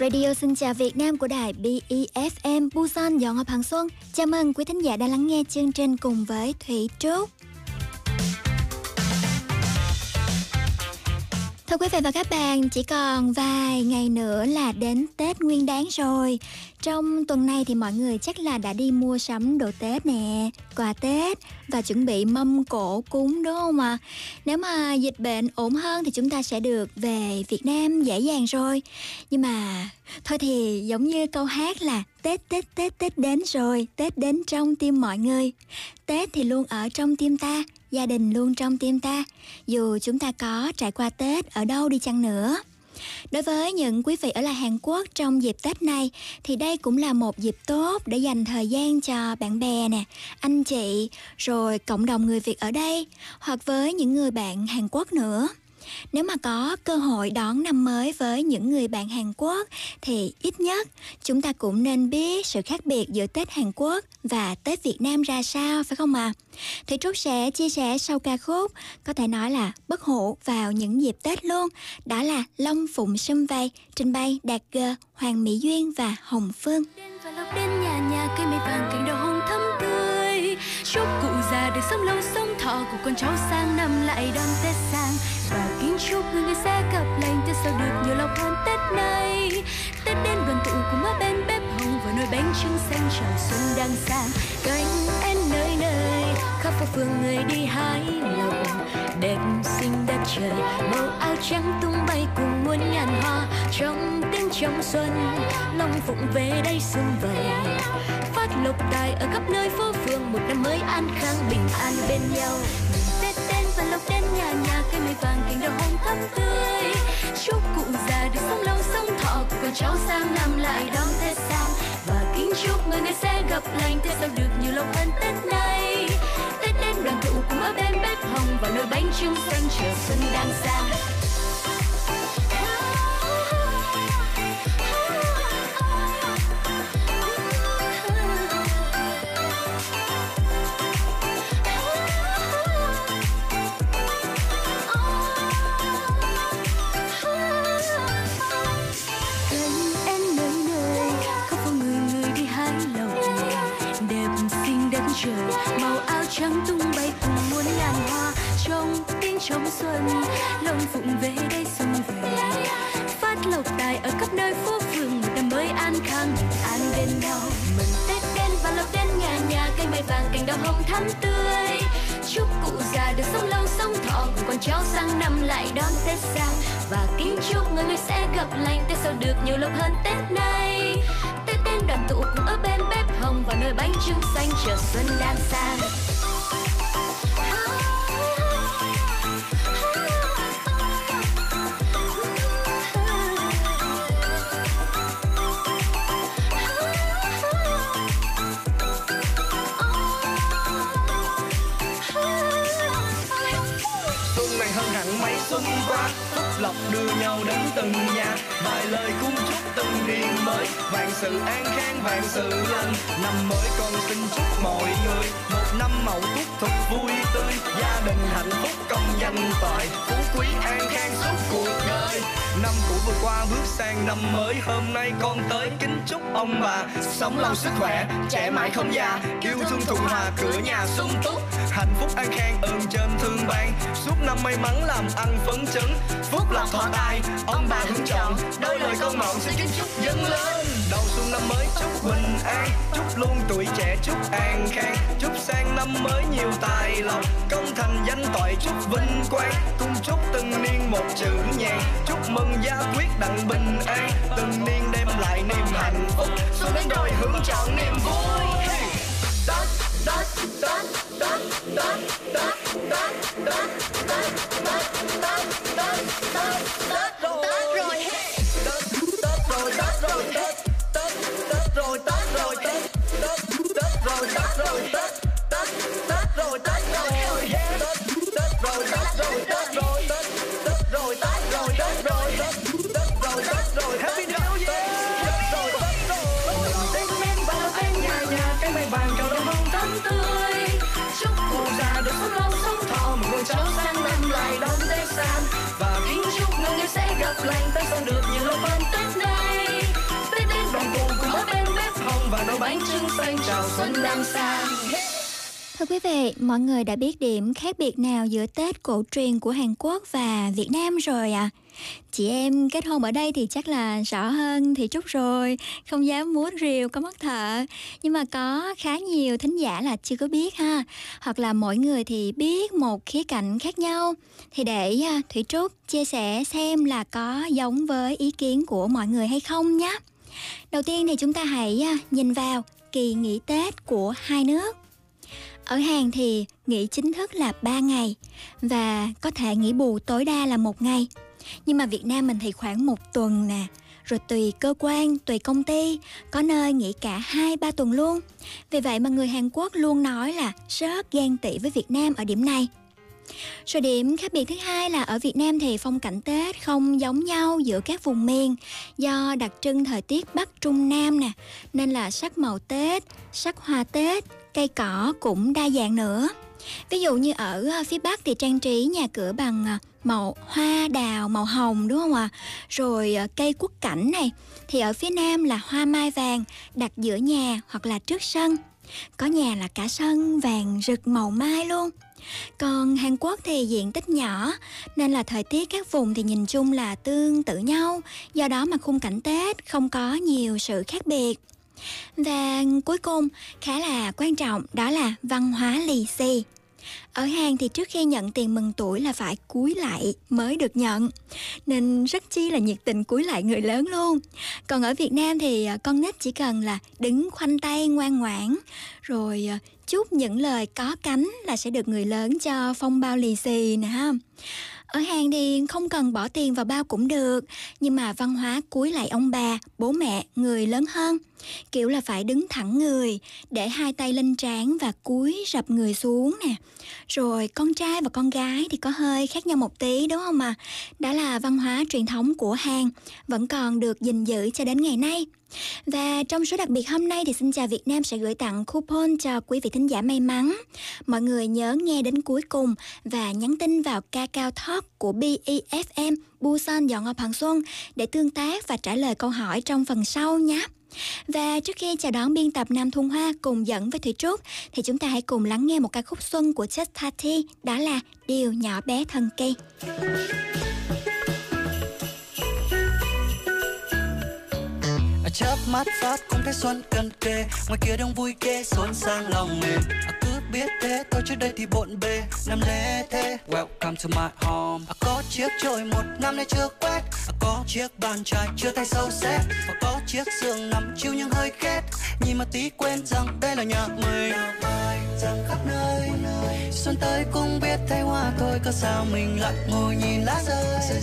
Radio xin chào Việt Nam của đài BEFM Busan, Dọn hợp Hằng Xuân. Chào mừng quý thính giả đã lắng nghe chương trình cùng với Thủy Trúc. Thưa quý vị và các bạn, chỉ còn vài ngày nữa là đến Tết Nguyên Đán rồi. Trong tuần này thì mọi người chắc là đã đi mua sắm đồ Tết nè, quà Tết và chuẩn bị mâm cổ cúng đúng không ạ? À? Nếu mà dịch bệnh ổn hơn thì chúng ta sẽ được về Việt Nam dễ dàng rồi. Nhưng mà thôi thì giống như câu hát là Tết Tết Tết Tết đến rồi, Tết đến trong tim mọi người. Tết thì luôn ở trong tim ta, gia đình luôn trong tim ta, dù chúng ta có trải qua Tết ở đâu đi chăng nữa. Đối với những quý vị ở lại Hàn Quốc trong dịp Tết này thì đây cũng là một dịp tốt để dành thời gian cho bạn bè nè, anh chị, rồi cộng đồng người Việt ở đây hoặc với những người bạn Hàn Quốc nữa. Nếu mà có cơ hội đón năm mới với những người bạn Hàn Quốc thì ít nhất chúng ta cũng nên biết sự khác biệt giữa Tết Hàn Quốc và Tết Việt Nam ra sao phải không ạ? À? Thủy Trúc sẽ chia sẻ sau ca khúc có thể nói là bất hủ vào những dịp Tết luôn. Đó là Long Phụng Sâm Vây, trình bày Đạt G, Hoàng Mỹ Duyên và Hồng Phương. Đêm và lúc đến nhà nhà cây mây vàng cây được sống lâu sống thọ của con cháu sang năm lại đón Tết sang. Và kính chúc người người sẽ gặp lành Tết sau được nhiều lòng hơn Tết này. Tết đến đoàn tụ cùng ở bên bếp hồng và nồi bánh trưng xanh chào xuân đang sang. Cánh én nơi nơi, khắp phố phường người đi hái lộc đẹp xinh trời. Màu áo trắng tung bay cùng muôn ngàn hoa. Trong tiếng trong xuân long phụng về đây xuân vầy. Phát lộc tài ở khắp nơi phố phường, một năm mới an khang bình an bên nhau. Tết đến và lộc đến nhà nhà, cây mây vàng cành đào hồng thắm tươi. Chúc cụ già được sống lâu sống thọ con cháu sang năm lại đón tết sang. Và kính chúc người người sẽ gặp lành, tết sau được nhiều lộc hơn tết này đoàn tụ cùng ở bên bếp hồng và nồi bánh trưng xanh chờ xuân đang sang trong xuân lòng phụng về đây xuân về. Phát lộc tài ở khắp nơi phố phường, một năm mới an khang, an bên nhau. Mừng tết đến và lộc đến nhà nhà cây mai vàng, cành đào hồng thắm tươi. Chúc cụ già được sống lâu, sống thọ, cùng con cháu sang năm lại đón tết sang và kính chúc người người sẽ gặp lành, tết sau được nhiều lộc hơn tết nay. Tết đến đoàn tụ cùng ở bên bếp hồng và nồi bánh trưng xanh, chờ xuân đang sang. Lộc đưa nhau đến từng nhà. Vài lời cung chúc từng niên mới. Vạn sự an khang, vạn sự lành. Năm mới con xin chúc mọi người một năm mậu tuất thật vui tươi. Gia đình hạnh phúc công danh toại phú quý an khang suốt cuộc đời. Năm cũ vừa qua bước sang năm mới. Hôm nay con tới kính chúc ông bà. Sống lâu sức khỏe, trẻ mãi không già. Yêu thương thuận hòa cửa nhà sung túc hạnh phúc an khang ơn trên thương ban suốt năm may mắn làm ăn phấn chấn phúc lộc thọ tài, ông bà hưởng chọn. Đôi lời con mộng xin kính chúc dâng lên. Đầu xuân năm mới, chúc bình an, chúc luôn tuổi trẻ, chúc an khang. Chúc sang năm mới nhiều tài lộc, công thành danh toại, chúc vinh quang. Cùng chúc từng niên một chữ nhàn chúc mừng gia quyết đặng bình an. Từng niên đem lại niềm hạnh phúc, xuân đến đôi hưởng chọn niềm vui. hey rồi tết rồi tết tết tết rồi tết rồi tết tết tết rồi tết lấp lánh ta sao được nhìn lòng fan Tết nay Tết đến đoàn cùng cùng ở bên bếp hồng và nồi bánh trưng xanh chào xuân năm sang Thưa quý vị, mọi người đã biết điểm khác biệt nào giữa Tết cổ truyền của Hàn Quốc và Việt Nam rồi ạ. À? Chị em kết hôn ở đây thì chắc là rõ hơn thì chút rồi, không dám múa rìu có mất thợ. Nhưng mà có khá nhiều thính giả là chưa có biết ha, hoặc là mỗi người thì biết một khía cạnh khác nhau. Thì để à, Thủy Trúc chia sẻ xem là có giống với ý kiến của mọi người hay không nhé. Đầu tiên thì chúng ta hãy à, nhìn vào kỳ nghỉ Tết của hai nước. Ở Hàn thì nghỉ chính thức là 3 ngày và có thể nghỉ bù tối đa là một ngày. Nhưng mà Việt Nam mình thì khoảng một tuần nè, rồi tùy cơ quan, tùy công ty, có nơi nghỉ cả 2 3 tuần luôn. Vì vậy mà người Hàn Quốc luôn nói là rất ghen tị với Việt Nam ở điểm này. Rồi điểm khác biệt thứ hai là ở Việt Nam thì phong cảnh Tết không giống nhau giữa các vùng miền do đặc trưng thời tiết Bắc Trung Nam nè, nên là sắc màu Tết, sắc hoa Tết, cây cỏ cũng đa dạng nữa. Ví dụ như ở ờ, phía Bắc thì trang trí nhà cửa bằng ờ, màu hoa đào màu hồng đúng không ạ? À? Rồi ờ, cây quất cảnh này thì ở phía Nam là hoa mai vàng đặt giữa nhà hoặc là trước sân. Có nhà là cả sân vàng rực màu mai luôn. Còn Hàn Quốc thì diện tích nhỏ nên là thời tiết các vùng thì nhìn chung là tương tự nhau, do đó mà khung cảnh Tết không có nhiều sự khác biệt. Và cuối cùng khá là quan trọng đó là văn hóa lì xì. Ở Hàn thì trước khi nhận tiền mừng tuổi là phải cúi lại mới được nhận. Nên rất chi là nhiệt tình cúi lại người lớn luôn. Còn ở Việt Nam thì à, con nít chỉ cần là đứng khoanh tay ngoan ngoãn Rồi à, chúc những lời có cánh là sẽ được người lớn cho phong bao lì xì nè ha. Ở hàng thì không cần bỏ tiền vào bao cũng được Nhưng mà văn hóa cúi lại ông bà, bố mẹ, người lớn hơn. Kiểu là phải đứng thẳng người, Để hai tay lên trán và cúi rập người xuống nè Rồi con trai và con gái thì có hơi khác nhau một tí, đúng không ạ? À? Đó là văn hóa truyền thống của Hàn, Vẫn còn được gìn giữ cho đến ngày nay và trong số đặc biệt hôm nay thì Xin Chào Việt Nam sẽ gửi tặng coupon cho quý vị thính giả may mắn. Mọi người nhớ nghe đến cuối cùng và nhắn tin vào cao Talk của BEFM Busan Dọn Ngọc Hoàng Xuân để tương tác và trả lời câu hỏi trong phần sau nhé. Và trước khi chào đón biên tập Nam Thung Hoa cùng dẫn với Thủy Trúc thì chúng ta hãy cùng lắng nghe một ca khúc xuân của Just Tati đó là Điều nhỏ bé thần kỳ. chớp mắt phát cũng thấy xuân cận kề ngoài kia đông vui ghê xôn sang lòng mềm à, cứ biết thế tôi trước đây thì bộn bề. Năm lễ thế welcome to my home. À, có chiếc chổi một năm nay chưa quét. À, có chiếc bàn chải chưa thay sâu xét và có chiếc giường nằm chiêu nhưng hơi khét nhìn mà tí quên rằng đây là nhà mình. Rằng khắp nơi. Xuân tới cũng biết thay hoa thôi có sao mình lại ngồi nhìn lá rơi.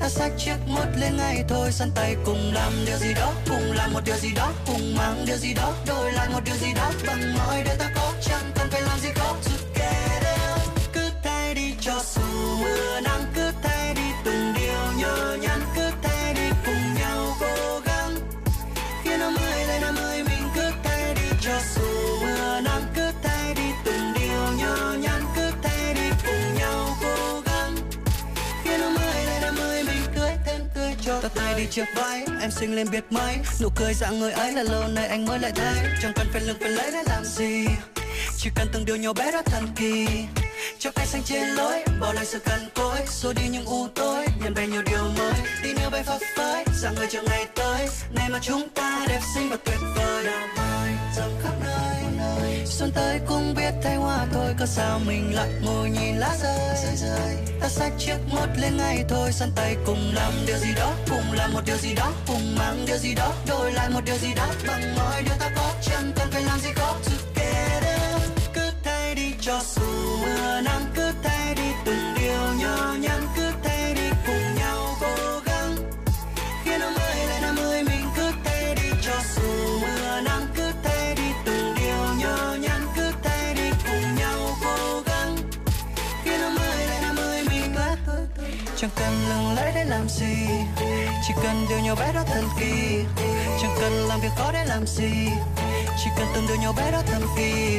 Ta xách chiếc mốt lên ngay thôi săn tay cùng làm điều gì đó cùng làm một điều gì đó cùng mang điều gì đó đổi lại một điều gì đó bằng mọi để ta có chẳng cần phải làm gì khó together. Cứ thay đi cho dù mưa nắng, cứ thay đi từng điều nhớ nhắn, cứ thay đi cùng nhau cố gắng. Khi năm mới lên năm mới mình, cứ thay đi cho dù mưa nắng, cứ thay đi từng điều nhớ nhắn, cứ thay đi cùng nhau cố gắng. Khi năm mới lên năm mới mình cưới thêm tươi cho ta tay đi chiếc váy, em xinh lên biết mấy. Nụ cười dạng người ấy là lâu nay anh mới lại thấy. Chẳng cần phải lưng phải lấy để làm gì chỉ cần từng điều nhỏ bé đó thần kỳ. Cho cây xanh trên lối, bỏ lại sự cằn cỗi. Xua đi những u tối, nhận về nhiều điều mới. Đi yêu bay phấp phới rằng người chờ ngày tới. Ngày mà chúng ta đẹp xinh và tuyệt vời. Đào mai rộng khắp nơi xuân tới cũng biết thay hoa thôi. Có sao mình lại ngồi nhìn lá rơi? Ta xách chiếc mốt lên ngay thôi. Săn tay cùng làm điều gì đó cùng làm một điều gì đó cùng mang điều gì đó. Đổi lại một điều gì đó bằng mọi điều ta có. Chẳng cần phải làm gì khó together cho dù mưa nắng cứ thế. Chẳng cần lừng lẫy để làm gì, chỉ cần điều nhỏ bé đó thần kỳ. Chẳng cần làm việc khó để làm gì, chỉ cần từng điều nhỏ bé đó thần kỳ.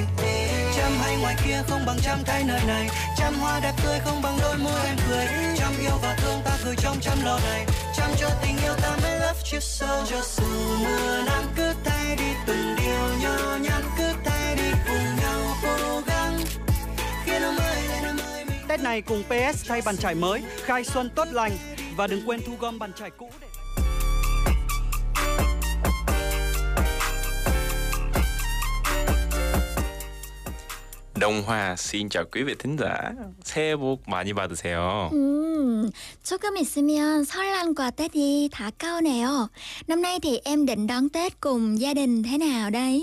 Trăm hay ngoài kia không bằng trăm thay nơi này, trăm hoa đẹp tươi không bằng đôi môi em cười. Trăm yêu và thương ta gửi trong trăm lò này, trăm cho tình yêu ta mới love you so cho dù mưa nắng cứ thay đi từng điều nhỏ nhắn cứ này cùng PS thay bàn chải mới, khai xuân tốt lành. Và đừng quên thu gom bàn chải cũ để Đông Hoa xin chào quý vị thính giả. 새해 복 많이 받으세요. 음, 조금 있으면 설날과 Tết 다가오네요. Năm nay thì em định đón Tết cùng gia đình thế nào đây?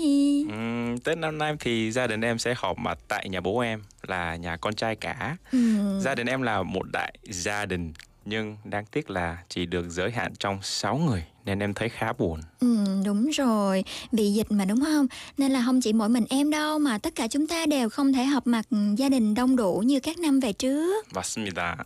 Ừm, Tết năm nay thì gia đình em sẽ họp mặt tại nhà bố em là nhà con trai cả. Ừm, Gia đình em là một đại gia đình nhưng đáng tiếc là chỉ được giới hạn trong 6 người nên em thấy khá buồn. ừm, đúng rồi, vì dịch mà đúng không? Nên là không chỉ mỗi mình em đâu mà tất cả chúng ta đều không thể họp mặt gia đình đông đủ như các năm về trước. 맞습니다.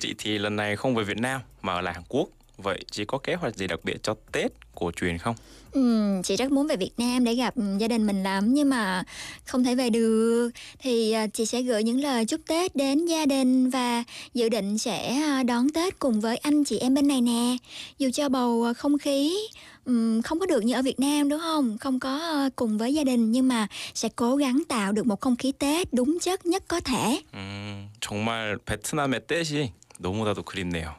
Chị thì lần này không về Việt Nam mà ở lại Hàn Quốc. Vậy chị có kế hoạch gì đặc biệt cho Tết cổ truyền không? Ừm, chị rất muốn về Việt Nam để gặp gia đình mình lắm nhưng mà không thể về được thì à, chị sẽ gửi những lời chúc Tết đến gia đình và dự định sẽ à, đón Tết cùng với anh chị em bên này nè dù cho bầu à, không khí ừm, không có được như ở Việt Nam đúng không không có à, cùng với gia đình nhưng mà sẽ cố gắng tạo được một không khí Tết đúng chất nhất có thể 음, 정말 베트남의 뜻이 너무나도 그립네요.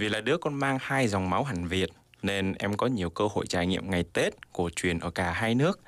Vì là đứa con mang hai dòng máu Hàn Việt nên em có nhiều cơ hội trải nghiệm ngày Tết cổ truyền ở cả hai nước.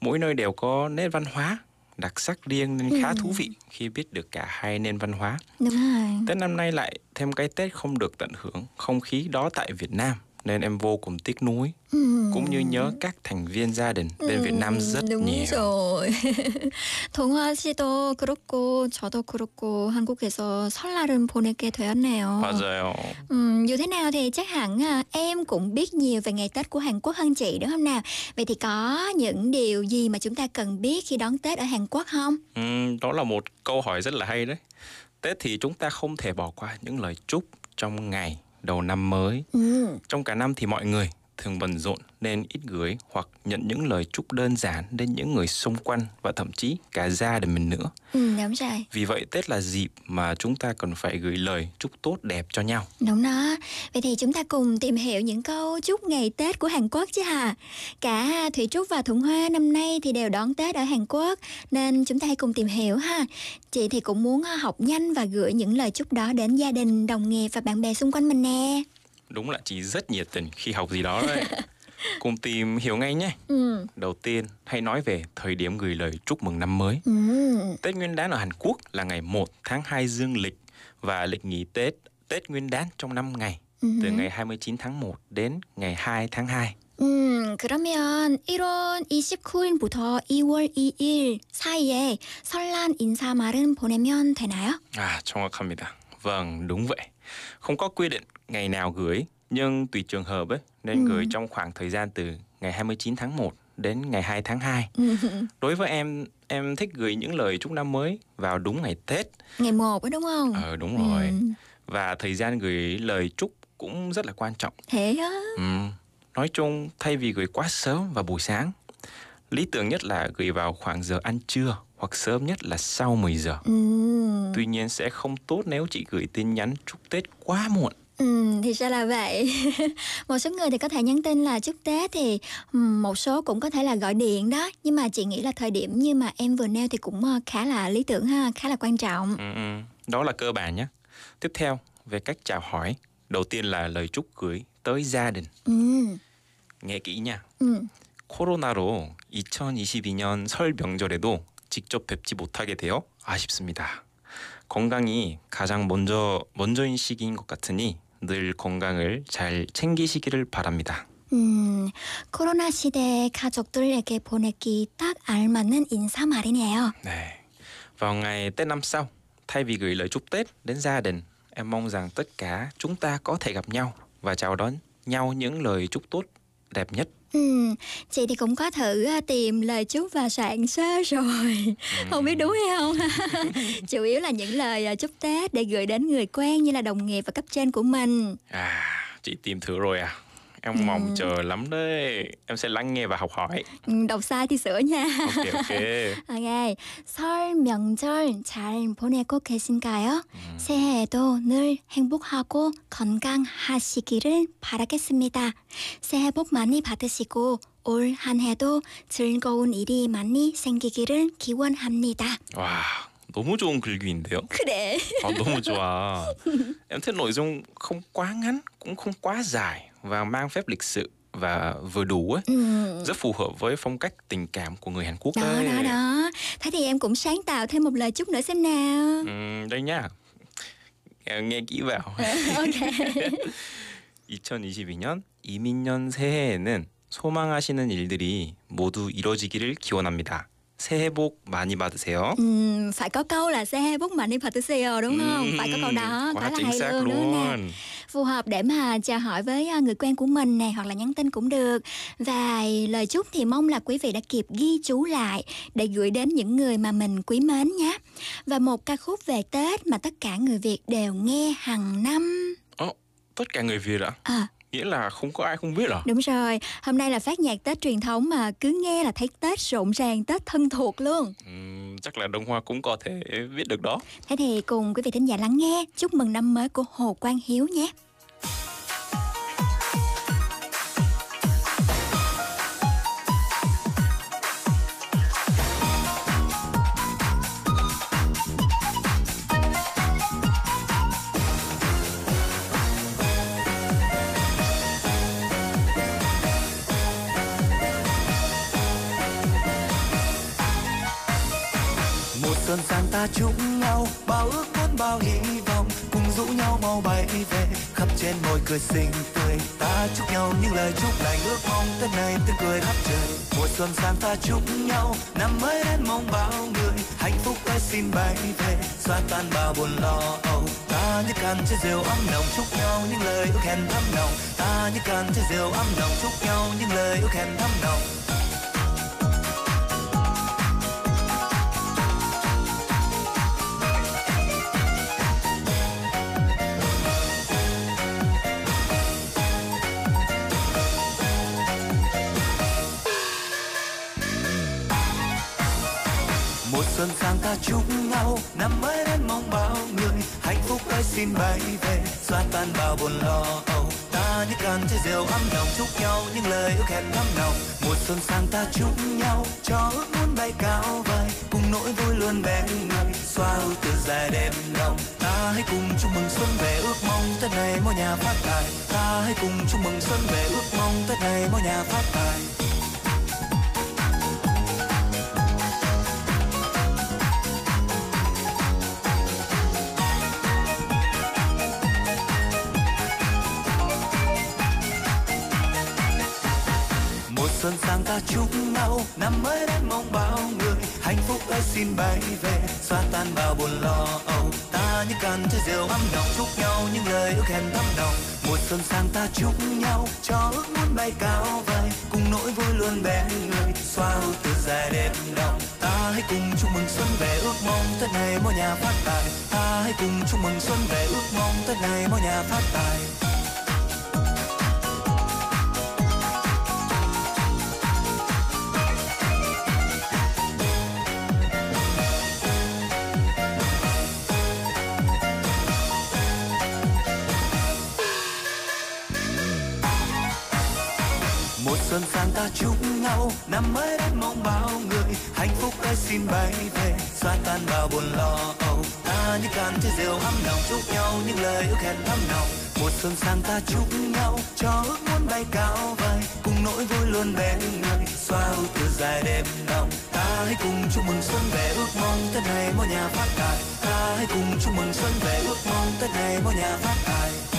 Mỗi nơi đều có nét văn hóa đặc sắc riêng nên khá Ừ. thú vị khi biết được cả hai nền văn hóa. đúng rồi Tết năm nay lại thêm cái Tết không được tận hưởng không khí đó tại Việt Nam nên em vô cùng tiếc nuối Ừm. cũng như nhớ các thành viên gia đình bên Việt Nam 음, rất đúng nhiều. rồi. 동화 씨도 그렇고 저도 그렇고 한국에서 설날은 보내게 되었네요. 맞아요. 음, dù thế nào thì chắc hẳn à, em cũng biết nhiều về ngày Tết của Hàn Quốc hơn chị đúng không nào? Vậy thì có những điều gì mà chúng ta cần biết khi đón Tết ở Hàn Quốc không? Ừm, đó là một câu hỏi rất là hay đấy. Tết thì chúng ta không thể bỏ qua những lời chúc trong ngày đầu năm mới. Ừ, Trong cả năm thì mọi người thường bận rộn nên ít gửi hoặc nhận những lời chúc đơn giản đến những người xung quanh và thậm chí cả gia đình mình nữa. ừ, đúng rồi. Vì vậy Tết là dịp mà chúng ta cần phải gửi lời chúc tốt đẹp cho nhau. Đúng đó. Vậy thì chúng ta cùng tìm hiểu những câu chúc ngày Tết của Hàn Quốc chứ hả? Cả Thủy Trúc và Thuận Hoa năm nay thì đều đón Tết ở Hàn Quốc nên chúng ta hãy cùng tìm hiểu ha. Chị thì cũng muốn ờ, học nhanh và gửi những lời chúc đó đến gia đình, đồng nghiệp và bạn bè xung quanh mình nè Đúng là chị rất nhiệt tình khi học gì đó đấy. Cùng tìm hiểu ngay nhé. Ừ. Đầu tiên, hãy nói về thời điểm gửi lời chúc mừng năm mới. Ừ. Tết Nguyên đán ở Hàn Quốc là ngày 1 tháng 2 dương lịch và lịch nghỉ Tết Tết Nguyên đán trong 5 ngày Ừ. từ ngày 29 tháng 1 đến ngày 2 tháng 2. 음, 그러면 1월 29일부터 2월 2일 사이에 설날 인사 말은 보내면 되나요? À, 정확합니다. Vâng, đúng vậy. Không có quy định ngày nào gửi, nhưng tùy trường hợp ấy nên Ừ. gửi trong khoảng thời gian từ ngày 29 tháng 1 đến ngày 2 tháng 2. Đối với em, em thích gửi những lời chúc năm mới vào đúng ngày Tết. Ngày 1 đó đúng không? Ờ đúng rồi. Ừ, Và thời gian gửi lời chúc cũng rất là quan trọng. thế á. Ừm, Nói chung thay vì gửi quá sớm vào buổi sáng, lý tưởng nhất là gửi vào khoảng giờ ăn trưa hoặc sớm nhất là sau 10 giờ. Ừm, Tuy nhiên sẽ không tốt nếu chị gửi tin nhắn chúc Tết quá muộn. ừm, thì ra là vậy. một số người thì có thể nhắn tin là chúc Tết thì ừm, một số cũng có thể là gọi điện đó. Nhưng mà chị nghĩ là thời điểm như mà em vừa nêu thì cũng ờ, khá là lý tưởng ha, khá là quan trọng. Ừ, ừ. Đó là cơ bản nhé. Tiếp theo, về cách chào hỏi. Đầu tiên là lời chúc gửi tới gia đình. Ừm, Nghe kỹ nha. ừm. 코로나로 2022년 설 명절에도 직접 뵙지 못하게 되어 아쉽습니다. 건강이 가장 먼저 먼저인 시기인 것 같으니 늘 건강을 잘 챙기시기를 바랍니다. 음, 코로나 시대에 가족들에게 보내기 딱 알맞는 인사 말이네요. 네. Vào ngày Tết năm sau, thay vì gửi lời chúc Tết đến gia đình, em mong rằng tất cả chúng ta có thể gặp nhau và chào đón nhau những lời chúc tốt đẹp nhất. Ừ, chị thì cũng có thử tìm lời chúc và soạn sơ rồi. Không biết đúng hay không? Chủ yếu là những lời à, chúc Tết để gửi đến người quen như là đồng nghiệp và cấp trên của mình. À, chị tìm thử rồi à? Em mong chờ lắm đấy. Em sẽ lắng nghe và học hỏi. ừ, Đọc sai thì sửa nha Ok, ok. Ok, 설 명절 잘 보내고 계신가요? 새해에도 늘 행복하고 건강하시기를 바라겠습니다. 새해 복 많이 받으시고 올 한 해도 즐거운 일이 많이 생기기를 기원합니다. 와, 너무 좋은 글귀인데요. 그래. Ờ, 너무 좋아. Em thích nội dung không quá ngắn, cũng không quá dài và mang phép lịch sự và vừa đủ ấy. Ừ. Rất phù hợp với phong cách tình cảm của người Hàn Quốc Đó đấy. đó đó. Thế thì em cũng sáng tạo thêm một lời chúc nữa xem nào. 음, đây nhá. Nghe, nghe kỹ vào. ok. 2022년 이민년 새해에는 소망하시는 일들이 모두 이뤄지기를 기원합니다. 새해 복 많이 받으세요. Ừm, phải có câu là xe bút mạnh đi Patricio đúng không? phải có câu đó quá khá là chính hay xác luôn, đúng không nè? luôn. phù hợp để mà chào hỏi với à, người quen của mình nè hoặc là nhắn tin cũng được và lời chúc thì mong là quý vị đã kịp ghi chú lại để gửi đến những người mà mình quý mến nhé và một ca khúc về Tết mà tất cả người Việt đều nghe hàng năm Ồ, tất cả người Việt ạ? à Nghĩa là không có ai không biết à? đúng rồi hôm nay là phát nhạc Tết truyền thống mà cứ nghe là thấy Tết rộn ràng Tết thân thuộc luôn Ừm, chắc là Đông Hoa cũng có thể biết được đó. thế thì cùng quý vị thính giả lắng nghe chúc mừng năm mới của Hồ Quang Hiếu nhé chúc nhau, bao ước muốn, bao hy vọng, cùng rủ nhau mau bay về, khắp trên môi cười xinh tươi. Ta chúc nhau những lời chúc lành, ước mong tết này tươi cười khắp trời. Mùa xuân sang ta chúc nhau, năm mới đến mong bao người. Hạnh phúc ơi xin bay về, xóa tan bao buồn lo âu. Ta như cạn chén rượu ấm nồng chúc nhau những lời ước hẹn thắm nồng ta như cạn chén rượu ấm nồng chúc nhau những lời ước hẹn thắm nồng rượu ấm nồng chúc nhau, những lời ước hẹn thắm nồng một xuân sang ta chúc nhau cho ước muốn bay cao vời. Cùng nỗi vui luôn bên người xóa ưu từ dài đêm đông ta hãy cùng chúc mừng xuân về, ước mong tết này mỗi nhà phát tài. Ta hãy cùng chúc mừng xuân về, ước mong tết này mỗi nhà phát tài. Chúc nhau. Năm mới đến mong bao người hạnh phúc ơi xin bay về, xóa tan bao buồn lo âu. Ta như cần chơi rượu ấm nồng chúc nhau những lời ước hẹn thắm nồng một xuân sang ta chúc nhau cho ước muốn bay cao vời, cùng nỗi vui luôn bên người xoa ưu từ dài đêm đông ta hãy cùng chúc mừng xuân về, ước mong tết này mỗi nhà phát tài. Ta hãy cùng chúc mừng xuân về, ước mong tết này mỗi nhà phát tài. Ta chúc nhau. Năm mới đất mong bao người hạnh phúc ơi xin bay về. Xóa tan bao buồn lo âu. Ta như can chai rượu ấm nồng chúc nhau những lời ước hẹn thắm nồng. Một xuân sang ta chúc nhau. Cho ước muốn bay cao vời. Cùng nỗi vui luôn bên người. Xóa ưu từ dài đêm đông ta hãy cùng chúc mừng xuân về ước mong tết này mỗi nhà phát tài. Ta hãy cùng chúc mừng xuân về ước mong tết này mỗi nhà phát tài.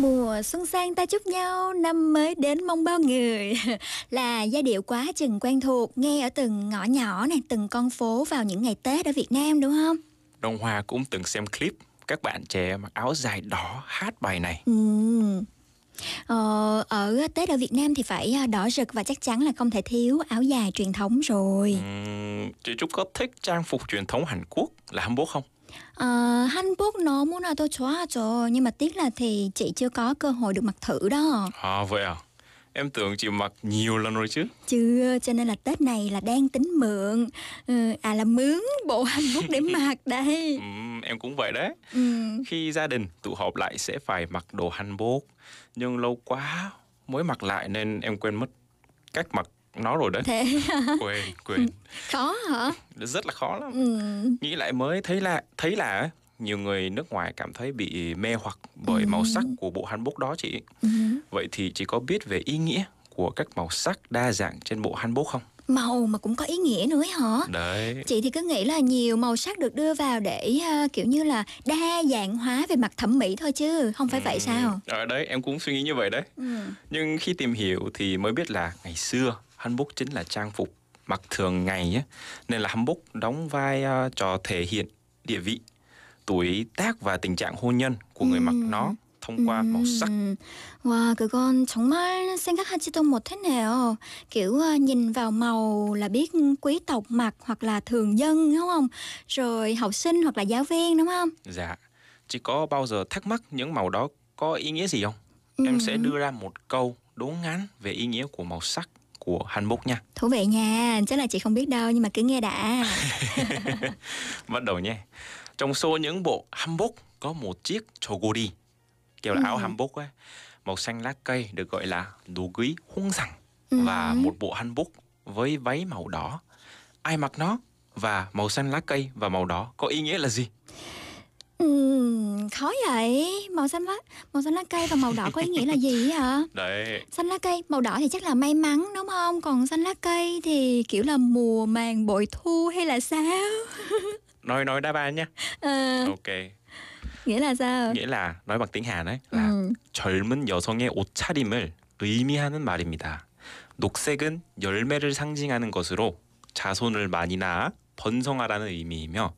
Mùa xuân sang ta chúc nhau, năm mới đến mong bao người Là giai điệu quá chừng quen thuộc Nghe ở từng ngõ nhỏ này, từng con phố vào những ngày Tết ở Việt Nam đúng không? Đông Hoa cũng từng xem clip các bạn trẻ mặc áo dài đỏ hát bài này. Ừ. Ờ, ở Tết ở Việt Nam thì phải à, đỏ rực và chắc chắn là không thể thiếu áo dài truyền thống rồi Ừm, chị Trúc có thích trang phục truyền thống Hàn Quốc là hanbok không? Ờ, 한복 너무나 도 좋아하죠 Nhưng mà tiếc là thì chị chưa có cơ hội được mặc thử đó À vậy à? Em tưởng chị mặc nhiều lần rồi chứ. Chưa, cho nên là Tết này là đang tính mượn ừ, À là mướn bộ hanbok để mặc đây Ừm, em cũng vậy đấy. ừ. Khi gia đình tụ họp lại sẽ phải mặc đồ hanbok. Nhưng lâu quá mới mặc lại nên em quên mất cách mặc nó rồi đấy. Thế quên quên. Khó hả? Rất là khó lắm. Ừ. nghĩ lại mới thấy là thấy là nhiều người nước ngoài cảm thấy bị mê hoặc bởi Ừ. màu sắc của bộ hanbok đó chị. Ừ. vậy thì chị có biết về ý nghĩa của các màu sắc đa dạng trên bộ hanbok không? Màu mà cũng có ý nghĩa nữa ấy hả? Đấy. Chị thì cứ nghĩ là nhiều màu sắc được đưa vào để à, kiểu như là đa dạng hóa về mặt thẩm mỹ thôi chứ không phải vậy sao? Ở đấy em cũng suy nghĩ như vậy đấy. Ừ. nhưng khi tìm hiểu thì mới biết là ngày xưa hanbok chính là trang phục mặc thường ngày nhé nên là hanbok đóng vai à, trò thể hiện địa vị tuổi tác và tình trạng hôn nhân của người mặc Ừm. nó thông qua màu sắc 음, 와, 그건 정말 생각하지도 못했네요. kiểu à, nhìn vào màu là biết quý tộc mặc hoặc là thường dân đúng không? Rồi học sinh hoặc là giáo viên đúng không? Dạ, chị có bao giờ thắc mắc những màu đó có ý nghĩa gì không? Em sẽ Ừm, đưa ra một câu đố ngắn về ý nghĩa của màu sắc của hanbok nha. Thú vị nha, chắc là chị không biết đâu nhưng mà cứ nghe đã. Bắt đầu nhé. Trong số những bộ hanbok có một chiếc chogori, kiểu là áo Ừm. hanbok ấy, màu xanh lá cây được gọi là đồ quý hung rằng Ừm. và một bộ hanbok với váy màu đỏ. Ai mặc nó và màu xanh lá cây và màu đỏ có ý nghĩa là gì? Ừm, khó vậy. Màu xanh lá, màu xanh lá cây và màu đỏ có ý nghĩa là gì hả? Đấy, Xanh lá cây, màu đỏ thì chắc là may mắn đúng không? Còn xanh lá cây thì kiểu là mùa màng bội thu hay là sao? nói nói đáp án nhé. Ờ, Ok, nghĩa là sao? nghĩa là nói bằng tiếng Hàn ấy là 음. 젊은 여성의 옷차림을 의미하는 말입니다. 녹색은 열매를 상징하는 것으로 자손을 많이 낳아 번성하라는 의미이며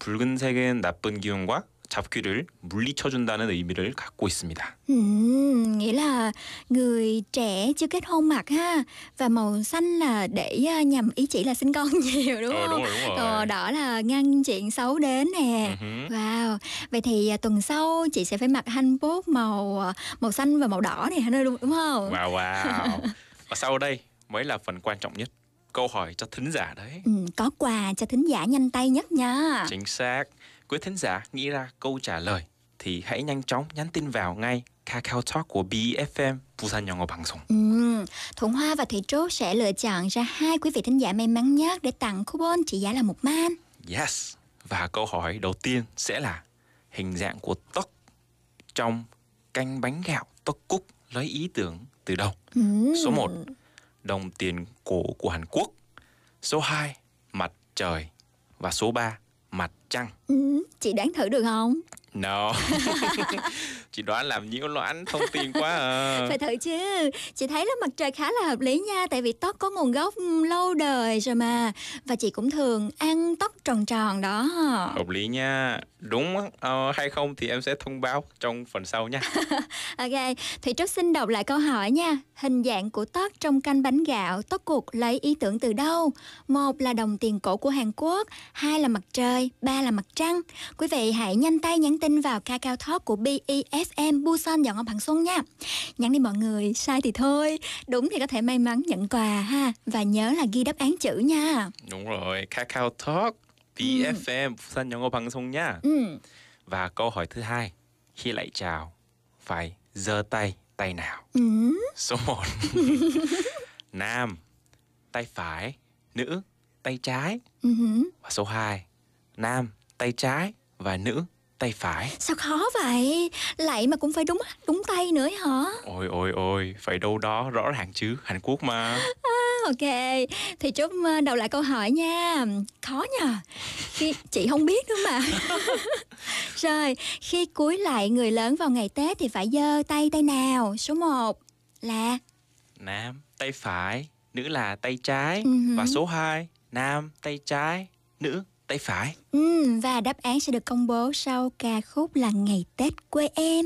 붉은색은 나쁜 기운과 잡귀를 물리쳐준다는 의미를 갖고 있습니다. Ừm, nghĩa là người trẻ chưa kết hôn mặc ha và màu xanh là để à, nhằm ý chỉ là sinh con nhiều đúng Ờ, không? đúng rồi, đúng rồi. Còn đỏ là ngăn chuyện xấu đến nè. Ừ hứ. Wow, vậy thì à, tuần sau chị sẽ phải mặc hanbok màu à, màu xanh và màu đỏ này đúng đúng không? Wow wow. Và sau đây mới là phần quan trọng nhất. Câu hỏi cho thính giả đấy. Ừ, có quà cho thính giả nhanh tay nhất nha. Chính xác. Quý thính giả nghĩ ra câu trả lời thì hãy nhanh chóng nhắn tin vào ngay Kakao Talk của BFM Busan 영어 방송. Ừ, Thuận Hoa và Thủy Trúc sẽ lựa chọn ra hai quý vị thính giả may mắn nhất để tặng coupon trị giá là một man. Yes. Và câu hỏi đầu tiên sẽ là hình dạng của tóc trong canh bánh gạo tóc cúc lấy ý tưởng từ đâu? Ừ. Số 1, đồng tiền cổ của Hàn Quốc. Số 2, mặt trời. Và số 3, mặt trăng. Ừ, chị đoán thử được không? No. Chị đoán làm nhiễu loạn thông tin quá à. Phải thử chứ. Chị thấy là mặt trời khá là hợp lý nha, tại vì tóc có nguồn gốc ừ, lâu đời rồi mà. Và chị cũng thường ăn tóc tròn tròn đó. Hợp lý nha. Đúng ờ, hay không thì em sẽ thông báo trong phần sau nha. Ok, Thủy Trúc xin đọc lại câu hỏi nha. Hình dạng của tóc trong canh bánh gạo, tóc cục lấy ý tưởng từ đâu? Một là đồng tiền cổ của Hàn Quốc, hai là mặt trời, ba là mặt trăng. Quý vị hãy nhanh tay nhắn tin vào Kakao Talk của FM Busan dọn âm bằng xuân nha. Nhắn đi mọi người, sai thì thôi, đúng thì có thể may mắn nhận quà ha và nhớ là ghi đáp án chữ nha. Đúng rồi, Kakao Talk BFM ừ. Busan dọn âm bằng xuân nha. Ừ. Và câu hỏi thứ hai, khi lại chào phải giơ tay tay nào? Ừ. Số 1. Nam tay phải, nữ tay trái. Ừ. Và số 2. Nam tay trái và nữ tay phải. Sao khó vậy? Lại mà cũng phải đúng đúng tay nữa hả? Ôi ôi ôi, phải đâu đó rõ ràng chứ, Hàn Quốc mà. Ok, thì Trúc ờ, đầu lại câu hỏi nha Khó nhờ khi Chị không biết nữa mà Rồi, khi cúi lại người lớn vào ngày Tết Thì phải giơ tay tay nào Số 1 là Nam tay phải, nữ là tay trái. Hử. Và số 2 Nam tay trái, nữ tay phải. ừ, Và đáp án sẽ được công bố sau ca khúc là Ngày Tết quê em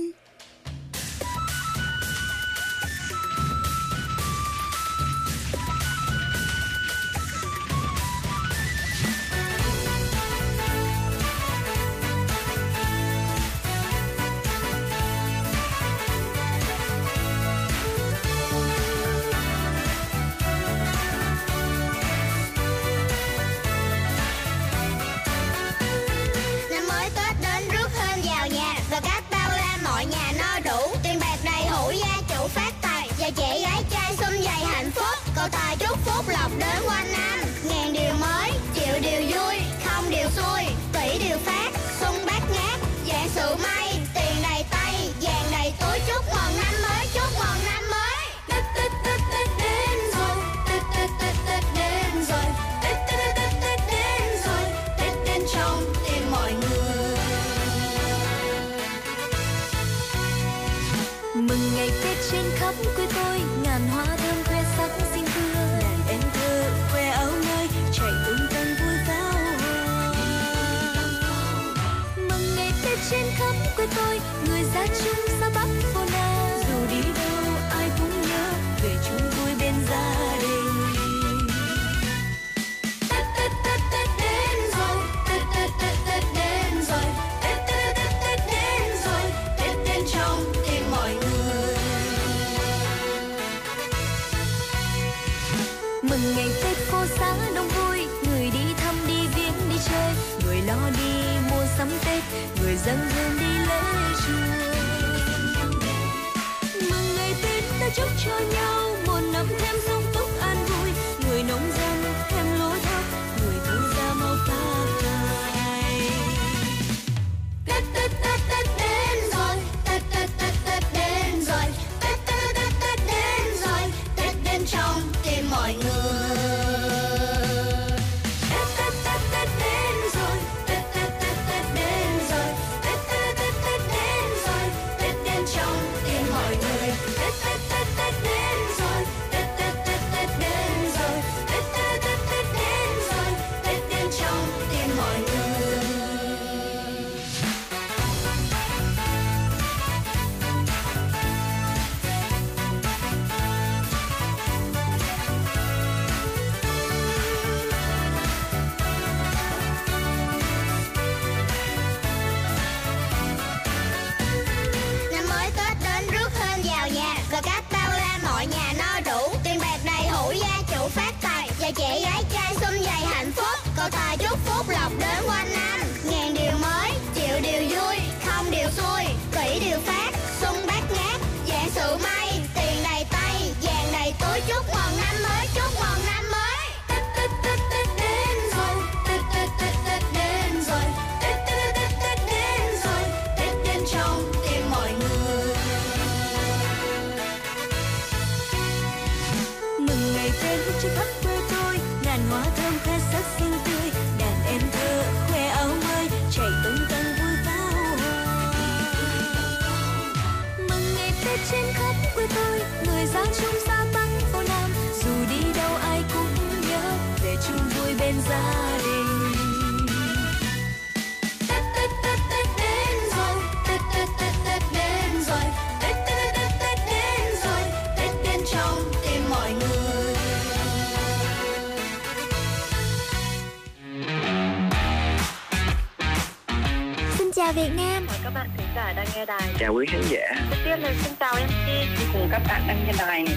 nghe đài. chào quý khán giả. Đầu tiên là xin chào MC cùng các bạn đang nghe đài. Này.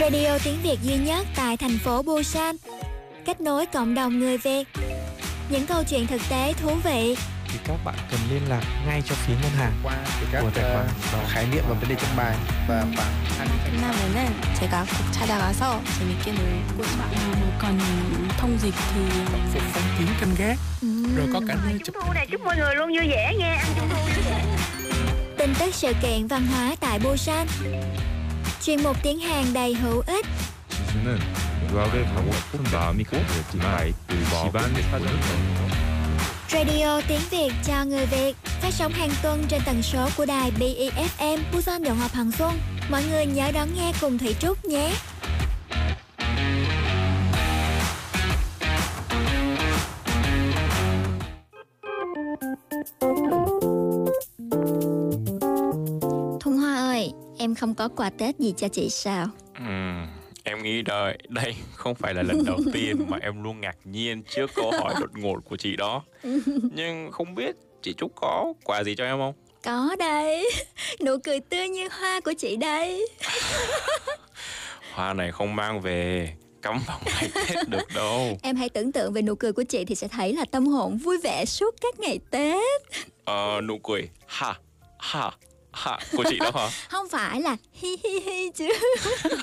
Radio tiếng Việt duy nhất tại thành phố Busan. Kết nối cộng đồng người Việt. Những câu chuyện thực tế thú vị thì các bạn cần liên lạc ngay cho phía ngân hàng qua thì các của tài khoản ờ, đó. khái niệm và vấn đề trong bài và khoảng 20 끝나면은 제가 꼭 찾아가서 재밌게 놀고 싶어요. còn thông dịch thì phục phong kiến canh gác rồi có cả nơi chụp Trung thu này chúc mọi người luôn vui vẻ nghe, ăn trung thu vui vẻ. Tin tức sự kiện văn hóa tại Busan Chuyên mục tiếng Hàn đầy hữu ích 지수는 유학을 가고 싶은 마음이 강했지만 아이들과 집안 사정이 Radio tiếng Việt cho người Việt phát sóng hàng tuần trên tần số của đài BEFM Busan Đồng Hòa Hằng Xuân. Mọi người nhớ đón nghe cùng Thủy Trúc nhé. Thuần Hoa ơi, em không có quà Tết gì cho chị sao? Ừ, em nghĩ đây đây không phải là lần đầu tiên mà em luôn ngạc nhiên trước câu hỏi đột ngột của chị đó. Nhưng không biết chị Trúc có quà gì cho em không? Có đây, nụ cười tươi như hoa của chị đây. hoa này không mang về cắm vào ngày Tết được đâu. Em hãy tưởng tượng về nụ cười của chị thì sẽ thấy là tâm hồn vui vẻ suốt các ngày Tết. ờ, nụ cười ha ha ha của chị đó hả Không phải là hi hi hi chứ.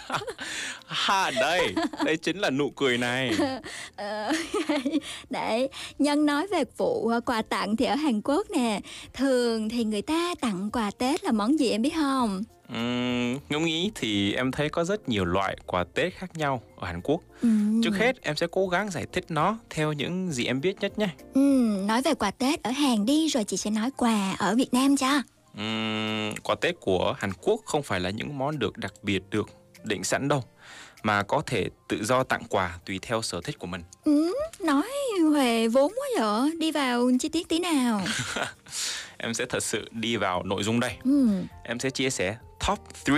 ha đây đây chính là nụ cười này Ờ, Để nhân nói về vụ ờ, quà tặng thì ở Hàn Quốc nè, thường thì người ta tặng quà Tết là món gì em biết không? Uhm, ngẫm nghĩ thì em thấy có rất nhiều loại quà Tết khác nhau ở Hàn Quốc. Ừm. Trước hết em sẽ cố gắng giải thích nó theo những gì em biết nhất nhé. Ừm, nói về quà Tết ở Hàn đi rồi chị sẽ nói quà ở Việt Nam cho. Uhm, quà Tết của Hàn Quốc không phải là những món được đặc biệt được định sẵn đâu, mà có thể tự do tặng quà tùy theo sở thích của mình. Ừ, nói huề vốn quá vậy, đi vào chi tiết tí nào. Em sẽ thật sự đi vào nội dung đây. Ừm. Em sẽ chia sẻ top 3,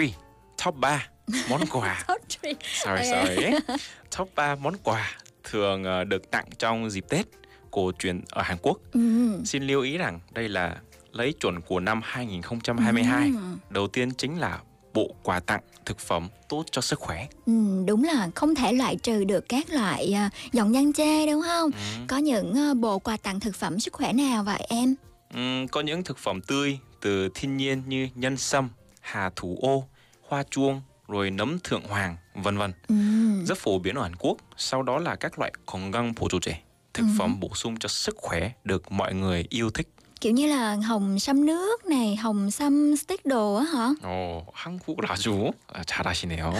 top 3 món quà. Top three. sorry, Ok. sorry. Top 3 món quà thường ờ, được tặng trong dịp Tết cổ truyền ở Hàn Quốc. Ừm. Xin lưu ý rằng đây là lấy chuẩn của năm 2022. Ừm. Đầu tiên chính là bộ quà tặng thực phẩm tốt cho sức khỏe. Ừ, đúng là không thể loại trừ được các loại à, giọng nhân chê đúng không? Ừ. Có những à, bộ quà tặng thực phẩm sức khỏe nào vậy em? Ừm, có những thực phẩm tươi từ thiên nhiên như nhân sâm, hà thủ ô, hoa chuông, rồi nấm thượng hoàng, vân vân. Ừ. Rất phổ biến ở Hàn Quốc. Sau đó là các loại 건강 보조제, thực Ừ. phẩm bổ sung cho sức khỏe được mọi người yêu thích. Kiểu như là hồng sâm nước này, hồng sâm stick đồ á hả? 어, 한국을 아주 아, 잘하시네요.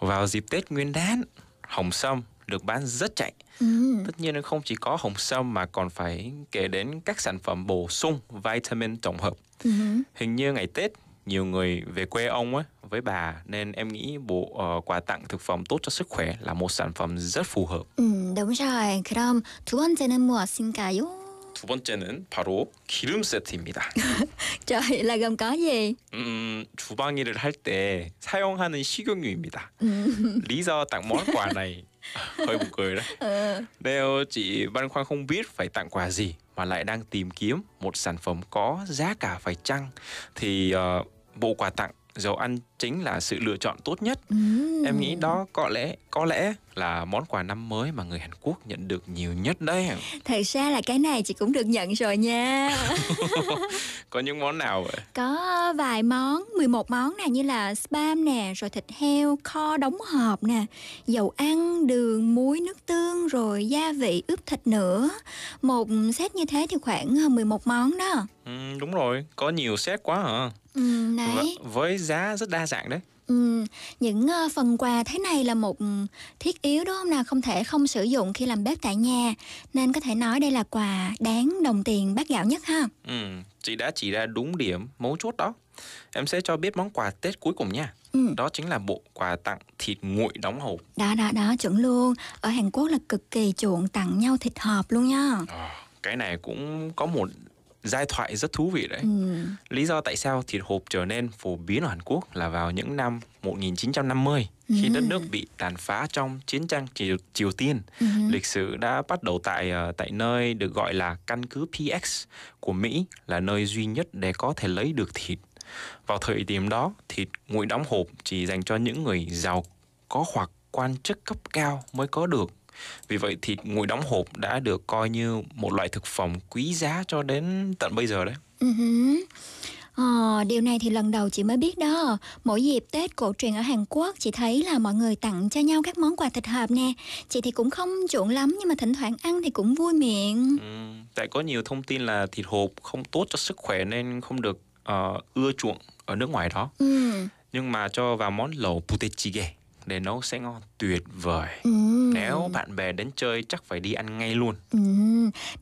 Vào dịp Tết Nguyên đán, hồng sâm được bán rất chạy. Ừ. Tất nhiên không chỉ có hồng sâm mà còn phải kể đến các sản phẩm bổ sung vitamin tổng hợp. Ừ. Hình như ngày Tết nhiều người về quê ông ấy với bà nên em nghĩ bộ ờ, quà tặng thực phẩm tốt cho sức khỏe là một sản phẩm rất phù hợp. Ừ, đúng rồi. 그럼 두 번째는 무엇인가요? 두 번째는 바로 기름 세트입니다. Trời là gồm có gì? 음, 주방 일을 할 때 사용하는 식용유입니다. Ừ. Lý do tặng món quà này hơi buồn cười đấy. Ờ. Nếu chị băn khoăn không biết phải tặng quà gì mà lại đang tìm kiếm một sản phẩm có giá cả phải chăng thì ờ, bộ quà tặng dầu ăn chính là sự lựa chọn tốt nhất. Ừ. Em nghĩ đó có lẽ có lẽ là món quà năm mới mà người Hàn Quốc nhận được nhiều nhất đấy. Thật ra là cái này chị cũng được nhận rồi nha. Có những món nào vậy? Có vài món, 11 món nè như là spam nè, rồi thịt heo, kho đóng hộp nè, dầu ăn, đường, muối, nước tương, rồi gia vị ướp thịt nữa. Một set như thế thì khoảng 11 món đó. Ừ, đúng rồi, có nhiều set quá hả? Ừ, đấy. Và với giá rất đa dạng đấy. Ừ, những ờ, phần quà thế này là một ừ, thiết yếu đúng không nào không thể không sử dụng khi làm bếp tại nhà nên có thể nói đây là quà đáng đồng tiền bát gạo nhất ha Ừ, chị đã chỉ ra đúng điểm mấu chốt đó. Em sẽ cho biết món quà Tết cuối cùng nha. Ừ. Đó chính là bộ quà tặng thịt nguội đóng hộp. đó đó đó chuẩn luôn ở Hàn Quốc là cực kỳ chuộng tặng nhau thịt hộp luôn nha Ờ, cái này cũng có một giai thoại rất thú vị đấy. ừ. Lý do tại sao thịt hộp trở nên phổ biến ở Hàn Quốc là vào những năm 1950 khi Ừ. đất nước bị tàn phá trong chiến tranh Triều, Triều Tiên. Ừ. Lịch sử đã bắt đầu tại ờ, tại nơi được gọi là căn cứ PX của Mỹ là nơi duy nhất để có thể lấy được thịt. Vào thời điểm đó, thịt nguội đóng hộp chỉ dành cho những người giàu có hoặc quan chức cấp cao mới có được. Vì vậy thịt nguội đóng hộp đã được coi như một loại thực phẩm quý giá cho đến tận bây giờ đấy. Hứ. Ờ, điều này thì lần đầu chị mới biết đó Mỗi dịp Tết cổ truyền ở Hàn Quốc Chị thấy là mọi người tặng cho nhau các món quà thịt hộp nè Chị thì cũng không chuộng lắm Nhưng mà thỉnh thoảng ăn thì cũng vui miệng Ừ, tại có nhiều thông tin là thịt hộp không tốt cho sức khỏe nên không được ờ, ưa chuộng ở nước ngoài đó. ừ. Nhưng mà cho vào món lẩu budae để nấu sẽ ngon tuyệt vời. Ừ. Nếu bạn bè đến chơi chắc phải đi ăn ngay luôn. Ừ.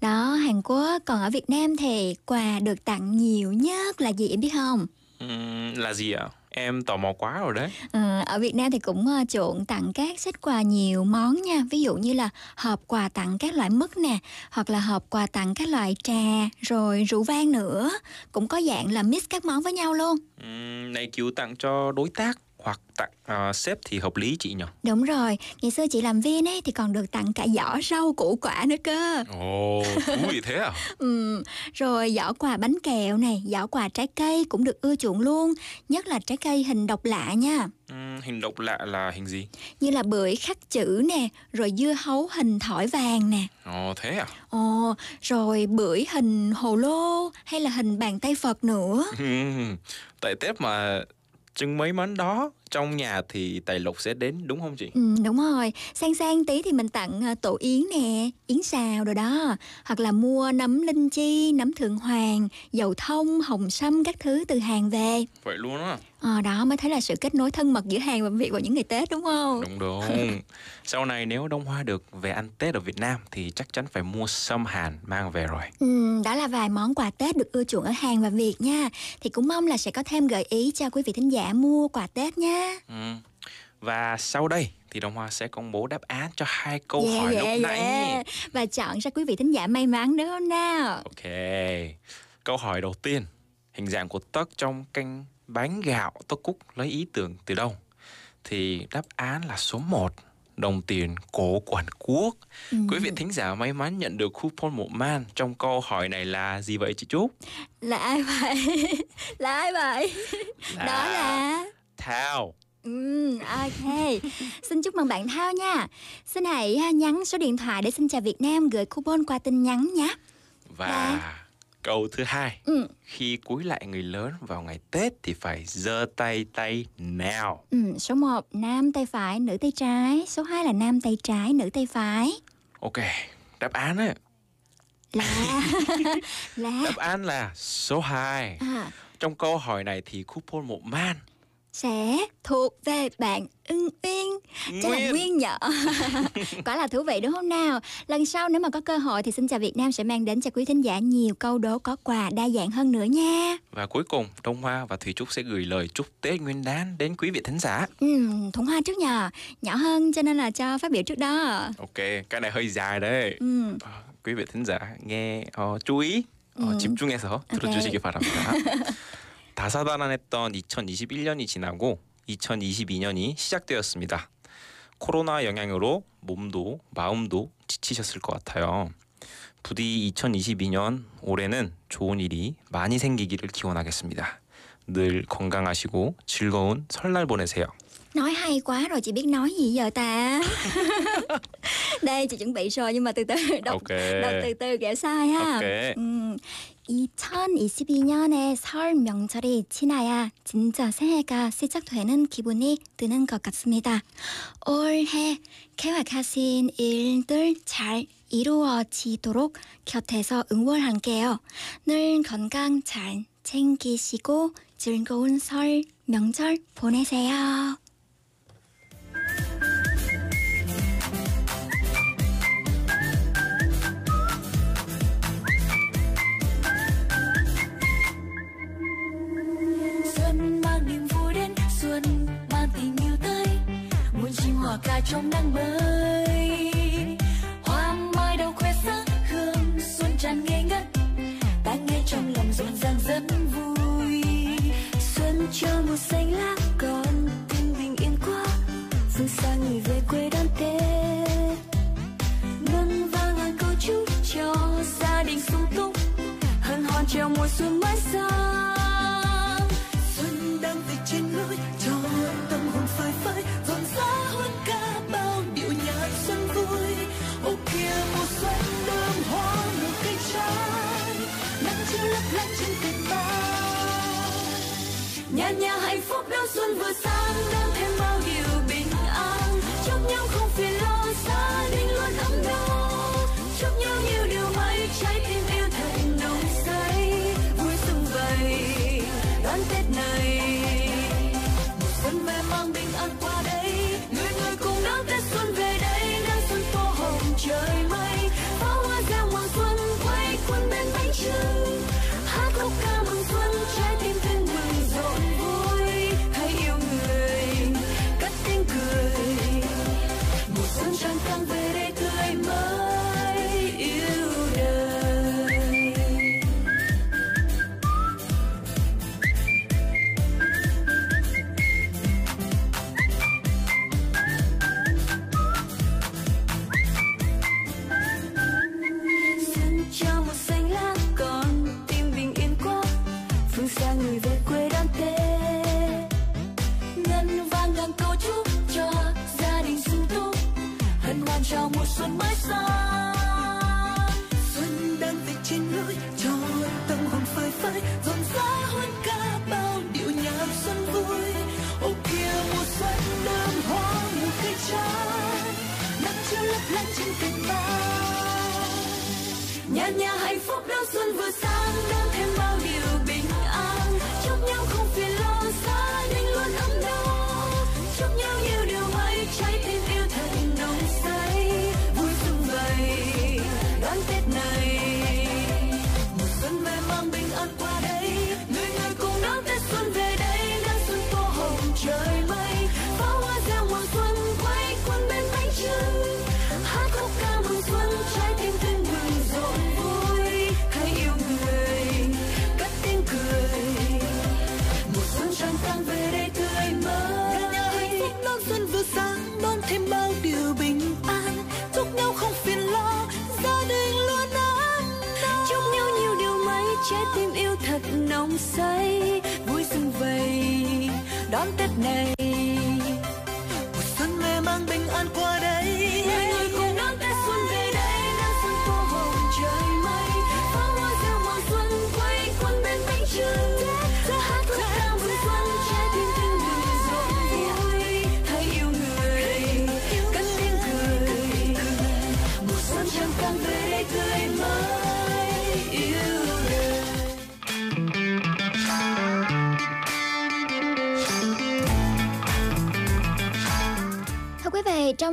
Đó, Hàn Quốc Còn ở Việt Nam thì quà được tặng nhiều nhất là gì em biết không? Ừm, là gì ạ? Em tò mò quá rồi đấy. Ờ, ở Việt Nam thì cũng ờ, chuộng tặng các set quà nhiều món nha Ví dụ như là hộp quà tặng các loại mứt nè Hoặc là hộp quà tặng các loại trà Rồi rượu vang nữa Cũng có dạng là mix các món với nhau luôn Ừm, này kiểu tặng cho đối tác hoặc tặng ờ, sếp thì hợp lý chị nhỉ? Đúng rồi, ngày xưa chị làm viên ấy thì còn được tặng cả giỏ rau củ quả nữa cơ Ồ, thú vị thế à? ừ, Rồi giỏ quà bánh kẹo này, giỏ quà trái cây cũng được ưa chuộng luôn Nhất là trái cây hình độc lạ nha Ừm, hình độc lạ là hình gì? Như là bưởi khắc chữ nè, rồi dưa hấu hình thỏi vàng nè Ồ, thế à? Ồ, rồi bưởi hình hồ lô hay là hình bàn tay Phật nữa tại Tết mà chừng mấy món đó trong nhà thì tài lộc sẽ đến đúng không chị? Ừ, đúng rồi, sang sang tí thì mình tặng à, tổ yến nè, yến xào rồi đó Hoặc là mua nấm linh chi, nấm thượng hoàng, dầu thông, hồng sâm các thứ từ hàng về Vậy luôn á? Ờ, đó mới thấy là sự kết nối thân mật giữa Hàn và Việt vào những ngày Tết đúng không? Đúng đúng. Sau này nếu Đông Hoa được về ăn Tết ở Việt Nam thì chắc chắn phải mua sâm Hàn mang về rồi. Ừ, đó là vài món quà Tết được ưa chuộng ở Hàn và Việt nha Thì cũng mong là sẽ có thêm gợi ý cho quý vị thính giả mua quà Tết nha Ừ. Và sau đây thì Đông Hoa sẽ công bố đáp án cho hai câu Yeah, hỏi yeah, lúc nãy. yeah. Và chọn ra quý vị thính giả may mắn đúng không nào? Ok. Câu hỏi đầu tiên. Hình dạng của tấc trong canh bánh gạo tấc cúc lấy ý tưởng từ đâu? Thì đáp án là số 1. Đồng tiền cổ của Hàn Quốc. Ừ. Quý vị thính giả may mắn nhận được coupon một man trong câu hỏi này là gì vậy chị Trúc? Là ai vậy? là ai vậy? Đó là Ừ, ok. Xin chúc mừng bạn Thao nha. Xin hãy à, nhắn số điện thoại để xin chào Việt Nam gửi coupon qua tin nhắn nhé. Và câu thứ hai, Ừ. khi cúi lại người lớn vào ngày Tết thì phải giơ tay tay nào. Ừ, số 1 nam tay phải, nữ tay trái. Số 2 là nam tay trái, nữ tay phải. Ok, đáp án ấy, Là là đáp án là số 2. à, Trong câu hỏi này thì coupon một man sẽ thuộc về bạn Ưng Uyên. Chắc là Nguyên. Nguyên nhở Quả là thú vị đúng không nào Lần sau nếu mà có cơ hội Thì Xin Chào Việt Nam sẽ mang đến cho quý thính giả Nhiều câu đố có quà đa dạng hơn nữa nha Và cuối cùng, Đông Hoa và Thủy Trúc sẽ gửi lời chúc Tết Nguyên đán đến quý vị thính giả. ừ, Thuận Hoa trước nhờ Nhỏ hơn cho nên là cho phát biểu trước đó Ok, cái này hơi dài đấy. ừ. 어, quý vị thính giả nghe 어, chú ý 어, 음. 집중해서 들어주시기 바랍니다. 다사다난했던 2021년이 지나고 2022년이 시작되었습니다. 코로나 영향으로 몸도 마음도 지치셨을 것 같아요. 부디 2022년 올해는 좋은 일이 많이 생기기를 기원하겠습니다. 늘 건강하시고 즐거운 설날 보내세요. Nói hay quá rồi chị biết nói gì giờ ta Đây chị chuẩn bị rồi Nhưng mà từ từ đọc, Ok. đọc từ từ kẻo sai ha Ok. 음, 2022년에 설 명절이 지나야 진짜 새해가 시작되는 기분이 드는 것 같습니다. 올해 계획하신 일들 잘 이루어지도록 곁에서 응원할게요. 늘 건강 잘 챙기시고 즐거운 설 명절 보내세요. Muôn ca trong nắng mới.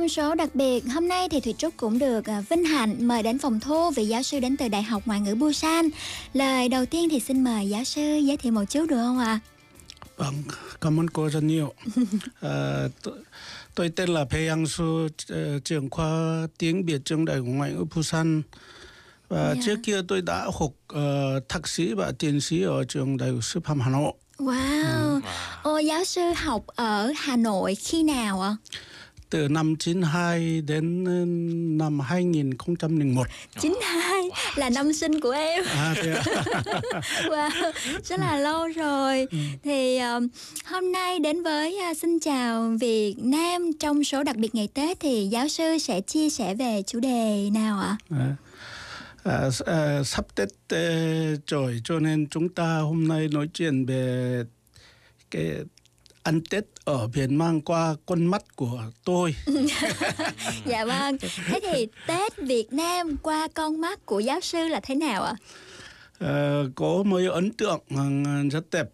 Trong số đặc biệt hôm nay thì Thùy Trúc cũng được à, vinh hạnh mời đến phòng thu vị giáo sư đến từ Đại học Ngoại ngữ Busan. Lời đầu tiên thì xin mời giáo sư giới thiệu một chút được không ạ? Vâng, cảm ơn cô rất nhiều. à, tôi, tôi tên là Pei Yang Su, ờ, trưởng khoa tiếng Việt trường Đại học Ngoại ngữ Busan. Và Dạ. trước kia tôi đã học ờ, thạc sĩ và tiến sĩ ở trường Đại học Sư phạm Hà Nội. Wow. Ô, giáo sư học ở Hà Nội khi nào ạ? Từ năm 92 đến ờ, năm 2001. 92 là năm sinh của em. À, thế à? wow, rất là lâu rồi. Thì um, hôm nay đến với uh, xin chào Việt Nam trong số đặc biệt ngày Tết thì giáo sư sẽ chia sẻ về chủ đề nào ạ? À, à, à, sắp Tết ờ, rồi cho nên chúng ta hôm nay nói chuyện về cái ăn Tết ở Việt Nam qua con mắt của tôi. dạ vâng. Thế thì Tết Việt Nam qua con mắt của giáo sư là thế nào ạ? Ờ, có một ấn tượng rất đẹp.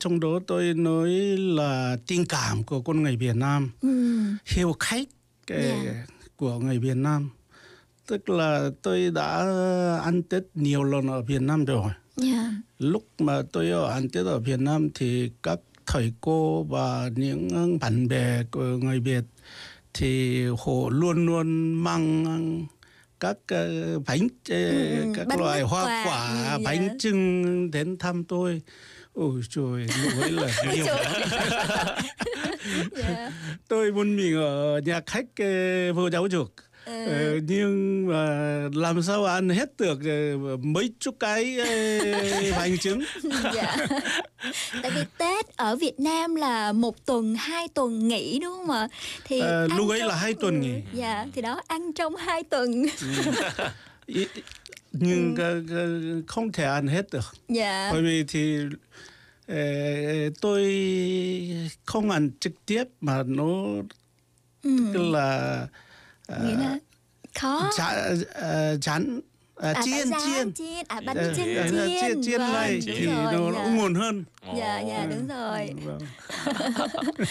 Trong đó tôi nói là tình cảm của con người Việt Nam, Ừ. hiếu khách cái Dạ. của người Việt Nam. Tức là tôi đã ăn Tết nhiều lần ở Việt Nam rồi. Dạ. lúc mà tôi ở ăn Tết ở Việt Nam thì các thầy cô và những bạn bè của người Việt thì họ luôn luôn mang các ờ, bánh ờ, Ừ, các bánh loại hoa quả dạ. bánh trưng đến thăm tôi ôi trời ấy là nhiều Dạ. tôi muốn mình ở nhà khách ờ, vô giáo dục Ừ. Nhưng mà làm sao ăn hết được ờ, mấy chục cái ờ, bánh trứng dạ. Tại vì Tết ở Việt Nam là một tuần, hai tuần nghỉ đúng không ạ? Thì ăn lúc ấy trong- là hai tuần nghỉ. Dạ, thì đó ăn trong hai tuần. Ý- nhưng cái không thể ăn hết được dạ. bởi vì thì tôi không ăn trực tiếp mà nó Ừ. tức là ờ, Nghĩa là khó. chả- ờ, chán à, À, chiên tại sao? chiên chiên à bánh Ờ, chưng ờ, chiên chiên chiên Vâng, này đúng thì rồi, nó, dạ. nó ngon hơn dạ dạ đúng rồi Vâng.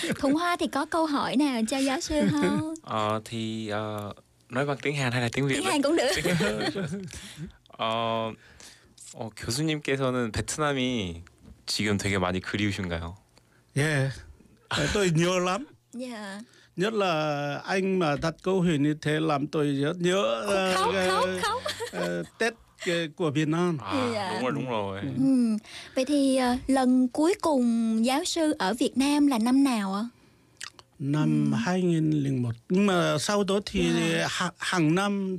thuận hoa thì có câu hỏi nào cho giáo sư không Ờ, thì ờ, nói bằng tiếng Hàn hay là tiếng Việt? tiếng Hàn cũng được 어, 어, 교수님께서는 베트남이 지금 되게 많이 그리우신가요? yeah. Ờ, tôi nhớ lắm dạ nhất là anh mà đặt câu hỏi như thế làm tôi rất nhớ khóc ờ, khóc khóc ờ, Tết của Việt Nam. 아, Dạ. đúng rồi, đúng rồi. ừ. vậy thì ờ, lần cuối cùng giáo sư ở Việt Nam là năm nào ạ? Năm 2001 nhưng mà sau đó thì ha- hàng năm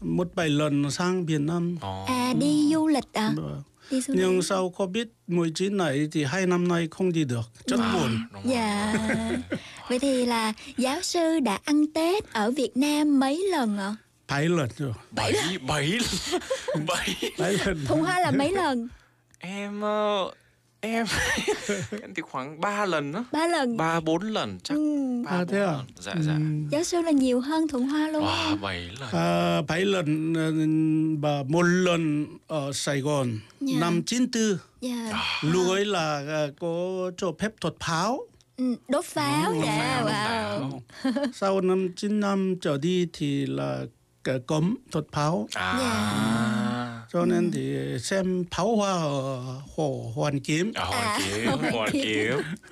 một vài lần sang Việt Nam. 어, à đi du lịch à Vâng. Nhưng sau Covid 19 này thì hai năm nay không đi được rất buồn. dạ. vậy thì là giáo sư đã ăn Tết ở Việt Nam mấy lần ạ? Bảy lần rồi. Bảy, bảy, bảy. bảy lần. Thuận hoa là mấy lần? Em, ờ, em, em thì khoảng 3 lần đó. ba lần 3, 4 lần chắc. ừ. ba à bốn thế à lần. Dạ, dạ. giáo sư là nhiều hơn thuận hoa luôn Wow, 7 lần. à, bảy lần ờ, và một lần ở Sài Gòn Dạ. năm 94 dạ lúc ấy là ờ, có cho phép thuật pháo ừ. đốt pháo Đốt dạ pháo, wow sau năm 9 năm trở đi thì là cả cấm thuật pháo 아. Cho nên thì xem pháo hoa ở hồ Hoàn Kiếm. 아, hoàn kiếm, Hoàn hoàn Kiếm.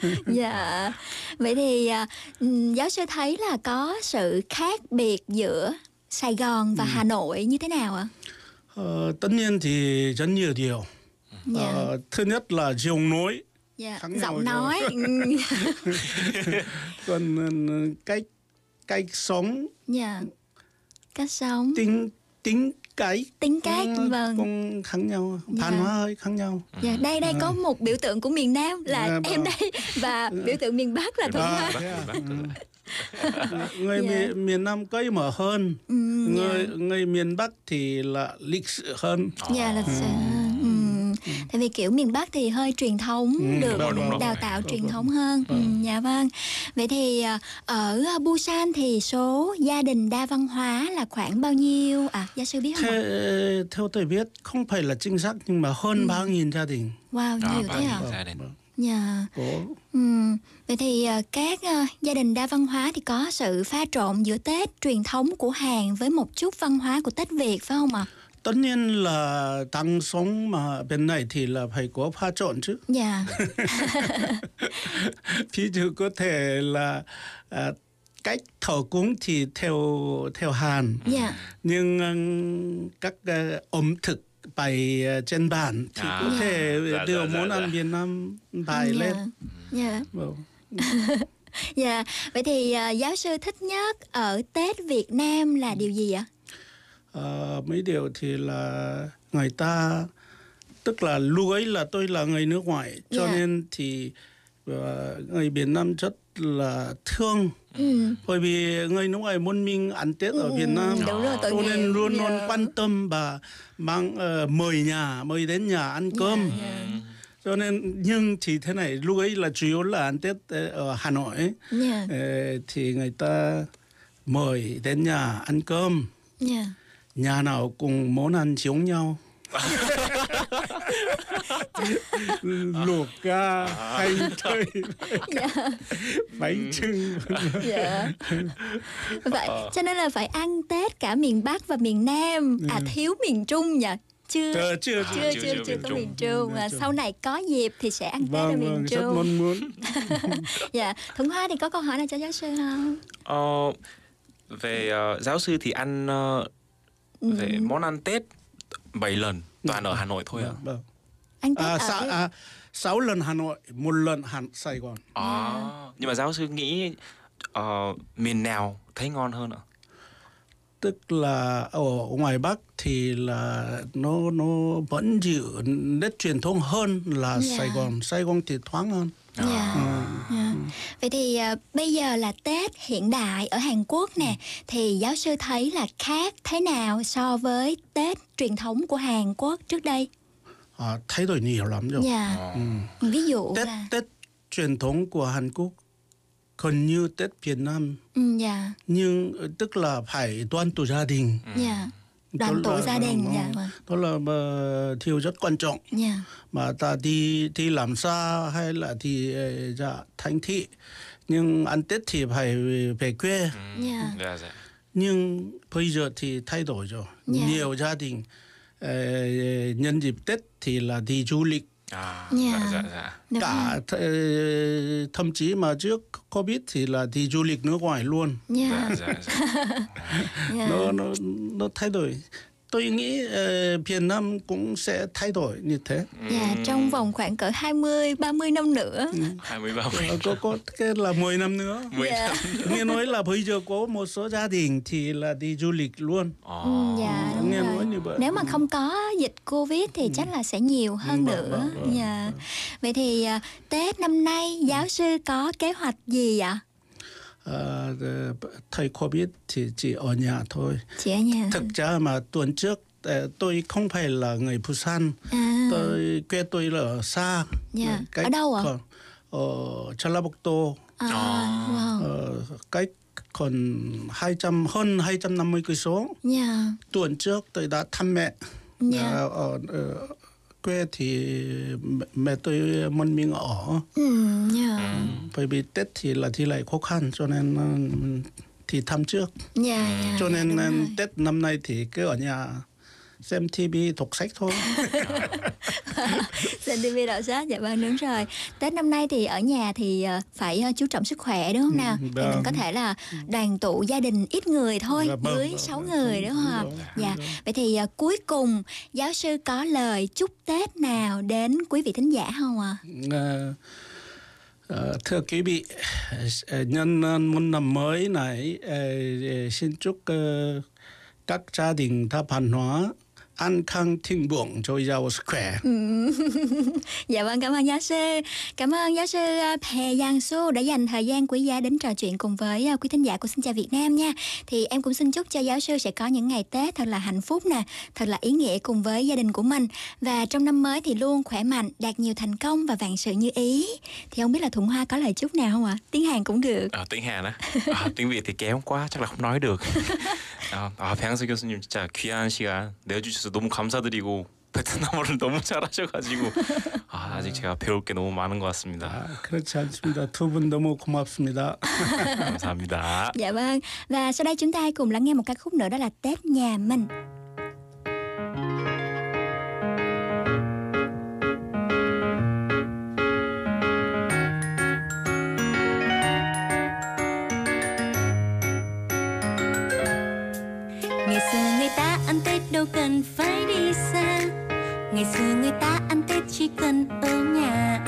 kiếm. dạ. Vậy thì à, ừm, giáo sư thấy là có sự khác biệt giữa Sài Gòn và Hà Nội như thế nào ạ? Ờ, tất nhiên thì rất nhiều điều. Dạ. Ờ, thứ nhất là giọng nói dạ giọng nói. Ừ, còn ờ, cách cách sống. Dạ. Cách sống. Tính tính cái tính cách Ừ, vâng cũng khác nhau Dạ. văn hóa hơi khác nhau Dạ, đây đây có một biểu tượng của miền Nam là Dạ, em vâng. đây và biểu tượng miền Bắc là Thuận À, Hoa. à? Người Dạ. miền, miền Nam cởi mở hơn Ừ, người dạ. người miền Bắc thì là lịch sự hơn Dạ là sẽ ừm. Tại vì kiểu miền Bắc thì hơi truyền thống Ừ, được đúng, đúng, đúng. đào tạo truyền thống hơn. Ừm, dạ vâng. Vậy thì ờ, ở Busan thì số gia đình đa văn hóa là khoảng bao nhiêu? À, giáo sư biết không? ạ? theo, theo tôi biết không phải là chính xác nhưng mà hơn ba nghìn gia đình Wow, nhiều thế à? gia đình Dạ. Ừm, Vậy thì ờ, các ờ, gia đình đa văn hóa thì có sự pha trộn giữa Tết truyền thống của Hàn với một chút văn hóa của Tết Việt phải không ạ? Tất nhiên là đang sống mà bên này thì là phải có pha trộn chứ Dạ. ví dụ có thể là à, cách thờ cúng thì theo theo Hàn Dạ. nhưng ừm, các ờ, ẩm thực bày ờ, trên bàn thì À, có thể dạ, đưa dạ, dạ, món dạ. ăn Việt Nam bày Dạ. lên Dạ. Vâng. Dạ, vậy thì ờ, giáo sư thích nhất ở Tết Việt Nam là điều gì ạ? Ờ, mấy điều thì là người ta tức là lúc ấy là tôi là người nước ngoài cho Dạ. nên thì ờ, người Việt Nam rất là thương Ừ. bởi vì người nước ngoài muốn mình ăn Tết ở Việt Nam đúng rồi, cho nên luôn luôn Dạ. quan tâm và mang ờ, mời nhà mời đến nhà ăn cơm Dạ, cho nên nhưng thì thế này lúc ấy là chủ yếu là ăn Tết ở Hà Nội ấy. Dạ. Ờ, thì người ta mời đến nhà ăn cơm Dạ. Nhà nào cùng món ăn giống nhau luộc ca hành tây bánh trưng Dạ. Vậy cho nên là phải ăn Tết cả miền Bắc và miền Nam. À thiếu miền Trung nhỉ? Chưa. Ờ, chưa chưa chưa chưa, chưa có miền Trung. À, sau này có dịp thì sẽ ăn Tết ở vâng miền vâng rất Trung. mong muốn dạ, Thuận Hoa thì có câu hỏi nào cho giáo sư không? Ờ, về ờ, giáo sư thì ăn ờ, về món ăn Tết 7 lần toàn ở Hà Nội thôi ạ. vâng. Anh Tết à, ở cái- à, sáu lần Hà Nội một lần Hà Sài Gòn À, nhưng mà giáo sư nghĩ ờ, miền nào thấy ngon hơn ạ? tức là ở ngoài Bắc thì là nó nó vẫn giữ nét truyền thống hơn là Dạ. Sài Gòn Sài Gòn thì thoáng hơn Dạ. Ừ. Dạ. Vậy thì à, bây giờ là Tết hiện đại ở Hàn Quốc nè thì giáo sư thấy là khác thế nào so với Tết truyền thống của Hàn Quốc trước đây? à, thay đổi nhiều lắm rồi Dạ. Ừ. Ví dụ Tết là Tết truyền thống của Hàn Quốc gần như Tết Việt Nam ừ, dạ, nhưng ờ, tức là phải đoàn tụ gia đình dạ. Đoàn tụ là- gia đình dạ vâng. đó là ờ, điều rất quan trọng Dạ. mà ta đi đi làm xa hay là đi ờ, ra thành thị nhưng ăn Tết thì phải về quê Dạ. Dạ dạ. nhưng bây giờ thì thay đổi rồi Dạ. nhiều gia đình ờ, nhân dịp Tết thì là đi du lịch À, Dạ. dạ dạ dạ. Đúng cả th- thậm chí mà trước Covid thì là đi du lịch nước ngoài luôn Dạ. Dạ dạ. dạ. Dạ. nó nó nó thay đổi tôi nghĩ ờ, Việt Nam cũng sẽ thay đổi như thế Dạ, trong vòng khoảng cỡ 20 30 năm nữa. 20 30. Ờ, có có cái là 10 năm nữa 10 Dạ. nghe nói là bây giờ có một số gia đình thì là đi du lịch luôn. Ừ, dạ đúng nghe nói rồi. như vậy Nếu mà không có dịch Covid thì chắc là sẽ nhiều hơn vâng, nữa. vâng, vâng, Dạ. Vậy thì à, Tết năm nay giáo sư có kế hoạch gì ạ? Ờ, thời Covid thì chỉ ở nhà thôi Chị ở nhà. thực ra mà tuần trước ờ, tôi không phải là người Busan À, tôi quê tôi là ở xa Dạ. Cách Ở đâu ạ? còn- ở Jeollabuk-do à, wow. ờ, cách còn 200 hơn 250 cây số Dạ. tuần trước tôi đã thăm mẹ Dạ. Ờ, ở, ở quê thì mẹ- tôi muốn mình ở Ừ, dạ. bởi vì Tết thì là thì lại khó khăn cho nên ờ, thì thăm trước Dạ, dạ. cho dạ, nên đúng ờ. Tết năm nay thì cứ ở nhà xem TV đọc sách thôi Xem TV đọc sách, dạ vâng đúng rồi. Tết năm nay thì ở nhà thì ờ, phải ờ, chú trọng sức khỏe đúng không nào? Ừ, Thì mình vâng. có thể là đoàn tụ gia đình ít người thôi, Dạ, vâng, dưới vâng, 6 vâng, người đúng không vâng, Dạ. vâng. Vậy thì ờ, cuối cùng giáo sư có lời chúc Tết nào đến quý vị thính giả không ạ? Ờ, thưa quý vị nhân một năm mới này xin chúc các gia đình ta văn hóa an khang thịnh vượng cho giàu sức khỏe. dạ vâng, cảm ơn giáo sư. Cảm ơn giáo sư à, Pè Giang Su đã dành thời gian quý giá đến trò chuyện cùng với à, quý thính giả của Xin chào Việt Nam nha. Thì em cũng xin chúc cho giáo sư sẽ có những ngày Tết thật là hạnh phúc nè, thật là ý nghĩa cùng với gia đình của mình. Và trong năm mới thì luôn khỏe mạnh, đạt nhiều thành công và vạn sự như ý. Thì không biết là Thuận Hoa có lời chúc nào không ạ? Tiếng Hàn cũng được. 아, tiếng Hàn á? 아, tiếng Việt thì kém quá, chắc là không nói được. 아, 아 배양수 교수님 진짜 귀한 시간 내주셔서 너무 감사드리고 베트남어를 너무 잘하셔가지고 아, 아직 제가 배울 게 너무 많은 것 같습니다. 아, 그렇지 않습니다. 두 분 너무 고맙습니다. 감사합니다. Dạ vâng. Và sau đây chúng ta hãy cùng lắng nghe một ca khúc nữa đó là Tết nhà mình. Đâu cần phải đi xa. Ngày xưa người ta ăn tết chỉ cần ở nhà.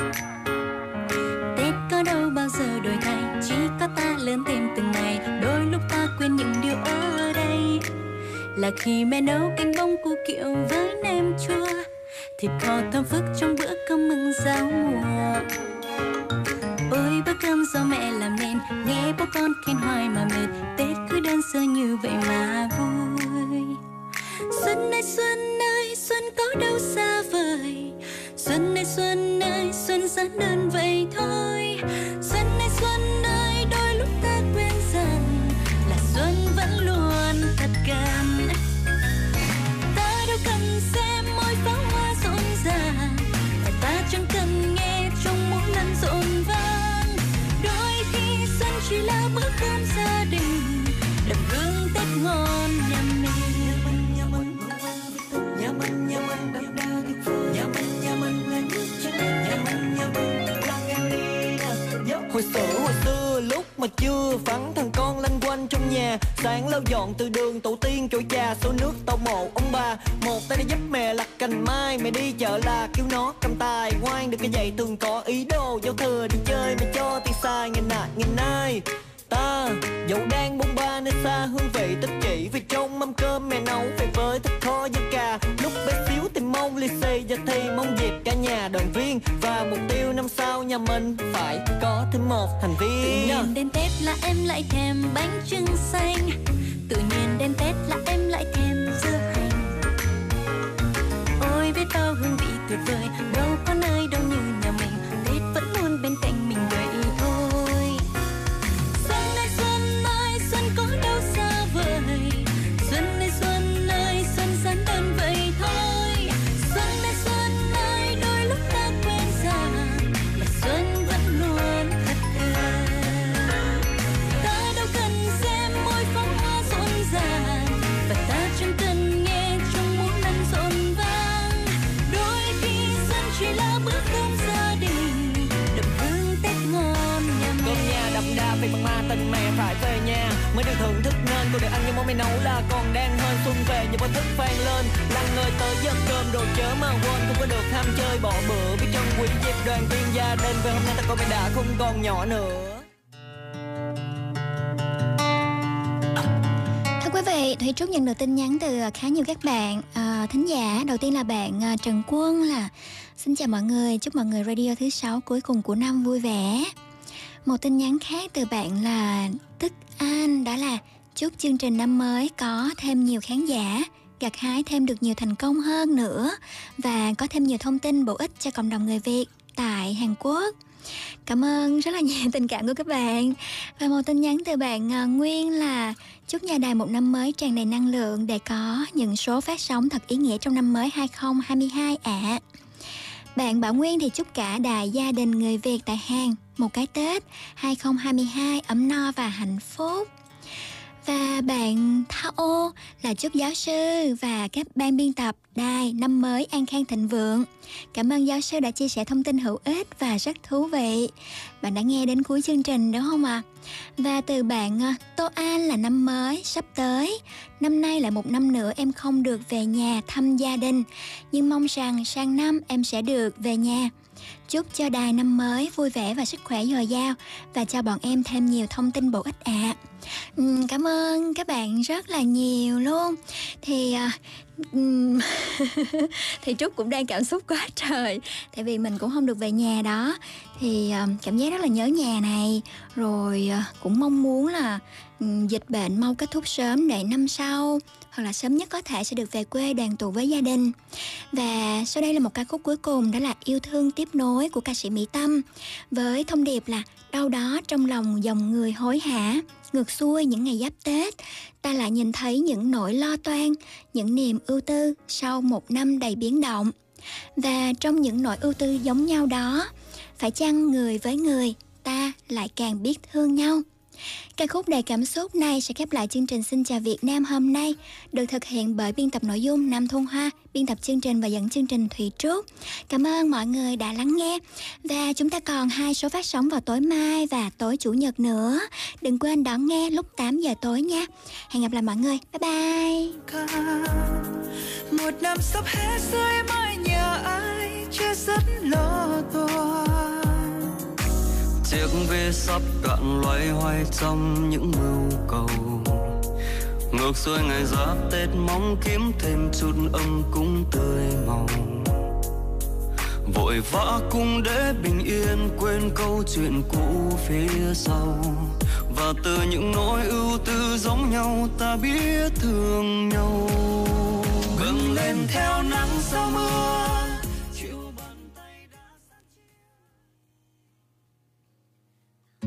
Tết có đâu bao giờ đổi thay, chỉ có ta lớn thêm từng ngày. Đôi lúc ta quên những điều ở đây. Là khi mẹ nấu canh bông cu kiệu với nem chua, thịt kho thơm phức trong bữa cơm mừng giao mùa. Ôi, bữa cơm do mẹ làm nên, nghe bố con khen hoài mà mệt. Tết cứ đơn sơ như vậy mà vui xuân ơi xuân ơi, xuân có đâu xa vời. Xuân ơi xuân ơi, xuân giản đơn vậy thôi. Xuân ơi xuân ơi, đôi lúc ta quên rằng là xuân vẫn luôn thật cao mà chưa vắng thằng con lanh quanh trong nhà. Sáng lau dọn từ đường, tổ tiên, chỗ cha số nước tàu mộ, ông bà. Một tay đi giúp mẹ lặt cành mai, Mẹ đi chợ là kêu nó cầm tài. Ngoan được cái dạy thường có ý đồ, Giao thừa đi chơi, mẹ cho tiền xài Ngày nạt ngày nay Ta, dẫu đang bông ba nơi xa, hương vị tích chỉ Vì trong mâm cơm, mẹ nấu về với thịt kho da cà. Lúc bé xíu thì mong lì xì, giờ thì mong dịp cả nhà đoàn viên. Và mục tiêu năm sau nhà mình phải một thành Tự nhiên đến Tết là em lại thèm bánh trưng xanh. Tự nhiên đến Tết là em lại thèm dưa hành. Ôi, biết bao hương vị tuyệt vời. Mới được thưởng thức nên tôi để ăn những món mày nấu là còn đang hơn xuân về những báo thức vang lên lăng người tới giấc cơm đồ chớ mà quên không có được ham chơi bỏ bữa Biết chân quý dịp đoàn viên gia đình Về hôm nay ta con mày đã không còn nhỏ nữa Thưa quý vị, Thủy Trúc nhận được tin nhắn từ khá nhiều các bạn à, thính giả. Đầu tiên là bạn ờ, Trần Quân là Xin chào mọi người, chúc mọi người radio thứ sáu cuối cùng của năm vui vẻ. Một tin nhắn khác từ bạn là Tức An đó là chúc chương trình năm mới có thêm nhiều khán giả, gặt hái thêm được nhiều thành công hơn nữa và có thêm nhiều thông tin bổ ích cho cộng đồng người Việt tại Hàn Quốc. Cảm ơn rất là nhiều tình cảm của các bạn Và một tin nhắn từ bạn à, Nguyên là Chúc nhà đài một năm mới tràn đầy năng lượng Để có những số phát sóng thật ý nghĩa trong năm mới 2022 ạ bạn Bảo Nguyên thì chúc cả đại gia đình người Việt tại Hàn Một cái Tết 2022 ấm no và hạnh phúc và bạn Thao là chúc giáo sư và các ban biên tập đài năm mới an khang thịnh vượng. Cảm ơn giáo sư đã chia sẻ thông tin hữu ích và rất thú vị. Bạn đã nghe đến cuối chương trình đúng không ạ? À? Và từ bạn à, Tô An là năm mới sắp tới. Năm nay là một năm nữa em không được về nhà thăm gia đình, nhưng mong rằng sang năm em sẽ được về nhà. Chúc cho đài năm mới vui vẻ và sức khỏe dồi dào và cho bọn em thêm nhiều thông tin bổ ích ạ. À. cảm ơn các bạn rất là nhiều luôn. Thì uh, thì Trúc cũng đang cảm xúc quá trời tại vì mình cũng không được về nhà đó thì à, cảm giác rất là nhớ nhà này rồi à, cũng mong muốn là ừ, dịch bệnh mau kết thúc sớm để năm sau hoặc là sớm nhất có thể sẽ được về quê đoàn tụ với gia đình. Và sau đây là một ca khúc cuối cùng đó là Yêu thương tiếp nối của ca sĩ Mỹ Tâm với thông điệp là đâu đó trong lòng dòng người hối hả ngược xuôi những ngày giáp Tết, ta lại nhìn thấy những nỗi lo toan, những niềm ưu tư sau một năm đầy biến động. Và trong những nỗi ưu tư giống nhau đó, phải chăng người với người, ta lại càng biết thương nhau. Ca khúc đầy cảm xúc này sẽ khép lại chương trình Xin chào Việt Nam hôm nay, được thực hiện bởi biên tập nội dung Nam Thôn Hoa, biên tập chương trình và dẫn chương trình Thủy Trúc. Cảm ơn mọi người đã lắng nghe và chúng ta còn hai số phát sóng vào tối mai và tối chủ nhật nữa. Đừng quên đón nghe lúc 8 giờ tối nha. Hẹn gặp lại mọi người. Bye bye. Một năm sắp hết rơi mai nhà ai che rất lo toan chiếc ve sắp cạn loay hoay trong những mưu cầu. Ngược xuôi ngày giáp tết mong kiếm thêm chút âm cúng tươi màu. Vội vã cung để bình yên quên câu chuyện cũ phía sau. Và từ những nỗi ưu tư giống nhau ta biết thương nhau. Gừng lên theo nắng sau mưa.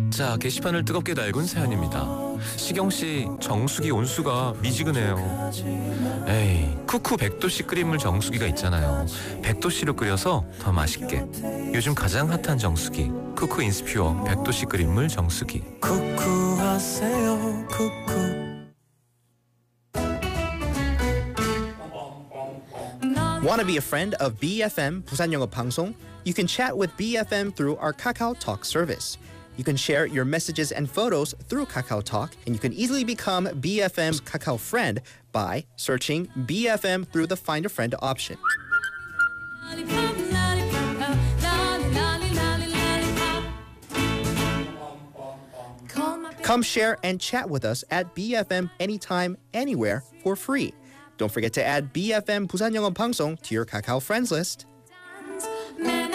자, 게시판을 뜨겁게 달군 사연입니다. 시경 씨, 정수기 온수가 미지근해요. 에이, 쿠쿠 100도씨 끓인 물 정수기가 있잖아요. 100도씨로 끓여서 더 맛있게. 요즘 가장 핫한 정수기, 쿠쿠 인스퓨어 100도씨 끓인 물 정수기. 쿠쿠 하세요, 쿠쿠. Want to be a friend of BFM Yongeo Pangsong? You can chat with BFM through our Kakao Talk service. You can share your messages and photos through Kakao Talk, and you can easily become BFM's Kakao friend by searching BFM through the Find a Friend option. Come share and chat with us at BFM anytime, anywhere for free. Don't forget to add BFM Busan Yongon Pangsong to your Kakao friends list. Man,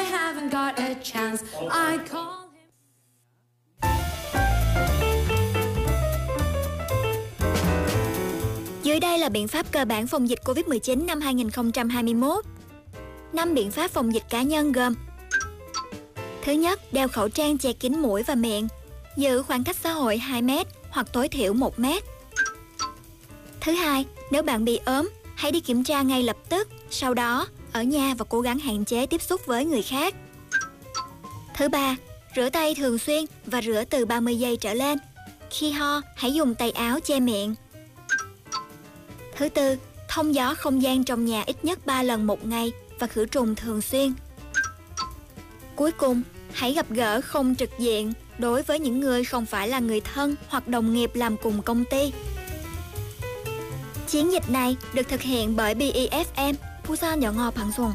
Dưới đây là biện pháp cơ bản phòng dịch Covid-19 năm 2021. 5 biện pháp phòng dịch cá nhân gồm Thứ nhất, đeo khẩu trang che kín mũi và miệng, giữ khoảng cách xã hội 2 mét hoặc tối thiểu 1 mét. Thứ hai, nếu bạn bị ốm, hãy đi kiểm tra ngay lập tức, sau đó ở nhà và cố gắng hạn chế tiếp xúc với người khác. Thứ ba, rửa tay thường xuyên và rửa từ 30 giây trở lên. Khi ho, hãy dùng tay áo che miệng Thứ tư, thông gió không gian trong nhà ít nhất 3 lần một ngày và khử trùng thường xuyên. Cuối cùng, hãy gặp gỡ không trực diện đối với những người không phải là người thân hoặc đồng nghiệp làm cùng công ty. Chiến dịch này được thực hiện bởi BEFM, Busan Nhỏ Ngọt Bằng Xuân.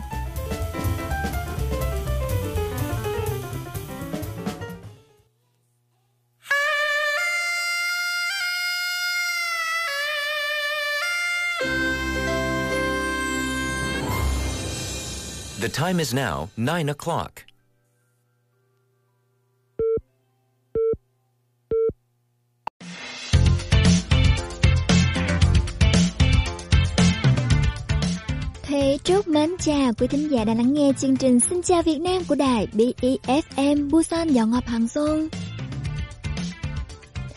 The time is now 9 o'clock. Thế chúc mến chào quý thính giả đang lắng nghe chương trình Xin chào Việt Nam của đài BEFM Busan do Ngọc Hằng Xuân.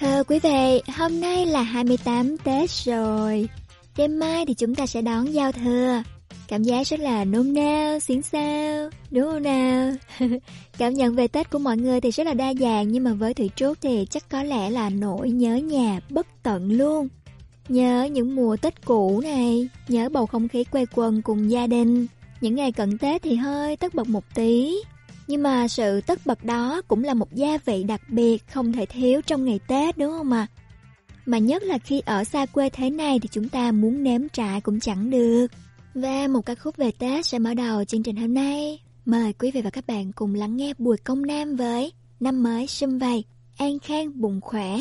Thưa quý vị, hôm nay là 28 Tết rồi. Đêm mai thì chúng ta sẽ đón giao thừa. Cảm giác rất là nôn nao, xuyến sao, đúng không nào? Cảm nhận về Tết của mọi người thì rất là đa dạng nhưng mà với Thủy Trúc thì chắc có lẽ là nỗi nhớ nhà bất tận luôn. Nhớ những mùa Tết cũ này, nhớ bầu không khí quê quần cùng gia đình. Những ngày cận Tết thì hơi tất bật một tí. Nhưng mà sự tất bật đó cũng là một gia vị đặc biệt không thể thiếu trong ngày Tết đúng không ạ? À? Mà nhất là khi ở xa quê thế này thì chúng ta muốn nếm trải cũng chẳng được. Và một ca khúc về Tết sẽ mở đầu chương trình hôm nay. Mời quý vị và các bạn cùng lắng nghe Bùi Công Nam với Năm mới sum vầy, an khang bụng khỏe.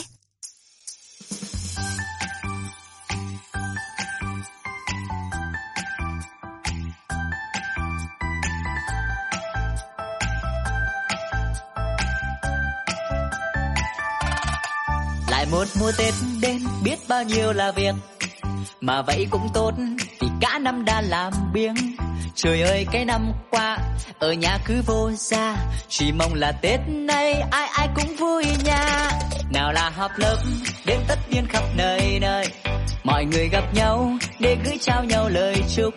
lại một mùa tết đến biết bao nhiêu là việc mà vậy cũng tốt, vì cả năm đã làm biếng. Trời ơi, cái năm qua, ở nhà cứ vô ra chỉ mong là tết nay ai ai cũng vui nha nào là họp lớp, đến tất niên khắp nơi nơi. Mọi người gặp nhau để gửi trao nhau lời chúc.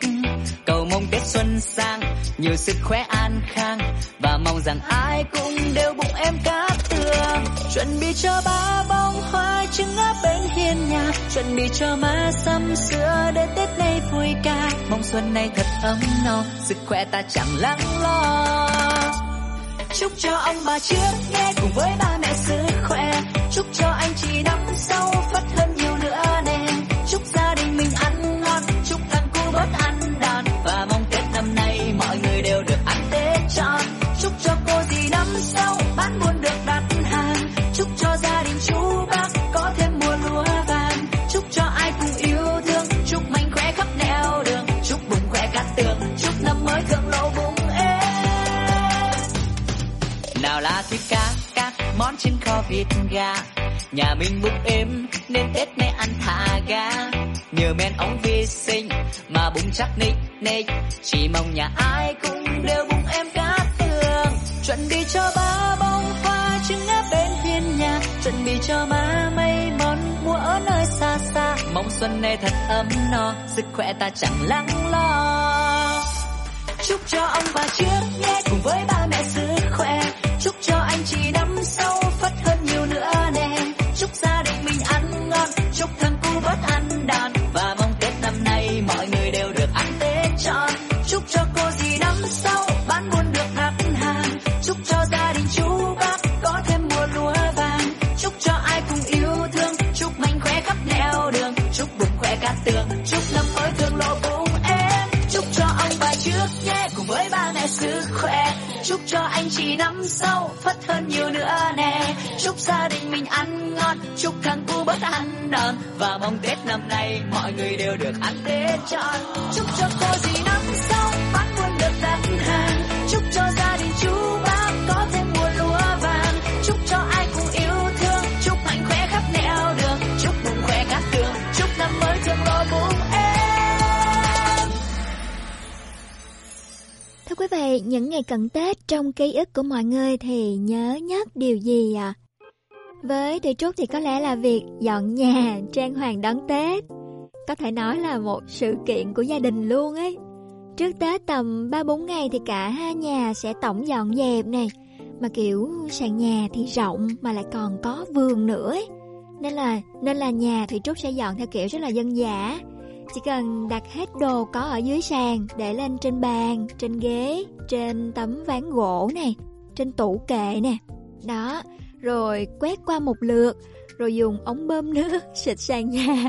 Cầu mong tết xuân sang, nhiều sức khỏe an khang. Và mong rằng ai cũng đều bụng em cát tường. Chuẩn bị cho ba bông hoa, trứng ở bên hiên nhà. Chuẩn bị cho má sắm sữa để tết này vui ca. Mong xuân này thật ấm no, sức khỏe ta chẳng lắng lo. Chúc cho ông bà trước nghe cùng với ba mẹ sức khỏe chúc cho anh chị năm sau phát hơn nhiều nữa nè. Chúc gia đình mình ăn ngon, chúc thằng cu bớt ăn đòn. Và mong tết năm nay mọi người đều được ăn tết tròn chúc cho cô gì các kho vịt gà. Nhà mình bụng êm nên tết này ăn thả ga nhờ men ống vi sinh mà bụng chắc nịch nịch. Chỉ mong nhà ai cũng đều bụng em cá tường. Chuẩn bị cho ba bông hoa trứng áp bên hiên nhà. Chuẩn bị cho má mấy món mua ở nơi xa xa. Mong xuân này thật ấm no, sức khỏe ta chẳng lắng lo. Chúc cho ông bà trước nghe cùng với ba mẹ sức khỏe. Chúc cho anh chị năm năm sau phát hơn nhiều nữa nè. Chúc gia đình mình ăn ngon, chúc thằng cu bớt ăn đòn. Và mong tết năm nay mọi người đều được ăn tết tròn chúc cho cô gì năm sau quý vị, những ngày cận Tết trong ký ức của mọi người thì nhớ nhất điều gì ạ? À? Với Thủy Trúc thì có lẽ là việc dọn nhà, trang hoàng đón Tết. Có thể nói là một sự kiện của gia đình luôn ấy. Trước Tết tầm 3-4 ngày thì cả hai nhà sẽ tổng dọn dẹp này. Mà kiểu sàn nhà thì rộng mà lại còn có vườn nữa ấy. Nên là nên là nhà Thủy Trúc sẽ dọn theo kiểu rất là dân dã. Chỉ cần đặt hết đồ có ở dưới sàn để lên trên bàn, trên ghế, trên tấm ván gỗ này, trên tủ kệ nè. Đó, rồi quét qua một lượt, rồi dùng ống bơm nước xịt sàn nhà.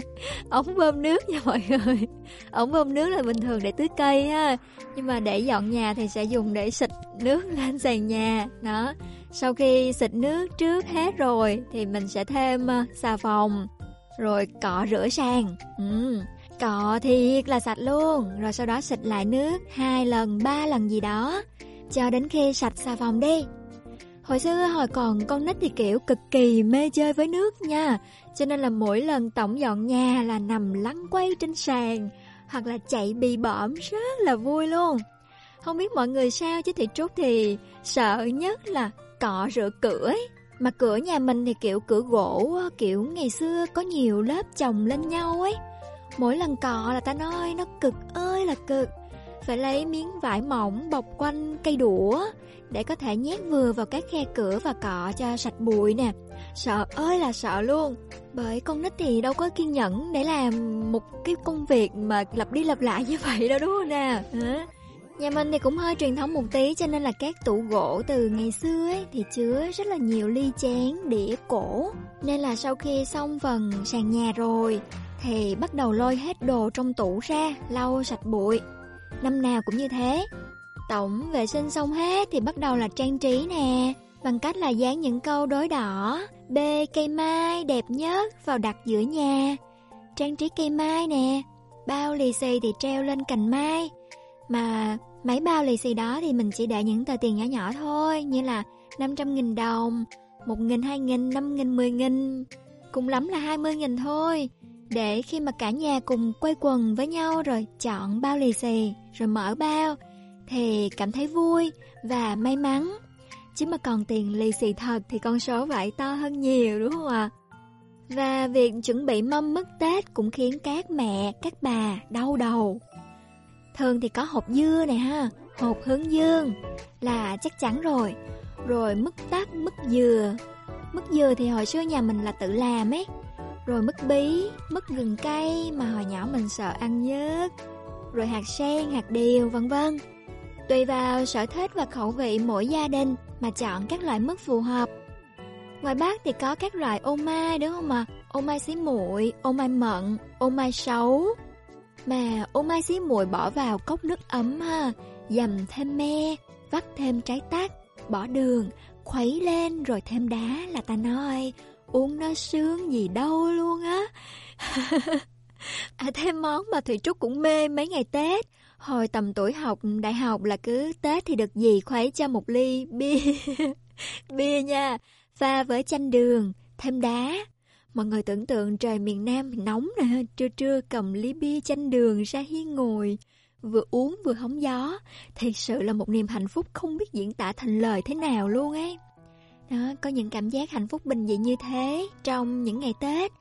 ống bơm nước nha mọi người. ống bơm nước là bình thường để tưới cây ha, nhưng mà để dọn nhà thì sẽ dùng để xịt nước lên sàn nhà. Đó. Sau khi xịt nước trước hết rồi thì mình sẽ thêm ờ, xà phòng, rồi cọ rửa sàn. Ừ. Cọ thiệt là sạch luôn. Rồi sau đó xịt lại nước hai lần, ba lần gì đó. Cho đến khi sạch xà phòng đi. Hồi xưa hồi còn con nít thì kiểu cực kỳ mê chơi với nước nha. Cho nên là mỗi lần tổng dọn nhà là nằm lăn quay trên sàn Hoặc là chạy bì bõm rất là vui luôn. Không biết mọi người sao chứ thì Trúc thì sợ nhất là cọ rửa cửa ấy. Mà cửa nhà mình thì kiểu cửa gỗ kiểu ngày xưa có nhiều lớp chồng lên nhau ấy. Mỗi lần cọ là ta nói nó cực ơi là cực Phải lấy miếng vải mỏng bọc quanh cây đũa Để có thể nhét vừa vào các khe cửa và cọ cho sạch bụi nè Sợ ơi là sợ luôn Bởi con nít thì đâu có kiên nhẫn để làm một cái công việc mà lặp đi lặp lại như vậy đâu đúng không nè Hả? Nhà mình thì cũng hơi truyền thống một tí cho nên là các tủ gỗ từ ngày xưa ấy thì chứa rất là nhiều ly chén, đĩa cổ. Nên là sau khi xong phần sàn nhà rồi thì bắt đầu lôi hết đồ trong tủ ra, lau sạch bụi. Năm nào cũng như thế. tổng vệ sinh xong hết thì bắt đầu là trang trí nè bằng cách là dán những câu đối đỏ bê cây mai đẹp nhất vào đặt giữa nhà trang trí cây mai nè bao lì xì thì treo lên cành mai mà mấy bao lì xì đó thì mình chỉ để những tờ tiền nhỏ nhỏ thôi như là 500.000 đồng 1.000, 2.000, 5.000, 10.000 Cùng lắm là 20.000 thôi để khi mà cả nhà cùng quay quần với nhau rồi chọn bao lì xì Rồi mở bao Thì cảm thấy vui và may mắn. Chứ mà còn tiền lì xì thật thì con số vậy to hơn nhiều đúng không ạ? Và việc chuẩn bị mâm mứt Tết cũng khiến các mẹ, các bà đau đầu. Thường thì có hộp dưa này ha Hộp hướng dương là chắc chắn rồi. Rồi mứt tắc, mứt dừa. Mứt dừa thì hồi xưa nhà mình là tự làm ấy. Rồi mứt bí, mứt gừng cay mà hồi nhỏ mình sợ ăn nhất Rồi hạt sen, hạt điều vân vân Tùy vào sở thích và khẩu vị mỗi gia đình mà chọn các loại mứt phù hợp Ngoài Bắc thì có các loại ô mai đúng không ạ? À? Ô mai xí muội, ô mai mận, ô mai sấu Mà ô mai xí muội bỏ vào cốc nước ấm ha Dầm thêm me, vắt thêm trái tắc, bỏ đường khuấy lên rồi thêm đá là ta nói uống nó sướng gì đâu luôn á. À thêm món mà thủy trúc cũng mê mấy ngày tết. Hồi tầm tuổi học đại học là cứ tết thì được gì khuấy cho một ly bia. Bia nha pha với chanh đường thêm đá. Mọi người tưởng tượng trời miền nam nóng nè trưa trưa cầm ly bia chanh đường ra hiên ngồi. Vừa uống vừa hóng gió, thật sự là một niềm hạnh phúc không biết diễn tả thành lời thế nào luôn ấy. Đó, có những cảm giác hạnh phúc bình dị như thế trong những ngày Tết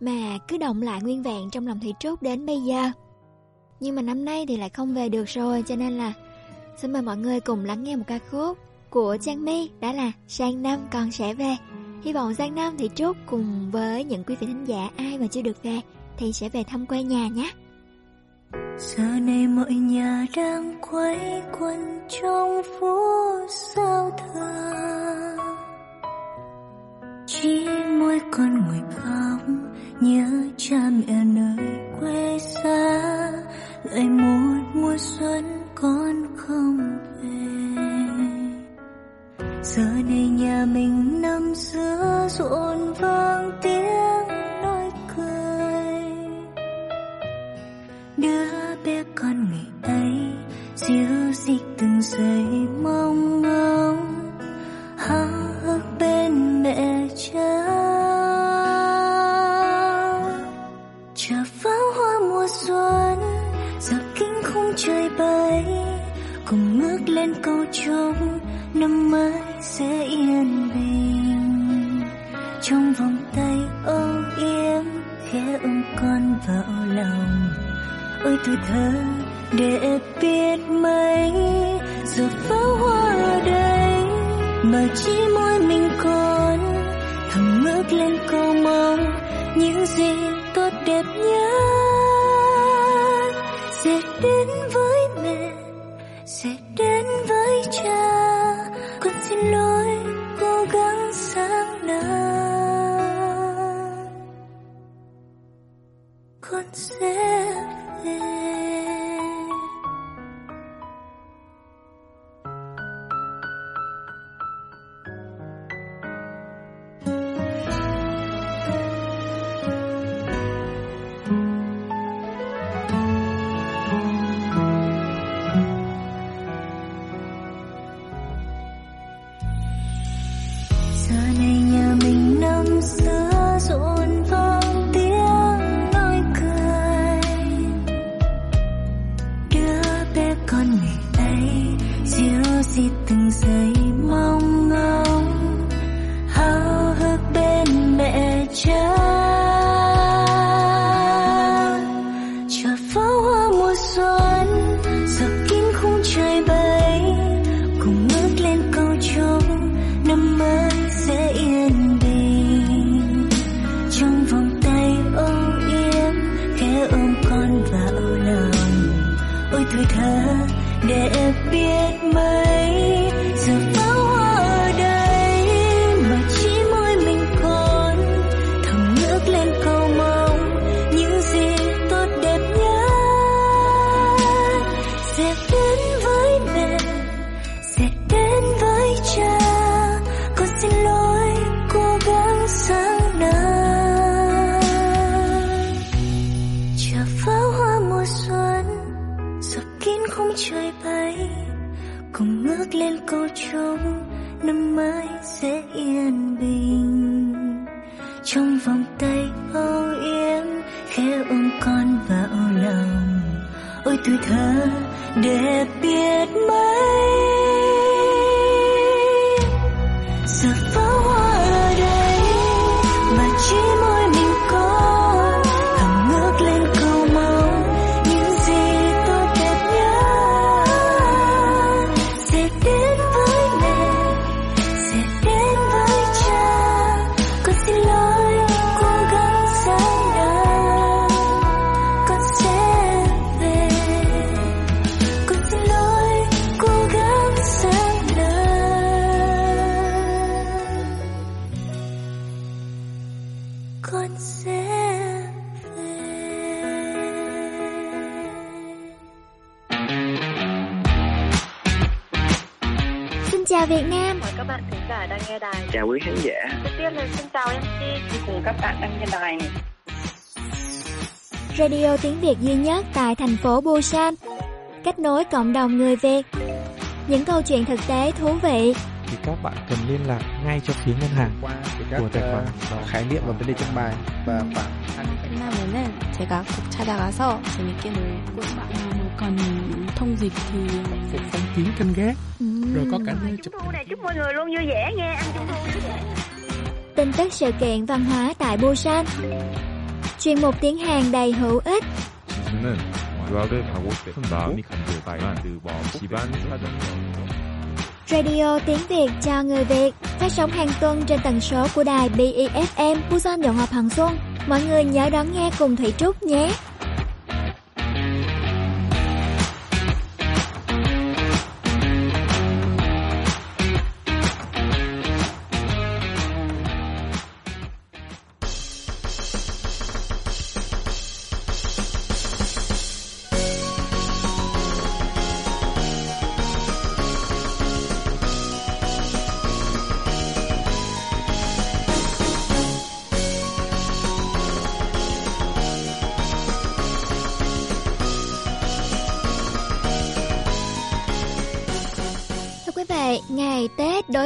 mà cứ động lại nguyên vẹn trong lòng Thị Trúc đến bây giờ. Nhưng mà năm nay thì lại không về được rồi cho nên là xin mời mọi người cùng lắng nghe một ca khúc của Trang My đó là Sang năm con sẽ về. Hy vọng sang năm thủy Trúc cùng với những quý vị thính giả ai mà chưa được về thì sẽ về thăm quê nhà nhé. giờ này mọi nhà đang quay quần trong phố sao thừa chỉ mỗi con ngồi khóc nhớ cha mẹ nơi quê xa. Lại một mùa xuân con không về. Giờ này nhà mình năm xưa rộn vang tiếng nói cười. Đứa bé con ngày ấy dịu dịt từng giây mong ngóng. Háo hức bên mẹ cha chờ pháo hoa mùa xuân giờ kinh khung trời bay cùng ngước lên câu chung năm mới sẽ yên bình trong vòng tay ôm yếm khẽ ôm con vào lòng ôi tuổi thơ để biết mấy giờ pháo hoa ở đây mà chỉ mỗi mình con ngước lên cầu mong những gì tốt đẹp nhất sẽ đến với mẹ, sẽ đến với cha. Con xin lỗi, cố gắng sáng nào con sẽ về. Tay âu yếm khẽ ôm con vào lòng. Ôi tuổi thơ đẹp biết mấy Chào quý khán giả. Đầu tiên là xin chào MC chị cùng các bạn đang nghe đài này. Radio tiếng Việt duy nhất tại thành phố Busan Kết nối cộng đồng người Việt Những câu chuyện thực tế thú vị thì các bạn cần liên lạc ngay cho phía ngân hàng qua các của tài khoản ờ, khái niệm và vấn đề trong bài và khoảng 끝나면은 제가 꼭 찾아가서 재밌게 놀고 còn thông dịch thì phục phong kiến canh gác rồi có cả nơi chụp Thu này chúc mọi người luôn vui vẻ nghe, ăn trung thu vui vẻ. Tin tức sự kiện văn hóa tại Busan Chuyên mục tiếng Hàn đầy hữu ích 지수는 유학을 가고 싶은 마음이 간절했지만 그 집안 사정으로 Radio tiếng Việt cho người Việt phát sóng hàng tuần trên tần số của đài BEFM Busan Dọn Ngọc Hằng Xuân. Mọi người nhớ đón nghe cùng Thủy Trúc nhé.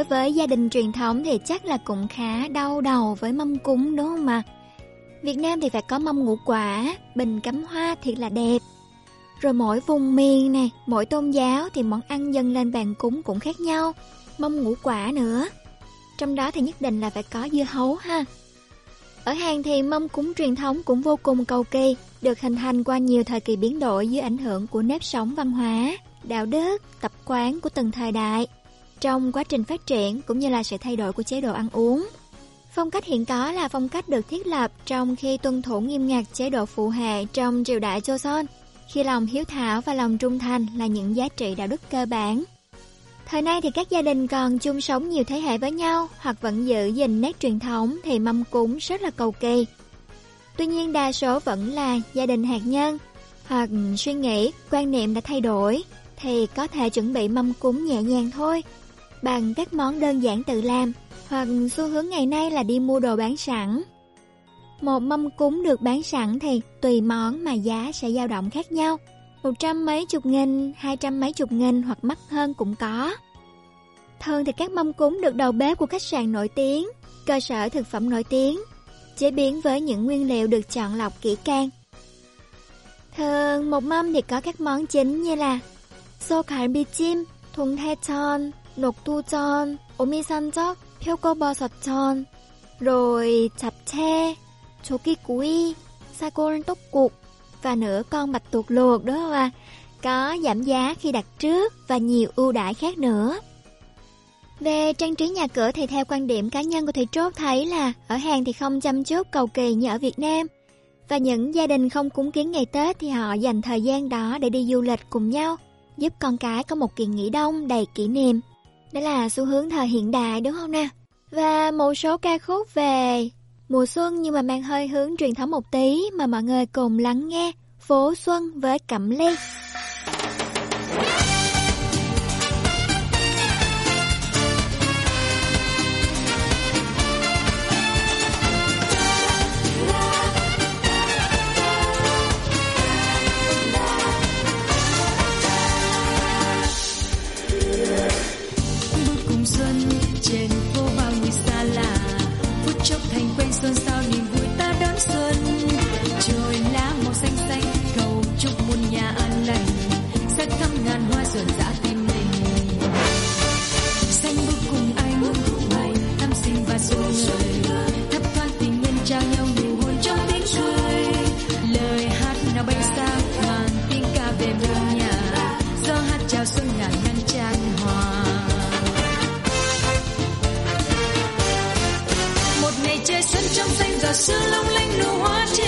Với gia đình truyền thống thì chắc là cũng khá đau đầu với mâm cúng đúng không ạ? Việt Nam thì phải có mâm ngũ quả, bình cắm hoa thiệt là đẹp. Rồi mỗi vùng miền này, mỗi tôn giáo thì món ăn dâng lên bàn cúng cũng khác nhau. Mâm ngũ quả nữa. Trong đó thì nhất định là phải có dưa hấu ha. Ở Hàn thì mâm cúng truyền thống cũng vô cùng cầu kỳ, được hình thành qua nhiều thời kỳ biến đổi dưới ảnh hưởng của nếp sống văn hóa, đạo đức, tập quán của từng thời đại. Trong quá trình phát triển cũng như là sự thay đổi của chế độ ăn uống. Phong cách hiện có là phong cách được thiết lập trong khi tuân thủ nghiêm ngặt chế độ phụ hệ trong triều đại Joseon, khi lòng hiếu thảo và lòng trung thành là những giá trị đạo đức cơ bản. Thời nay thì các gia đình còn chung sống nhiều thế hệ với nhau hoặc vẫn giữ gìn nét truyền thống thì mâm cúng rất là cầu kỳ. Tuy nhiên đa số vẫn là gia đình hạt nhân hoặc suy nghĩ, quan niệm đã thay đổi thì có thể chuẩn bị mâm cúng nhẹ nhàng thôi bằng các món đơn giản tự làm hoặc xu hướng ngày nay là đi mua đồ bán sẵn. Một mâm cúng được bán sẵn thì tùy món mà giá sẽ dao động khác nhau. Một trăm mấy chục nghìn, hai trăm mấy chục nghìn hoặc mắc hơn cũng có. Thường thì các mâm cúng được đầu bếp của khách sạn nổi tiếng, cơ sở thực phẩm nổi tiếng, chế biến với những nguyên liệu được chọn lọc kỹ càng. Thường một mâm thì có các món chính như là sô khải bì chim, thùng the ton, 녹두전, 오미산적, 표고버섯전, rồi 잡채, 조기구이, 사골 떡국 và nửa con bạch tuộc luộc đúng không ạ? Có giảm giá khi đặt trước và nhiều ưu đãi khác nữa. Về trang trí nhà cửa thì theo quan điểm cá nhân của Thầy Trốt thấy là ở Hàn thì không chăm chút cầu kỳ như ở Việt Nam. Và những gia đình không cúng kiến ngày Tết thì họ dành thời gian đó để đi du lịch cùng nhau, giúp con cái có một kỳ nghỉ đông đầy kỷ niệm. đó là xu hướng thời hiện đại, đúng không nè? Và một số ca khúc về mùa xuân nhưng mà mang hơi hướng truyền thống một tí mà mọi người cùng lắng nghe Phố Xuân với Cẩm Ly. giờ sương lung linh nụ hoa trên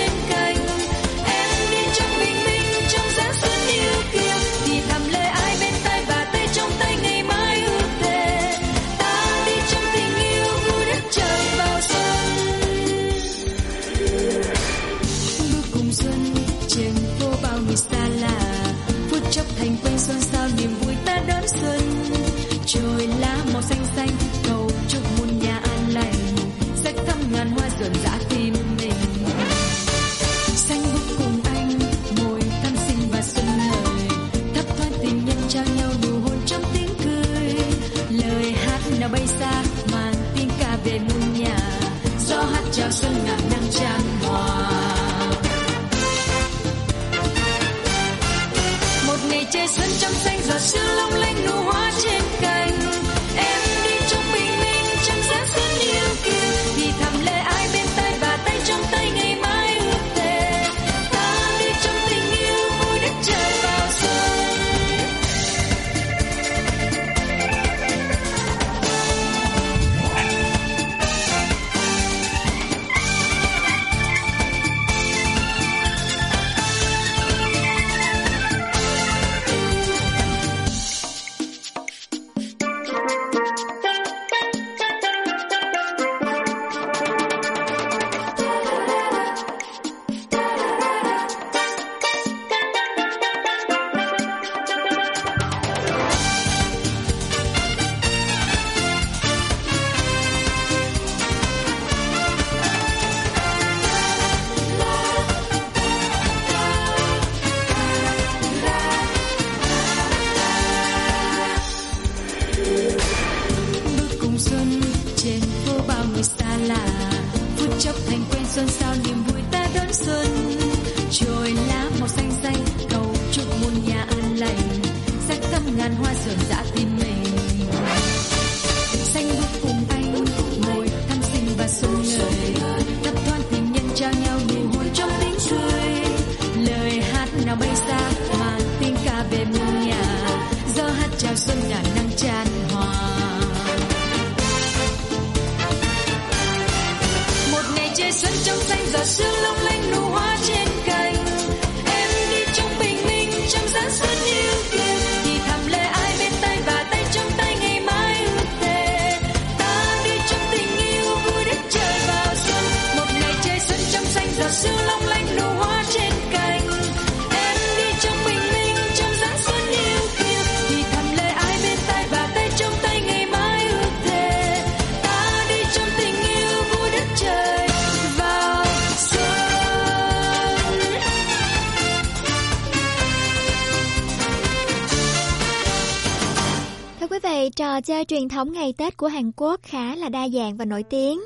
chơi truyền thống ngày Tết của Hàn Quốc khá là đa dạng và nổi tiếng.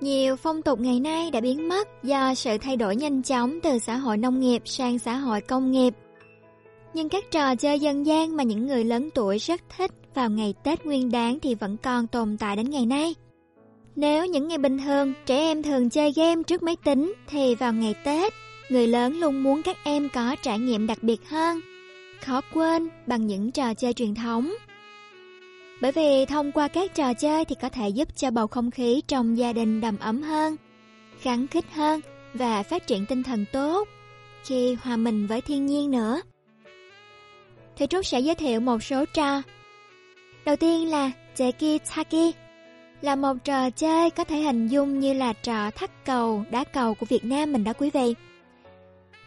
Nhiều phong tục ngày nay đã biến mất do sự thay đổi nhanh chóng từ xã hội nông nghiệp sang xã hội công nghiệp. Nhưng các trò chơi dân gian mà những người lớn tuổi rất thích vào ngày Tết Nguyên đán thì vẫn còn tồn tại đến ngày nay. Nếu những ngày bình thường trẻ em thường chơi game trước máy tính thì vào ngày Tết, người lớn luôn muốn các em có trải nghiệm đặc biệt hơn, khó quên bằng những trò chơi truyền thống. Bởi vì thông qua các trò chơi thì có thể giúp cho bầu không khí trong gia đình đầm ấm hơn, kháng khích hơn và phát triển tinh thần tốt khi hòa mình với thiên nhiên nữa. Thì Trúc sẽ giới thiệu một số trò. Đầu tiên là Teki Taki là một trò chơi có thể hình dung như là trò thắt cầu, đá cầu của Việt Nam mình đó quý vị.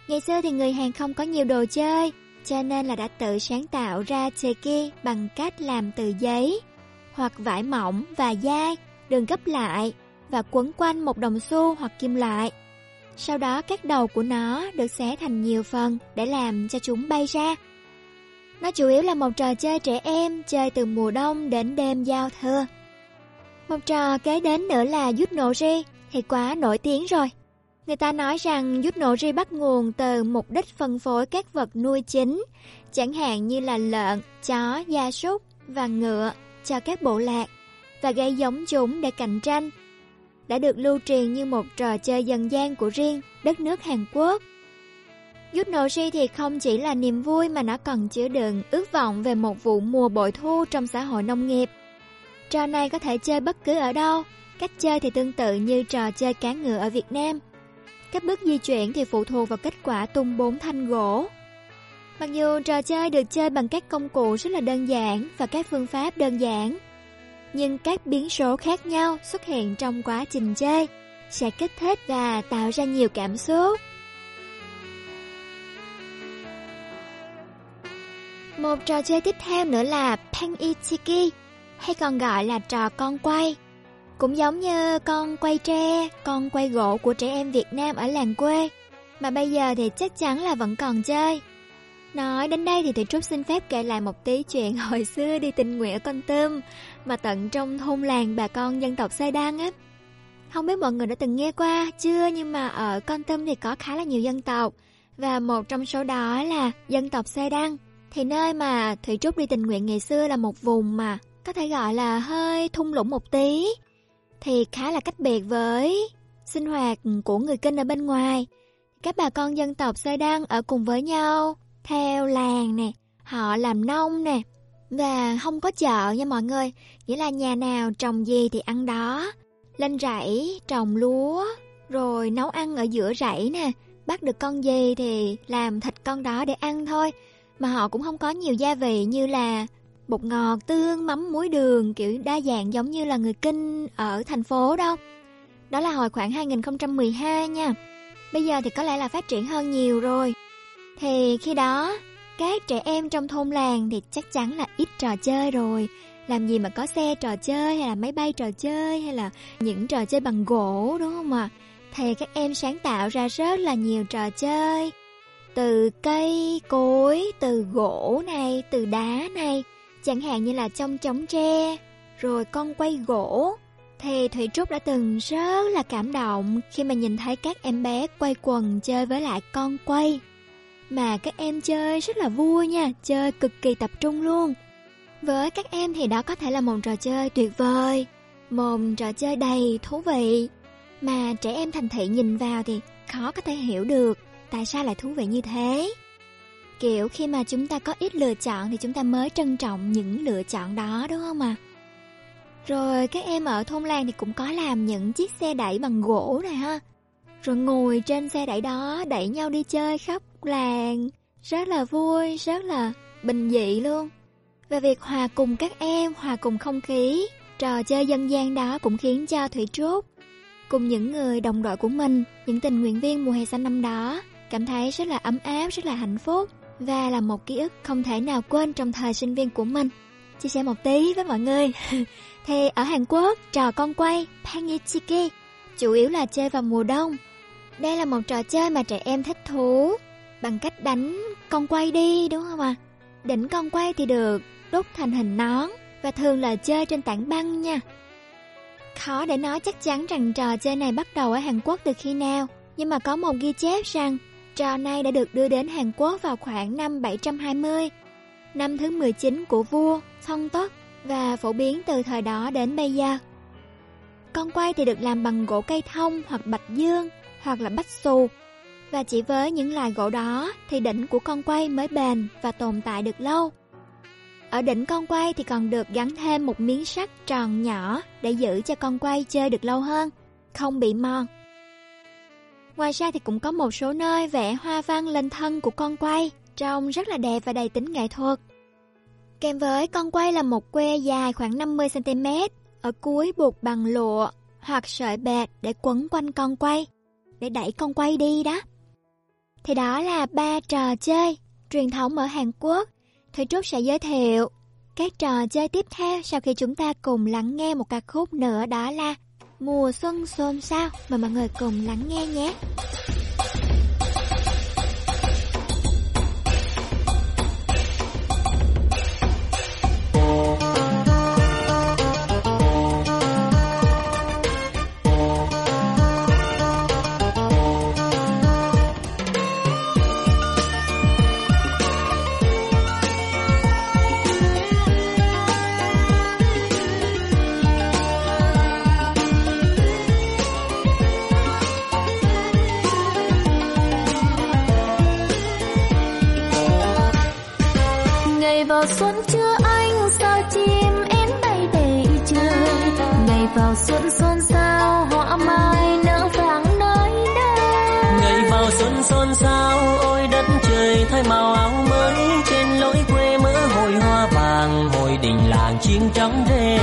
Ngày xưa thì người Hàn không có nhiều đồ chơi, cho nên là đã tự sáng tạo ra Jeki bằng cách làm từ giấy hoặc vải mỏng và dai, đường gấp lại và quấn quanh một đồng xu hoặc kim loại. Sau đó các đầu của nó được xé thành nhiều phần để làm cho chúng bay ra. Nó chủ yếu là một trò chơi trẻ em chơi từ mùa đông đến đêm giao thừa. Một trò kế đến nữa là giúp Nổ Ri thì quá nổi tiếng rồi. Người ta nói rằng giúp Nổ Ri bắt nguồn từ mục đích phân phối các vật nuôi chính, chẳng hạn như là lợn, chó, gia súc và ngựa cho các bộ lạc và gây giống chúng để cạnh tranh. Đã được lưu truyền như một trò chơi dân gian của riêng đất nước Hàn Quốc. Giúp Nổ Ri thì không chỉ là niềm vui mà nó còn chứa đựng ước vọng về một vụ mùa bội thu trong xã hội nông nghiệp. Trò này có thể chơi bất cứ ở đâu, Cách chơi thì tương tự như trò chơi cá ngựa ở Việt Nam. Các bước di chuyển thì phụ thuộc vào kết quả tung bốn thanh gỗ. Mặc dù trò chơi được chơi bằng các công cụ rất là đơn giản và các phương pháp đơn giản, nhưng các biến số khác nhau xuất hiện trong quá trình chơi sẽ kích thích và tạo ra nhiều cảm xúc. Một trò chơi tiếp theo nữa là Pen hay còn gọi là trò con quay. Cũng giống như con quay tre, con quay gỗ của trẻ em Việt Nam ở làng quê, mà bây giờ thì chắc chắn là vẫn còn chơi. Nói đến đây thì Thủy Trúc xin phép kể lại một tí chuyện hồi xưa đi tình nguyện ở Con Tum, mà tận trong thôn làng bà con dân tộc Sai Đăng á. Không biết mọi người đã từng nghe qua chưa nhưng mà ở Con Tum thì có khá là nhiều dân tộc, và một trong số đó là dân tộc Sai Đăng. Thì nơi mà Thủy Trúc đi tình nguyện ngày xưa là một vùng mà có thể gọi là hơi thung lũng một tí, thì khá là cách biệt với sinh hoạt của người Kinh ở bên ngoài. Các bà con dân tộc Sơ Đăng ở cùng với nhau, theo làng nè, họ làm nông nè, và không có chợ nha mọi người, nghĩa là nhà nào trồng gì thì ăn đó. Lên rẫy, trồng lúa, rồi nấu ăn ở giữa rẫy nè, bắt được con gì thì làm thịt con đó để ăn thôi. Mà họ cũng không có nhiều gia vị như là bột ngọt, tương, mắm, muối, đường kiểu đa dạng giống như là người Kinh ở thành phố đâu. Đó là hồi khoảng 2012 nha. Bây giờ thì có lẽ là phát triển hơn nhiều rồi. Thì khi đó, các trẻ em trong thôn làng thì chắc chắn là ít trò chơi rồi. Làm gì mà có xe trò chơi hay là máy bay trò chơi hay là những trò chơi bằng gỗ đúng không ạ? Thì các em sáng tạo ra rất là nhiều trò chơi. Từ cây, cối, từ gỗ này, từ đá này chẳng hạn như là trong trống tre, rồi con quay gỗ. Thì Thủy Trúc đã từng rất là cảm động khi mà nhìn thấy các em bé quay quần chơi với lại con quay. Mà các em chơi rất là vui nha, chơi cực kỳ tập trung luôn. Với các em thì đó có thể là một trò chơi tuyệt vời, một trò chơi đầy thú vị. Mà trẻ em thành thị nhìn vào thì khó có thể hiểu được tại sao lại thú vị như thế. Kiểu khi mà chúng ta có ít lựa chọn thì chúng ta mới trân trọng những lựa chọn đó đúng không ạ? À? Rồi các em ở thôn làng thì cũng có làm những chiếc xe đẩy bằng gỗ này ha. Rồi ngồi trên xe đẩy đó đẩy nhau đi chơi khắp làng. Rất là vui, rất là bình dị luôn. Và việc hòa cùng các em, hòa cùng không khí, trò chơi dân gian đó cũng khiến cho Thủy Trúc cùng những người đồng đội của mình, những tình nguyện viên mùa hè xanh năm đó cảm thấy rất là ấm áp, rất là hạnh phúc và là một ký ức không thể nào quên trong thời sinh viên của mình. Chia sẻ một tí với mọi người. thì ở Hàn Quốc, trò con quay Pangichiki chủ yếu là chơi vào mùa đông. Đây là một trò chơi mà trẻ em thích thú bằng cách đánh con quay đi đúng không ạ? À? Đỉnh con quay thì được đúc thành hình nón và thường là chơi trên tảng băng nha. Khó để nói chắc chắn rằng trò chơi này bắt đầu ở Hàn Quốc từ khi nào, nhưng mà có một ghi chép rằng Trò này đã được đưa đến Hàn Quốc vào khoảng năm 720, năm thứ 19 của vua Song Tất và phổ biến từ thời đó đến bây giờ. Con quay thì được làm bằng gỗ cây thông hoặc bạch dương hoặc là bách xù và chỉ với những loài gỗ đó thì đỉnh của con quay mới bền và tồn tại được lâu. Ở đỉnh con quay thì còn được gắn thêm một miếng sắt tròn nhỏ để giữ cho con quay chơi được lâu hơn, không bị mòn. Ngoài ra thì cũng có một số nơi vẽ hoa văn lên thân của con quay, trông rất là đẹp và đầy tính nghệ thuật. Kèm với con quay là một que dài khoảng 50cm, ở cuối buộc bằng lụa hoặc sợi bạc để quấn quanh con quay, để đẩy con quay đi đó. Thì đó là ba trò chơi truyền thống ở Hàn Quốc. Thủy Trúc sẽ giới thiệu các trò chơi tiếp theo sau khi chúng ta cùng lắng nghe một ca khúc nữa đó là Mùa xuân xôn xao mà mọi người cùng lắng nghe nhé. xuân chưa anh, sao chim én bay đầy trời? Ngày vào xuân xuân sao hoa mai nở vàng nơi đây? Ngày vào xuân xuân sao ôi đất trời thay màu áo mới? Trên lối quê mỡ hồi hoa vàng, hồi đình làng chim trắng rêu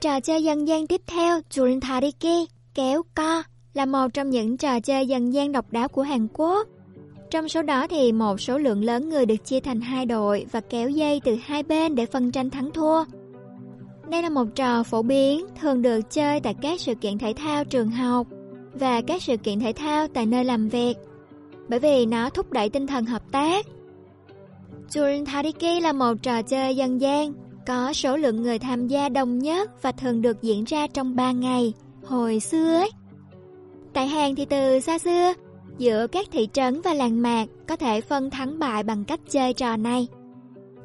trò chơi dân gian tiếp theo, Jurintariki, kéo co, là một trong những trò chơi dân gian độc đáo của Hàn Quốc. Trong số đó thì một số lượng lớn người được chia thành hai đội và kéo dây từ hai bên để phân tranh thắng thua. Đây là một trò phổ biến, thường được chơi tại các sự kiện thể thao trường học và các sự kiện thể thao tại nơi làm việc, bởi vì nó thúc đẩy tinh thần hợp tác. Jurintariki là một trò chơi dân gian có số lượng người tham gia đông nhất và thường được diễn ra trong 3 ngày, hồi xưa ấy. Tại Hàn thì từ xa xưa, giữa các thị trấn và làng mạc có thể phân thắng bại bằng cách chơi trò này.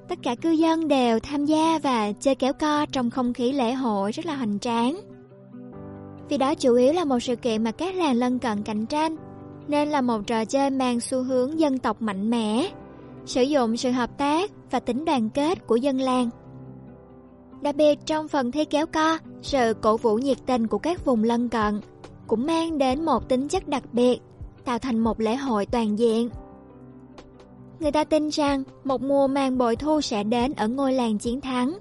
Tất cả cư dân đều tham gia và chơi kéo co trong không khí lễ hội rất là hoành tráng. Vì đó chủ yếu là một sự kiện mà các làng lân cận cạnh tranh, nên là một trò chơi mang xu hướng dân tộc mạnh mẽ, sử dụng sự hợp tác và tính đoàn kết của dân làng. Đặc biệt trong phần thi kéo co, sự cổ vũ nhiệt tình của các vùng lân cận cũng mang đến một tính chất đặc biệt, tạo thành một lễ hội toàn diện. Người ta tin rằng một mùa màng bội thu sẽ đến ở ngôi làng chiến thắng,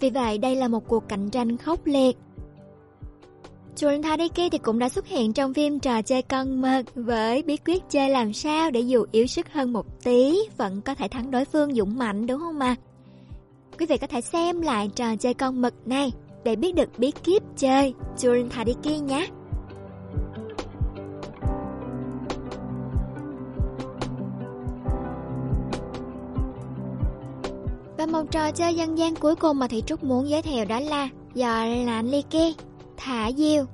vì vậy đây là một cuộc cạnh tranh khốc liệt. Chuan Tadiki thì cũng đã xuất hiện trong phim trò chơi con mực với bí quyết chơi làm sao để dù yếu sức hơn một tí vẫn có thể thắng đối phương dũng mạnh đúng không mà? Quý vị có thể xem lại trò chơi con mực này để biết được bí kíp chơi Chuan Tadiki nhé. Và một trò chơi dân gian cuối cùng mà Thị Trúc muốn giới thiệu đó là Giò lạnh ly thả diều.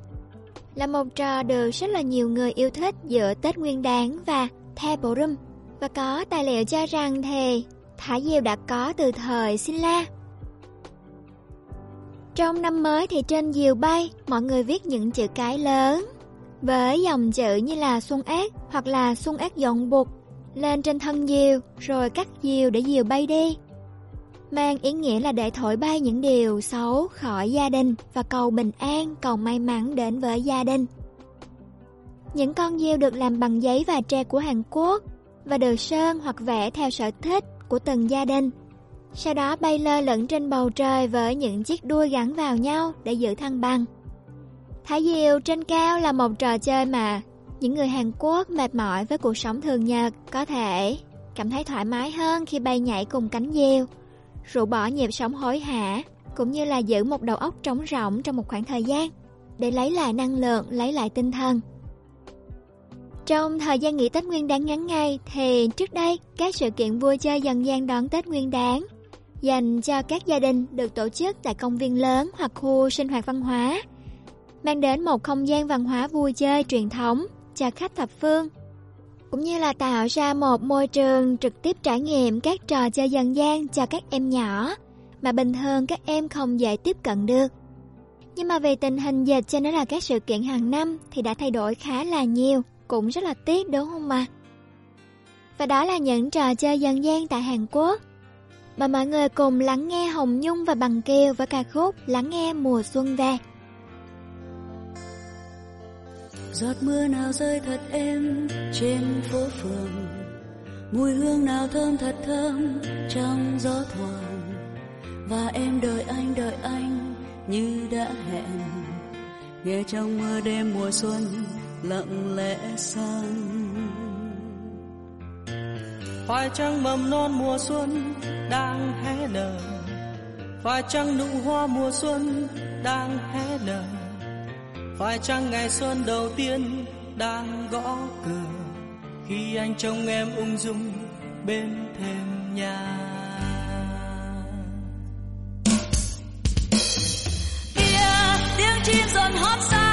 Là một trò được rất là nhiều người yêu thích giữa Tết Nguyên Đán và The Ballroom Và có tài liệu cho rằng thì thả diều đã có từ thời Xin La. Trong năm mới thì trên diều bay, mọi người viết những chữ cái lớn với dòng chữ như là xuân ác hoặc là xuân ác dọn bụt lên trên thân diều rồi cắt diều để diều bay đi mang ý nghĩa là để thổi bay những điều xấu khỏi gia đình và cầu bình an, cầu may mắn đến với gia đình. Những con diều được làm bằng giấy và tre của Hàn Quốc và được sơn hoặc vẽ theo sở thích của từng gia đình. Sau đó bay lơ lửng trên bầu trời với những chiếc đuôi gắn vào nhau để giữ thăng bằng. Thả diều trên cao là một trò chơi mà những người Hàn Quốc mệt mỏi với cuộc sống thường nhật có thể cảm thấy thoải mái hơn khi bay nhảy cùng cánh diều rũ bỏ nhịp sống hối hả, cũng như là giữ một đầu óc trống rỗng trong một khoảng thời gian, để lấy lại năng lượng, lấy lại tinh thần. Trong thời gian nghỉ Tết Nguyên đáng ngắn ngày thì trước đây các sự kiện vui chơi dần gian đón Tết Nguyên đáng dành cho các gia đình được tổ chức tại công viên lớn hoặc khu sinh hoạt văn hóa, mang đến một không gian văn hóa vui chơi truyền thống cho khách thập phương cũng như là tạo ra một môi trường trực tiếp trải nghiệm các trò chơi dân gian cho các em nhỏ mà bình thường các em không dễ tiếp cận được. Nhưng mà vì tình hình dịch cho nên là các sự kiện hàng năm thì đã thay đổi khá là nhiều, cũng rất là tiếc, đúng không mà? Và đó là những trò chơi dân gian tại Hàn Quốc. Mà mọi người cùng lắng nghe Hồng Nhung và Bằng Kiều với ca khúc Lắng nghe mùa xuân về. giọt mưa nào rơi thật êm trên phố phường, mùi hương nào thơm thật thơm trong gió thoảng và em đợi anh đợi anh như đã hẹn, nghe trong mưa đêm mùa xuân lặng lẽ sang. Phải chăng mầm non mùa xuân đang hé nở? Phải chăng nụ hoa mùa xuân đang hé nở? Phải chăng ngày xuân đầu tiên đang gõ cửa khi anh trông em ung dung bên thềm nhà? Kia tiếng chim rộn hót xa.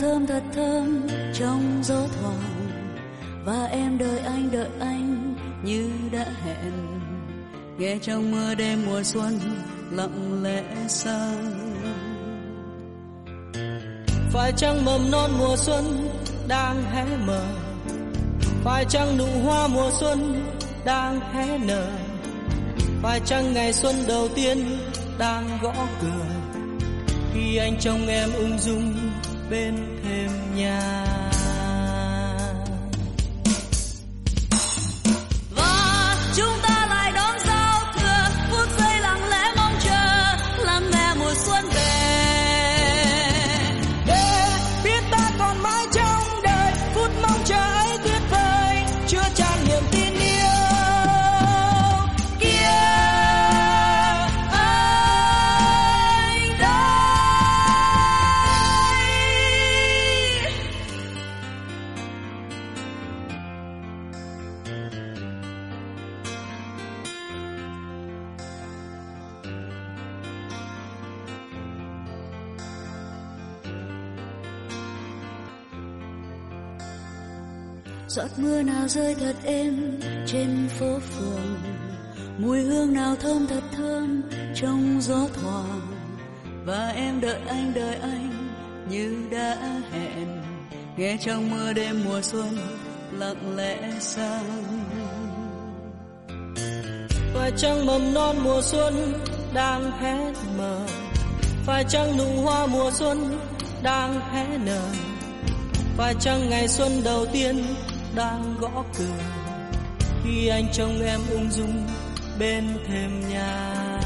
Hương thơm thật thơm trong gió thoảng. Và em đợi anh đợi anh như đã hẹn. Nghe trong mưa đêm mùa xuân lặng lẽ sang. Phải chăng mầm non mùa xuân đang hé mở? Phải chăng nụ hoa mùa xuân đang hé nở? Phải chăng ngày xuân đầu tiên đang gõ cửa? Khi anh trông em ung dung bên thêm nhà. Mưa nào rơi thật êm trên phố phường. Mùi hương nào thơm thật thơm trong gió thoảng. Và em đợi anh đợi anh như đã hẹn. Nghe trong mưa đêm mùa xuân lặng lẽ sang. Phải chăng mầm non mùa xuân đang hé mở. Phải chăng nụ hoa mùa xuân đang hé nở. Phải chăng ngày xuân đầu tiên đang gõ cửa. Khi anh trông em ung dung bên thềm nhà.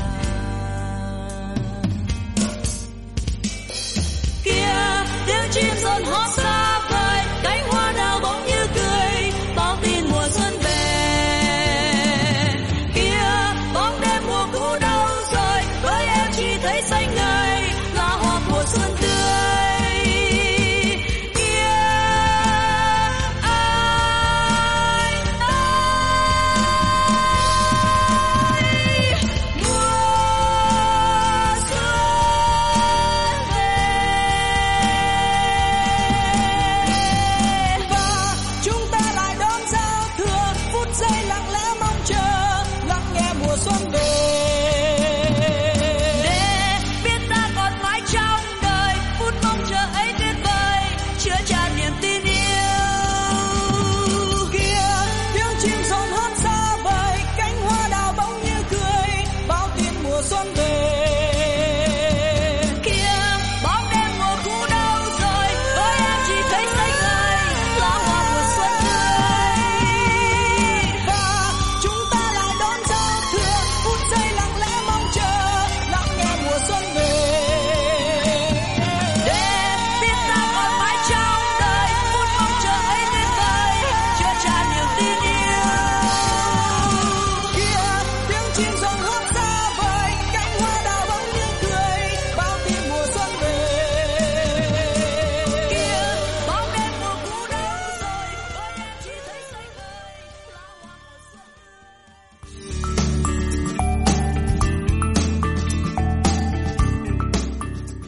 Kia tiếng chim rộn hót xa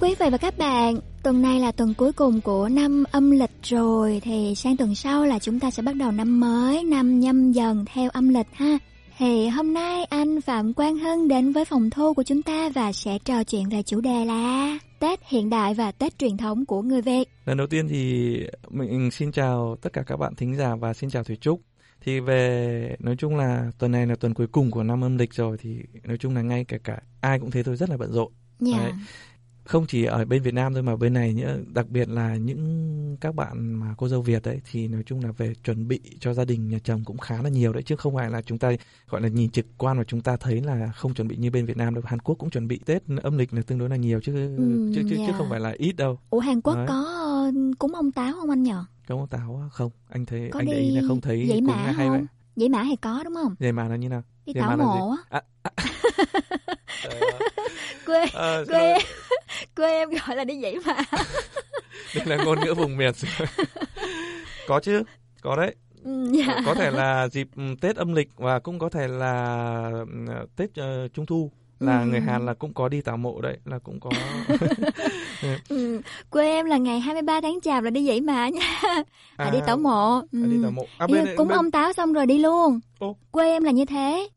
quý vị và các bạn, tuần này là tuần cuối cùng của năm âm lịch rồi thì sang tuần sau là chúng ta sẽ bắt đầu năm mới, năm nhâm dần theo âm lịch ha. Thì hôm nay anh Phạm Quang Hân đến với phòng thu của chúng ta và sẽ trò chuyện về chủ đề là Tết hiện đại và Tết truyền thống của người Việt. Lần đầu tiên thì mình xin chào tất cả các bạn thính giả và xin chào Thủy Trúc. Thì về nói chung là tuần này là tuần cuối cùng của năm âm lịch rồi thì nói chung là ngay cả cả ai cũng thấy tôi rất là bận rộn. Dạ. Đấy. Không chỉ ở bên Việt Nam thôi mà bên này nữa, đặc biệt là những các bạn mà cô dâu Việt đấy thì nói chung là về chuẩn bị cho gia đình nhà chồng cũng khá là nhiều đấy chứ không phải là chúng ta gọi là nhìn trực quan và chúng ta thấy là không chuẩn bị như bên Việt Nam đâu. Hàn Quốc cũng chuẩn bị Tết âm lịch là tương đối là nhiều chứ Ừ, chứ chứ, chứ dạ. không phải là ít đâu. Ủa Hàn Quốc Đấy. có cúng ông táo không anh nhờ? Có táo á? không? Anh thấy Có anh để đi ý là không thấy dãy cúng mã hay vậy. không? Dãy mã thì có đúng không? Dày mà là như nào? Đi Dày tảo mã mộ á. À, quê Ờ, xin quê em quê em gọi là đi dãy mã. đây là ngôn ngữ vùng miền có chứ có đấy Ừ, dạ. có thể là dịp ừ, Tết âm lịch và cũng có thể là ừ, Tết ờ, Trung thu là Ừ. người Hàn là cũng có đi tảo mộ đấy là cũng có Ừ, quê em là ngày 23 tháng chạp là đi dãy mã nha. À, À, đi tảo mộ. Ừ. đi tảo mộ. À, bên- cúng bên- ông táo xong rồi đi luôn. Ô. Quê em là như thế.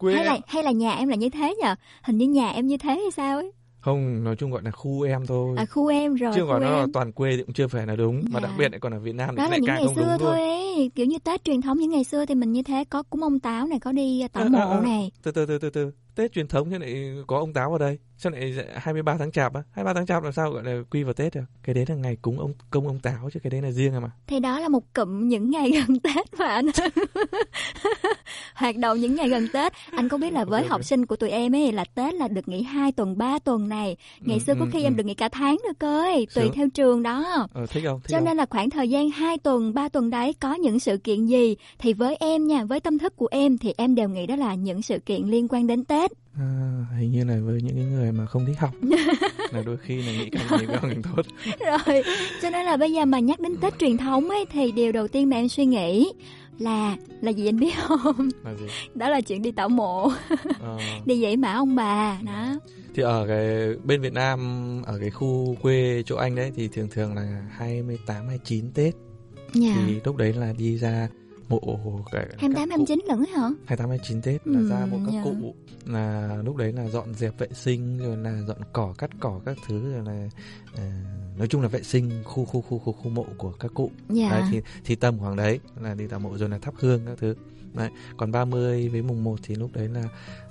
Quê hay là em- hay là nhà em là như thế nhờ? Hình như nhà em như thế hay sao ấy? không nói chung gọi là khu em thôi À khu em rồi. chứ khu gọi nó là toàn quê thì cũng chưa phải là đúng mà Dạ. đặc biệt lại còn ở Việt Nam thì đó là lại những càng ngày xưa thôi ấy. kiểu như Tết truyền thống những ngày xưa thì mình như thế có cúng ông táo này có đi tảo À, mộ à, à. này từ từ từ từ từ Tết truyền thống chứ lại có ông táo vào đây sao lại 23 tháng chạp á 23 tháng chạp làm sao gọi là quy vào Tết được cái đấy là ngày cúng ông công ông táo chứ cái đấy là riêng à mà thì đó là một cụm những ngày gần Tết mà anh hoạt động những ngày gần Tết anh có biết là với học sinh của tụi em ấy là Tết là được nghỉ 2 tuần 3 tuần này ngày Ừ, xưa có ừ, khi ừ. em được nghỉ cả tháng nữa cơ ấy, tùy Sướng. theo trường đó ờ, thích không thích cho không? nên là khoảng thời gian 2 tuần, 3 tuần đấy có những sự kiện gì thì với em nha, với tâm thức của em thì em đều nghĩ đó là những sự kiện liên quan đến Tết. À, hình như là với những cái người mà không thích học là đôi khi là nghĩ càng nhiều càng tốt Rồi, cho nên là bây giờ mà nhắc đến Tết truyền thống ấy thì điều đầu tiên mà em suy nghĩ là là gì anh biết không? là gì Đó là chuyện đi tảo mộ, Ờ, đi dãy mã ông bà đó. thì ở cái bên Việt Nam ở cái khu quê chỗ anh đấy thì thường thường là 28 29 Tết Dạ. thì lúc đấy là đi ra mộ cái 28 29 lẫn ấy hả? 28 29 Tết là Ừ, ra mộ các dạ. cụ là lúc đấy là dọn dẹp vệ sinh rồi là dọn cỏ cắt cỏ các thứ rồi là ờ, nói chung là vệ sinh khu khu khu khu khu mộ của các cụ Dạ. đấy, thì thì tầm khoảng đấy là đi tảo mộ rồi là thắp hương các thứ đấy còn 30 với mùng 1 thì lúc đấy là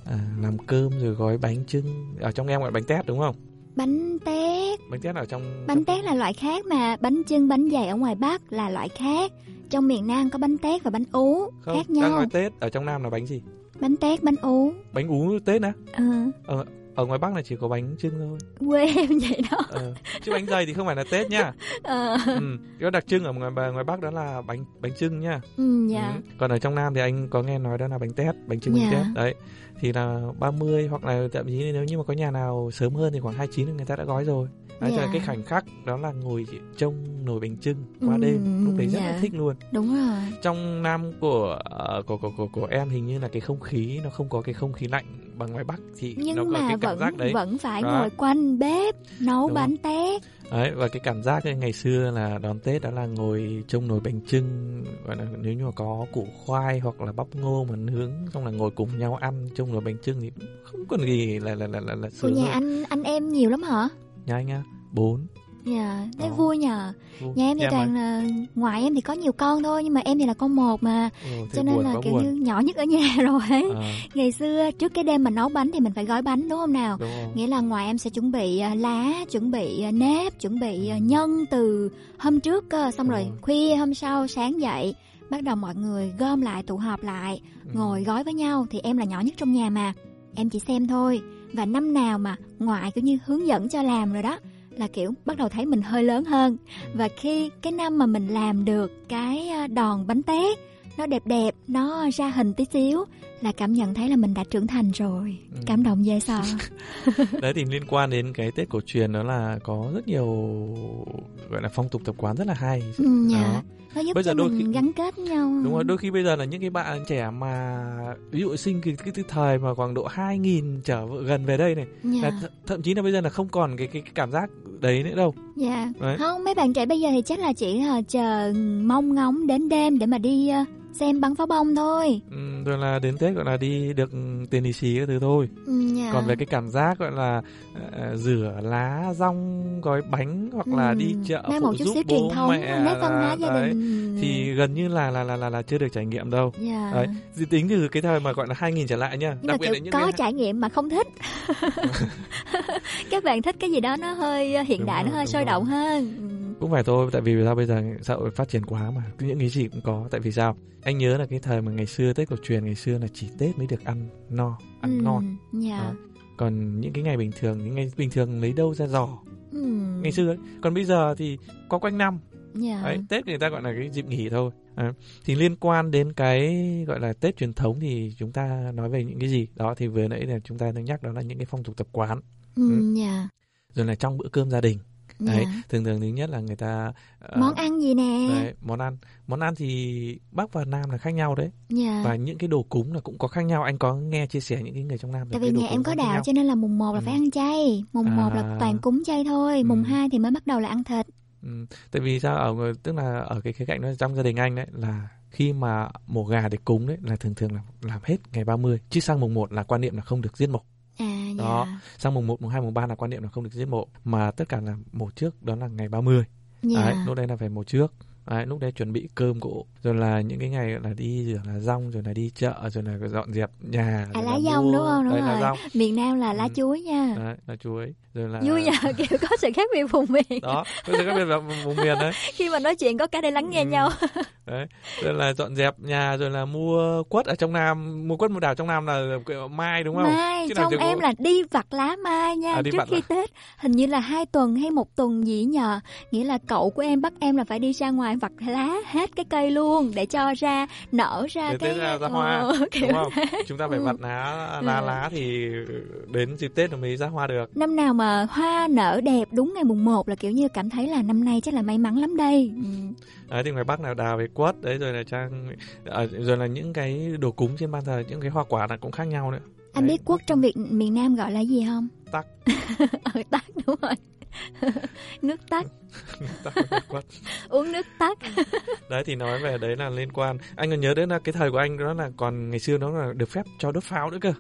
à, làm cơm rồi gói bánh trưng ở trong em gọi bánh tét đúng không Bánh tét, bánh tét ở trong bánh tét là loại khác mà bánh chưng bánh dày ở ngoài Bắc là loại khác. Trong miền Nam có bánh tét và bánh ú không khác đang nhau. nói tết ở trong nam là bánh gì Bánh tét, bánh ú. bánh ú tết á Ừ, ở, ở ngoài bắc là chỉ có bánh trưng thôi quê em vậy đó. ờ. chứ bánh dày thì không phải là tết nhá Ờ. ừ. cái đặc trưng ở ngoài ngoài bắc đó là bánh bánh trưng nhá Ừ, dạ. Ừ. Còn ở trong Nam thì anh có nghe nói đó là bánh tét, bánh trưng bánh Dạ. tét. Đấy. Thì là 30 hoặc là thậm chí nếu như mà có nhà nào sớm hơn thì khoảng 29 thì người ta đã gói rồi. Đấy, Dạ. nên cái khoảnh khắc đó là ngồi trông nồi bánh trưng qua Ừ, đêm, lúc đấy rất là dạ. thích luôn. Đúng rồi. Trong Nam của ờ, của, của của của em hình như là cái không khí nó không có cái không khí lạnh bằng ngoài Bắc thì nó Nhưng có mà cái cảm vẫn giác đấy. vẫn phải Đó. ngồi quanh bếp nấu Đúng bánh tét. Đấy, và cái cảm giác ấy, ngày xưa là đón Tết đó là ngồi trông nồi bánh trưng gọi là nếu như mà có củ khoai hoặc là bắp ngô mà nướng xong là ngồi cùng nhau ăn trông nồi bánh trưng thì không còn gì là là là là, là Của sướng nhà hơn. anh anh em nhiều lắm hả? Nhà anh á, bốn Dạ, thấy vui nhờ. Vui. Nhà em thì Em toàn là ngoại em thì có nhiều con thôi nhưng mà em thì là con một mà. Thế Cho nên buồn là kiểu buồn. như nhỏ nhất ở nhà rồi ấy. À, Ngày xưa trước cái đêm mà nấu bánh thì mình phải gói bánh đúng không nào? đúng rồi. Nghĩa là ngoài em sẽ chuẩn bị à, lá, chuẩn bị à, nếp, chuẩn bị à, nhân từ hôm trước cơ, xong rồi khuya hôm sau sáng dậy bắt đầu mọi người gom lại tụ họp lại, Ừ. ngồi gói với nhau thì em là nhỏ nhất trong nhà mà. Em chỉ xem thôi và năm nào mà ngoại kiểu như hướng dẫn cho làm rồi đó, là kiểu bắt đầu thấy mình hơi lớn hơn. Và khi cái năm mà mình làm được cái ờ, đòn bánh tét nó đẹp đẹp, nó ra hình tí xíu là cảm nhận thấy là mình đã trưởng thành rồi Ừ. cảm động dễ sợ Đấy thì liên quan đến cái Tết cổ truyền đó là có rất nhiều gọi là phong tục tập quán rất là hay. Ừ, dạ. Đó. nó giúp Bây giờ đôi mình khi- gắn kết nhau Đúng rồi, đôi khi bây giờ là những cái bạn trẻ mà ví dụ sinh cái, cái, cái thời mà khoảng độ 2000 trở gần về đây này Dạ. là th- thậm chí là bây giờ là không còn cái cái, cái cảm giác đấy nữa đâu. dạ Đấy. không mấy bạn trẻ bây giờ thì chắc là chỉ là chờ mong ngóng đến đêm để mà đi ờ, xem bắn pháo bông thôi Ừ, rồi là đến Tết gọi là đi được tiền lì xì các thứ thôi. ừ, dạ. Còn về cái cảm giác gọi là ờ, rửa lá rong gói bánh hoặc là Ừ, đi chợ mang phụ một chút giúp xíu bố truyền thống, mẹ nét văn hóa là- gia đấy, đình. thì gần như là là là là, là chưa được trải nghiệm đâu. Dạ. Đấy, thì tính từ cái thời mà gọi là 2000 trở lại nha. nhưng mà kiểu có cái trải nghiệm mà không thích các bạn thích cái gì đó nó hơi ờ, hiện Đúng đại rồi, nó hơi sôi rồi. động hơn Ừ. cũng phải thôi tại vì sao bây giờ xã hội phát triển quá mà những cái gì cũng có tại vì sao anh nhớ là cái thời mà ngày xưa tết cổ truyền ngày xưa là chỉ tết mới được ăn no ăn Ừ, ngon dạ. Đó. còn những cái ngày bình thường những ngày bình thường lấy đâu ra giò Ừ. ngày xưa ấy còn bây giờ thì có quanh năm Dạ. Đấy, Tết người ta gọi là cái dịp nghỉ thôi. Đấy. Thì liên quan đến cái gọi là Tết truyền thống thì chúng ta nói về những cái gì? Đó thì vừa nãy là chúng ta đang nhắc đó là những cái phong tục tập quán. Ừ, dạ. Rồi là trong bữa cơm gia đình. Đấy, Dạ. thường thường thứ nhất là người ta ờ, món ăn gì nè Đấy, món ăn. Món ăn thì Bắc và Nam là khác nhau đấy. Dạ. Và những cái đồ cúng là cũng có khác nhau. Anh có nghe chia sẻ những cái người trong Nam tại vì nhà em có đạo nhau? cho nên là mùng 1 là phải ăn chay mùng 1 là À. toàn cúng chay thôi mùng 2 thì mới bắt đầu là ăn thịt Ừ, tại vì sao ở tức là ở cái khía cạnh đó trong gia đình anh đấy là khi mà mổ gà để cúng đấy là thường thường là làm hết ngày 30 chứ sang mùng 1 là quan niệm là không được giết mổ à dạ đó sang mùng 1, mùng 2, mùng 3 là quan niệm là không được giết mổ mà tất cả là mổ trước đó là ngày 30 Dạ. đấy lúc đấy là phải mổ trước Đấy, lúc đấy chuẩn bị cơm cỗ rồi là những cái ngày là đi rửa là rong rồi là đi chợ rồi là dọn dẹp nhà À, lá mua- đúng không? Đúng đấy, lá rồi. dong. Miền Nam là lá chuối nha. Đấy, lá chuối rồi là Vui nhờ kiểu có sự khác biệt vùng miền. đó bây giờ các biệt là vùng miền đấy Khi mà nói chuyện có cả đây lắng nghe Ừ. nhau. đấy rồi là dọn dẹp nhà rồi là mua quất ở trong nam mua quất mua đào trong nam là cái mai đúng không Mai, Chứ trong có- em là đi vặt lá mai nha À, trước khi lá. Tết. Hình như là hai tuần hay một tuần gì nhờ. Nghĩa là cậu của em bắt em là phải đi ra ngoài vặt lá hết cái cây luôn để cho ra nở ra để cái ra ra hoa Ờ, kiểu đúng không thế. chúng ta phải Ừ. vặt lá lá Ừ. lá thì đến dịp tết rồi mới ra hoa được Năm nào mà hoa nở đẹp đúng ngày mùng 1 là kiểu như cảm thấy là năm nay chắc là may mắn lắm đây. Ừ. đấy thì ngoài bắc là đào về quất đấy rồi là trang à, rồi là những cái đồ cúng trên ban thờ những cái hoa quả là cũng khác nhau nữa Anh biết quốc trong Việt miền Nam gọi là gì không? Tắc. ừ, tắc đúng rồi. nước tắc, quất. uống nước tắc. đấy thì nói về đấy là liên quan anh còn nhớ đến là cái thời của anh đó là còn ngày xưa nó là được phép cho đốt pháo nữa cơ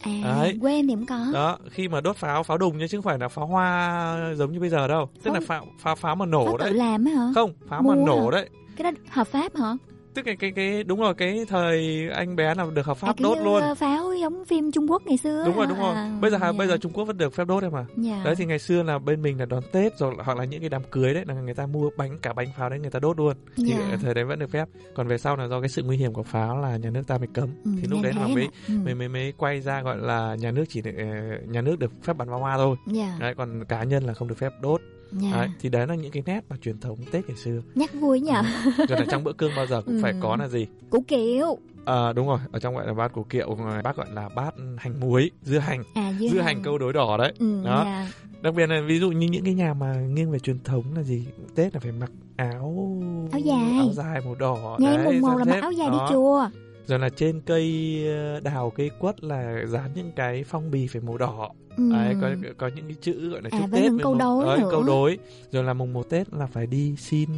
À, Đấy. quê em thì cũng có. đó khi mà đốt pháo pháo đùng chứ chứ không phải là pháo hoa giống như bây giờ đâu tức là Không. pháo pháo pháo mà nổ Pháo đấy tự làm á hả? không pháo mà Mua nổ hả? đấy Cái đó hợp pháp hả? Tức là cái cái đúng rồi cái thời anh bé là được hợp pháp à, đốt luôn ờ, pháo giống phim Trung Quốc ngày xưa đúng rồi đúng rồi À, bây giờ dạ. bây giờ Trung Quốc vẫn được phép đốt em mà Dạ. đấy thì ngày xưa là bên mình là đón Tết rồi hoặc là những cái đám cưới đấy là người ta mua bánh cả bánh pháo đấy người ta đốt luôn thì Dạ. thời đấy vẫn được phép còn về sau là do cái sự nguy hiểm của pháo là nhà nước ta mới cấm Ừ, thì lúc đấy là mới. Ừ. mới mới mới quay ra gọi là nhà nước chỉ được, ờ, nhà nước được phép bắn pháo hoa thôi Dạ. đấy còn cá nhân là không được phép đốt Dạ. đấy, thì đấy là những cái nét mà truyền thống Tết ngày xưa nhắc vui nhờ rồi là trong bữa cơm bao giờ cũng phải Ừ. có là gì củ kiệu À, đúng rồi, ở trong gọi là bát củ kiệu, bác gọi là bát hành muối, dưa hành, À, dưa hành. hành. câu đối đỏ đấy. Ừ, đó. dạ. Đặc biệt là ví dụ như những cái nhà mà nghiêng về truyền thống là gì? Tết là phải mặc áo Áo dài. áo dài màu đỏ. Đấy, mùng một là mặc áo dài Đó. đi chùa Rồi là trên cây ờ, đào cây quất là dán những cái phong bì phải màu đỏ. Ừ. Đấy, có có những cái chữ gọi là À, chúc với Tết những câu đối đấy, câu đối. Rồi là mùng một Tết là phải đi xin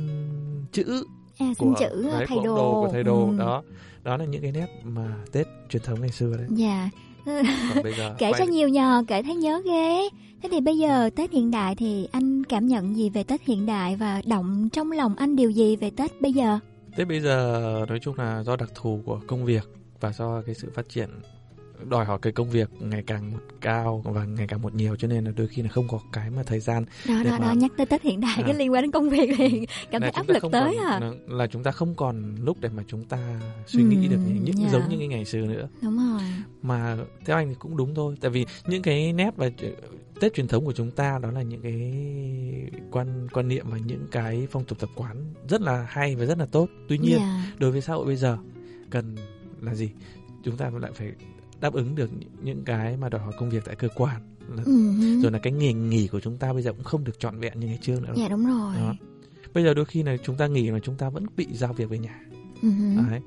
chữ À, xin của, chữ, đấy, thầy của ông đồ. của thầy đồ Ừ. đó. Đó là những cái nét mà Tết truyền thống ngày xưa đấy. dạ bây giờ kể cho nhiều nhờ kể thấy nhớ ghê thế thì bây giờ tết hiện đại thì anh cảm nhận gì về tết hiện đại và động trong lòng anh điều gì về tết bây giờ Thế bây giờ nói chung là do đặc thù của công việc và do cái sự phát triển đòi hỏi cái công việc ngày càng một cao và ngày càng một nhiều cho nên là đôi khi là không có cái mà thời gian đó để đó mà- đó nhắc tới tết hiện đại À. cái liên quan đến công việc thì cảm là thấy áp lực tới còn, à là, chúng ta không còn lúc để mà chúng ta suy nghĩ Ừ, được những, những dạ. giống như cái ngày xưa nữa đúng rồi mà theo anh thì cũng đúng thôi tại vì những cái nét và Tết truyền thống của chúng ta đó là những cái quan quan niệm và những cái phong tục tập quán rất là hay và rất là tốt tuy nhiên Dạ. đối với xã hội bây giờ cần là gì chúng ta lại phải đáp ứng được những- cái mà đòi hỏi công việc tại cơ quan là, hứ. rồi là cái nghỉ nghỉ của chúng ta bây giờ cũng không được trọn vẹn như ngày trước nữa dạ đúng rồi đó. bây giờ đôi khi là chúng ta nghỉ mà chúng ta vẫn bị giao việc về nhà hứ. Đấy.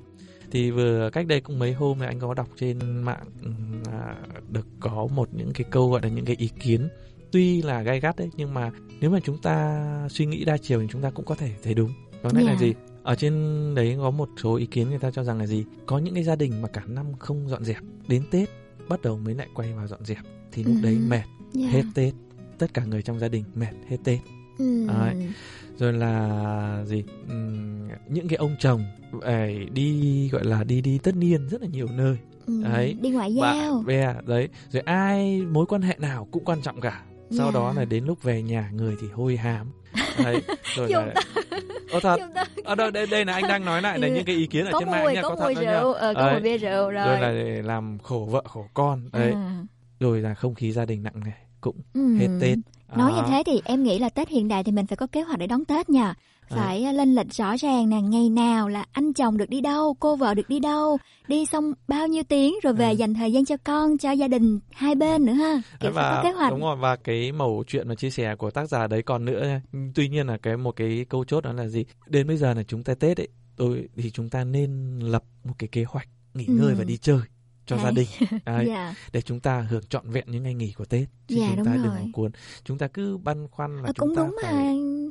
Thì vừa cách đây cũng mấy hôm này anh có đọc trên mạng ừm, à, được có một những cái câu gọi là những cái ý kiến tuy là gay gắt đấy nhưng mà nếu mà chúng ta suy nghĩ đa chiều thì chúng ta cũng có thể thấy đúng. Đó là Yeah. gì? Ở trên đấy có một số ý kiến người ta cho rằng là gì? Có những cái gia đình mà cả năm không dọn dẹp, đến Tết bắt đầu mới lại quay vào dọn dẹp thì lúc đấy Ừ. mệt Yeah. hết Tết. Tất cả người trong gia đình mệt hết Tết. Ừ. Đấy. Rồi là gì? Ừm, những cái ông chồng ấy đi gọi là đi đi tất niên rất là nhiều nơi. Ừ, Đấy. đi ngoại giao bè đấy. Rồi ai mối quan hệ nào cũng quan trọng cả. Sau Dạ. đó là đến lúc về nhà người thì hôi hám. Đấy. Rồi là Ồ thật. Dùng từ- Ở đây, đây đây là anh đang nói lại là Ừ. những cái ý kiến ở có trên mùi mạng nha, có có thật đó nha. rượu ờ, có mùi bia rượu rồi, Rồi là để làm khổ vợ khổ con đấy. À. Rồi là không khí gia đình nặng nề cũng Ừ. hết Tết. Nói như Đó. thế thì em nghĩ là Tết hiện đại thì mình phải có kế hoạch để đón Tết nha. À. Phải à, lên lịch rõ ràng nè, ngày nào là anh chồng được đi đâu, cô vợ được đi đâu, đi xong bao nhiêu tiếng rồi về dành thời gian cho con, cho gia đình hai bên nữa ha. Kiểu và có kế hoạch. đúng rồi và cái mẩu chuyện mà chia sẻ của tác giả đấy còn nữa nha. tuy nhiên là cái một cái câu chốt đó là gì đến bây giờ là chúng ta tết ấy tôi thì chúng ta nên lập một cái kế hoạch nghỉ Ừ. ngơi và đi chơi cho Đấy. gia đình đấy, Dạ. để chúng ta hưởng trọn vẹn những ngày nghỉ của tết chứ Dạ, chúng đúng ta đừng rồi. cuốn chúng ta cứ băn khoăn là Ờ, chúng cũng ta đúng phải mà,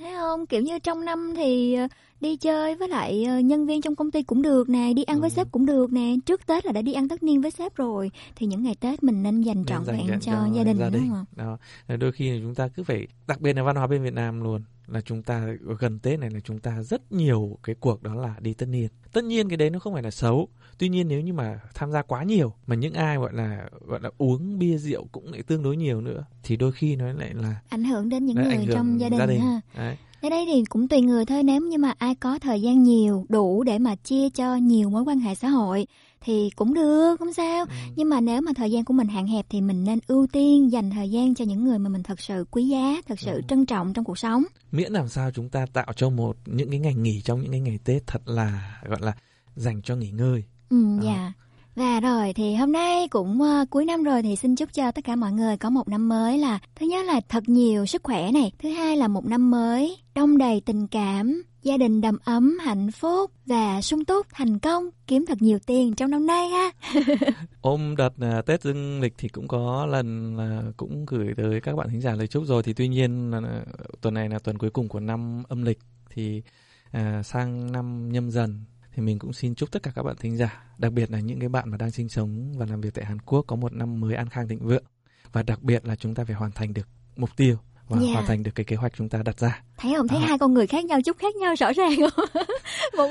thấy không? Kiểu như trong năm thì ờ, đi chơi với lại ờ, nhân viên trong công ty cũng được nè, đi ăn với sếp cũng được nè. Trước Tết là đã đi ăn tất niên với sếp rồi, thì những ngày Tết mình nên dành nên trọn dành vẹn dành cho, gia đình, đúng không đó đôi khi chúng ta cứ phải đặc biệt là văn hóa bên Việt Nam luôn là chúng ta gần Tết này là chúng ta rất nhiều cái cuộc đó là đi tất niên. Tất nhiên cái đấy nó không phải là xấu. Tuy nhiên nếu như mà tham gia quá nhiều mà những ai gọi là gọi là uống bia rượu cũng lại tương đối nhiều nữa thì đôi khi nó lại là ảnh hưởng đến những Đấy, người trong gia đình, gia đình. ha. Đấy. Ở đây thì cũng tùy người thôi nếu như mà ai có thời gian nhiều đủ để mà chia cho nhiều mối quan hệ xã hội thì cũng được không sao Ừ. nhưng mà nếu mà thời gian của mình hạn hẹp thì mình nên ưu tiên dành thời gian cho những người mà mình thật sự quý giá thật sự trân trọng trong cuộc sống miễn làm sao chúng ta tạo cho một những cái ngày nghỉ trong những cái ngày Tết thật là gọi là dành cho nghỉ ngơi. Ừ Đó. dạ và rồi thì hôm nay cũng ờ, cuối năm rồi thì xin chúc cho tất cả mọi người có một năm mới là thứ nhất là thật nhiều sức khỏe này, thứ hai là một năm mới đông đầy tình cảm, gia đình đầm ấm, hạnh phúc và sung túc, thành công, kiếm thật nhiều tiền trong năm nay ha. Ôm đợt à, Tết dương lịch thì cũng có lần là cũng gửi tới các bạn thính giả lời chúc rồi thì tuy nhiên là, tuần này là tuần cuối cùng của năm âm lịch thì à, sang năm nhâm dần thì mình cũng xin chúc tất cả các bạn thính giả, đặc biệt là những cái bạn mà đang sinh sống và làm việc tại Hàn Quốc có một năm mới an khang thịnh vượng. Và đặc biệt là chúng ta phải hoàn thành được mục tiêu và Yeah. hoàn thành được cái kế hoạch chúng ta đặt ra. Thấy không? Thấy Đó. hai con người khác nhau chút khác nhau rõ ràng không? một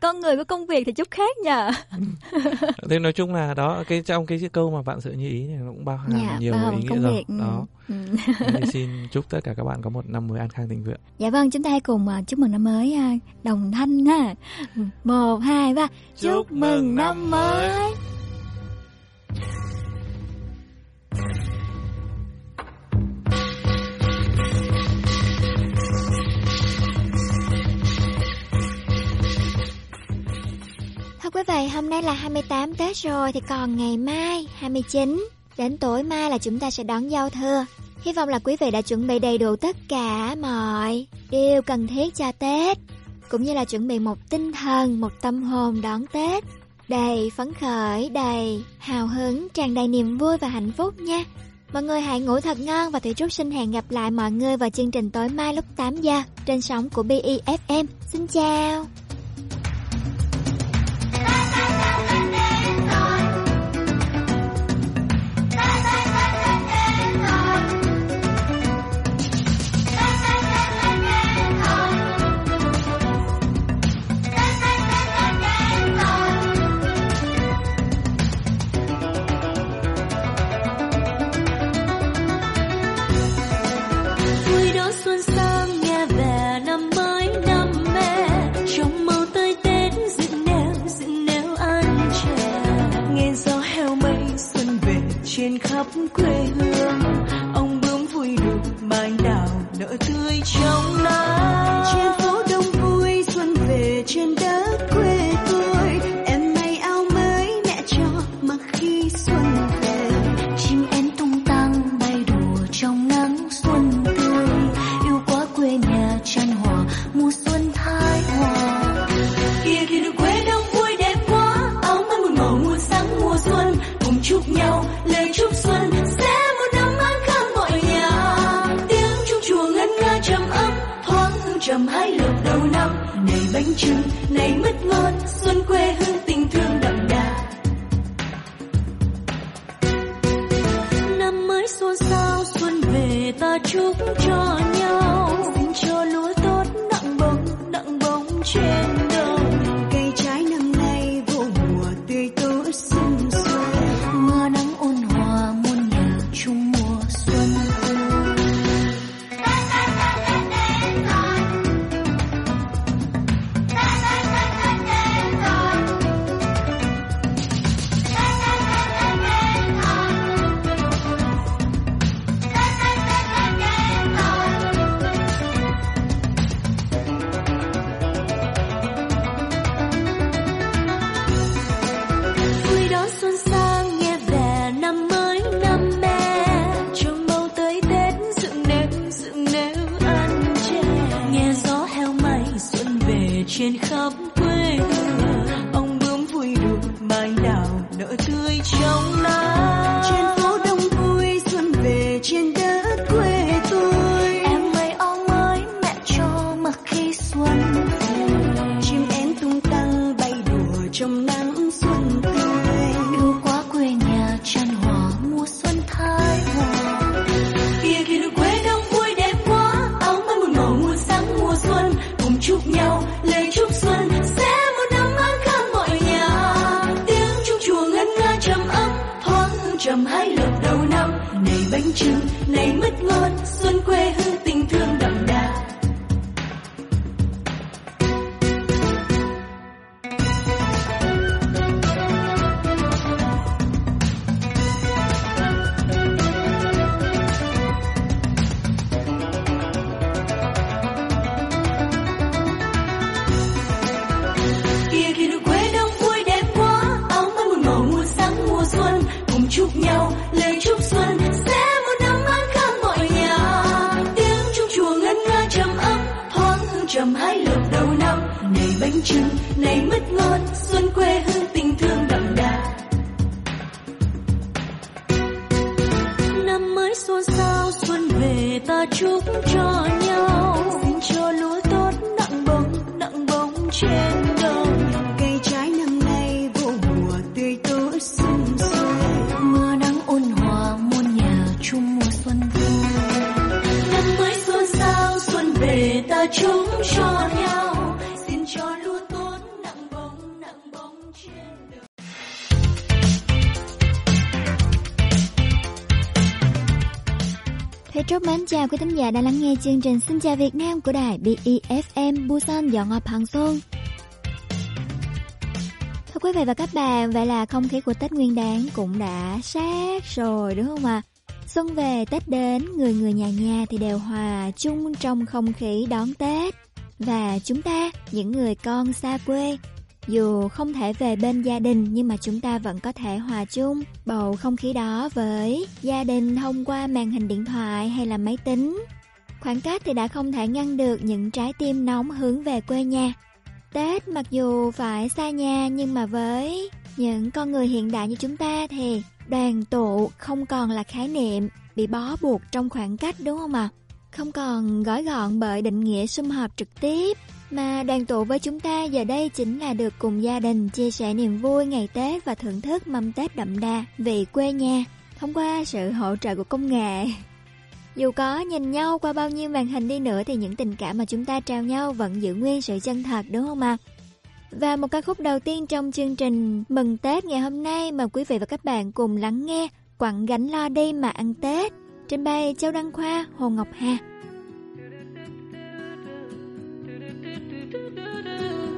con người của công việc thì chút khác nhờ. Thế nói chung là đó cái trong cái câu mà bạn sự như ý này nó cũng bao hàm Dạ, nhiều bao hàm ý nghĩa công rồi. việc, ừ. Đó. Ừ. Thì xin chúc tất cả các bạn có một năm mới an khang thịnh vượng. Dạ vâng, chúng ta hãy cùng à, chúc mừng năm mới à, đồng thanh ha. Một, hai, ba. Chúc mừng năm mới. Thưa quý vị, hôm nay là 28 Tết rồi thì còn ngày mai 29 đến tối mai là chúng ta sẽ đón giao thừa. Hy vọng là quý vị đã chuẩn bị đầy đủ tất cả mọi điều cần thiết cho Tết, cũng như là chuẩn bị một tinh thần, một tâm hồn đón Tết đầy phấn khởi, đầy hào hứng, tràn đầy niềm vui và hạnh phúc nha. Mọi người hãy ngủ thật ngon và Thủy Trúc xin hẹn gặp lại mọi người vào chương trình tối mai lúc 8 giờ trên sóng của BEFM. Xin chào! Vui trên khắp quê hương. Ông bướm vui đục mai đào nở tươi trong nắng. Trên phố đông vui xuân về trên đất. Này bánh này mất ngon xuân quê hương tình thương đậm đà. Năm mới xuân sao, xuân về ta chúc cho nhau thính giả đang lắng nghe chương trình Xin chào Việt Nam của đài BEFM Busan dọn ngọc Hằng Xuân. Thưa quý vị và các bạn, vậy là không khí của Tết Nguyên Đán cũng đã sát rồi đúng không ạ? Xuân về Tết đến, người người nhà nhà thì đều hòa chung trong không khí đón Tết. Và chúng ta, những người con xa quê, dù không thể về bên gia đình, nhưng mà chúng ta vẫn có thể hòa chung bầu không khí đó với gia đình thông qua màn hình điện thoại hay là máy tính. Khoảng cách thì đã không thể ngăn được những trái tim nóng hướng về quê nhà. Tết mặc dù phải xa nhà, nhưng mà với những con người hiện đại như chúng ta thì đoàn tụ không còn là khái niệm bị bó buộc trong khoảng cách, đúng không ạ? Không còn gói gọn bởi định nghĩa sum họp trực tiếp mà đoàn tụ với chúng ta giờ đây chính là được cùng gia đình chia sẻ niềm vui ngày Tết và thưởng thức mâm Tết đậm đà vị quê nhà thông qua sự hỗ trợ của công nghệ. Dù có nhìn nhau qua bao nhiêu màn hình đi nữa thì những tình cảm mà chúng ta trao nhau vẫn giữ nguyên sự chân thật đúng không ạ? Và một ca khúc đầu tiên trong chương trình Mừng Tết ngày hôm nay mà quý vị và các bạn cùng lắng nghe Quặng gánh lo đi mà ăn Tết Trình bày Châu Đăng Khoa, Hồ Ngọc Hà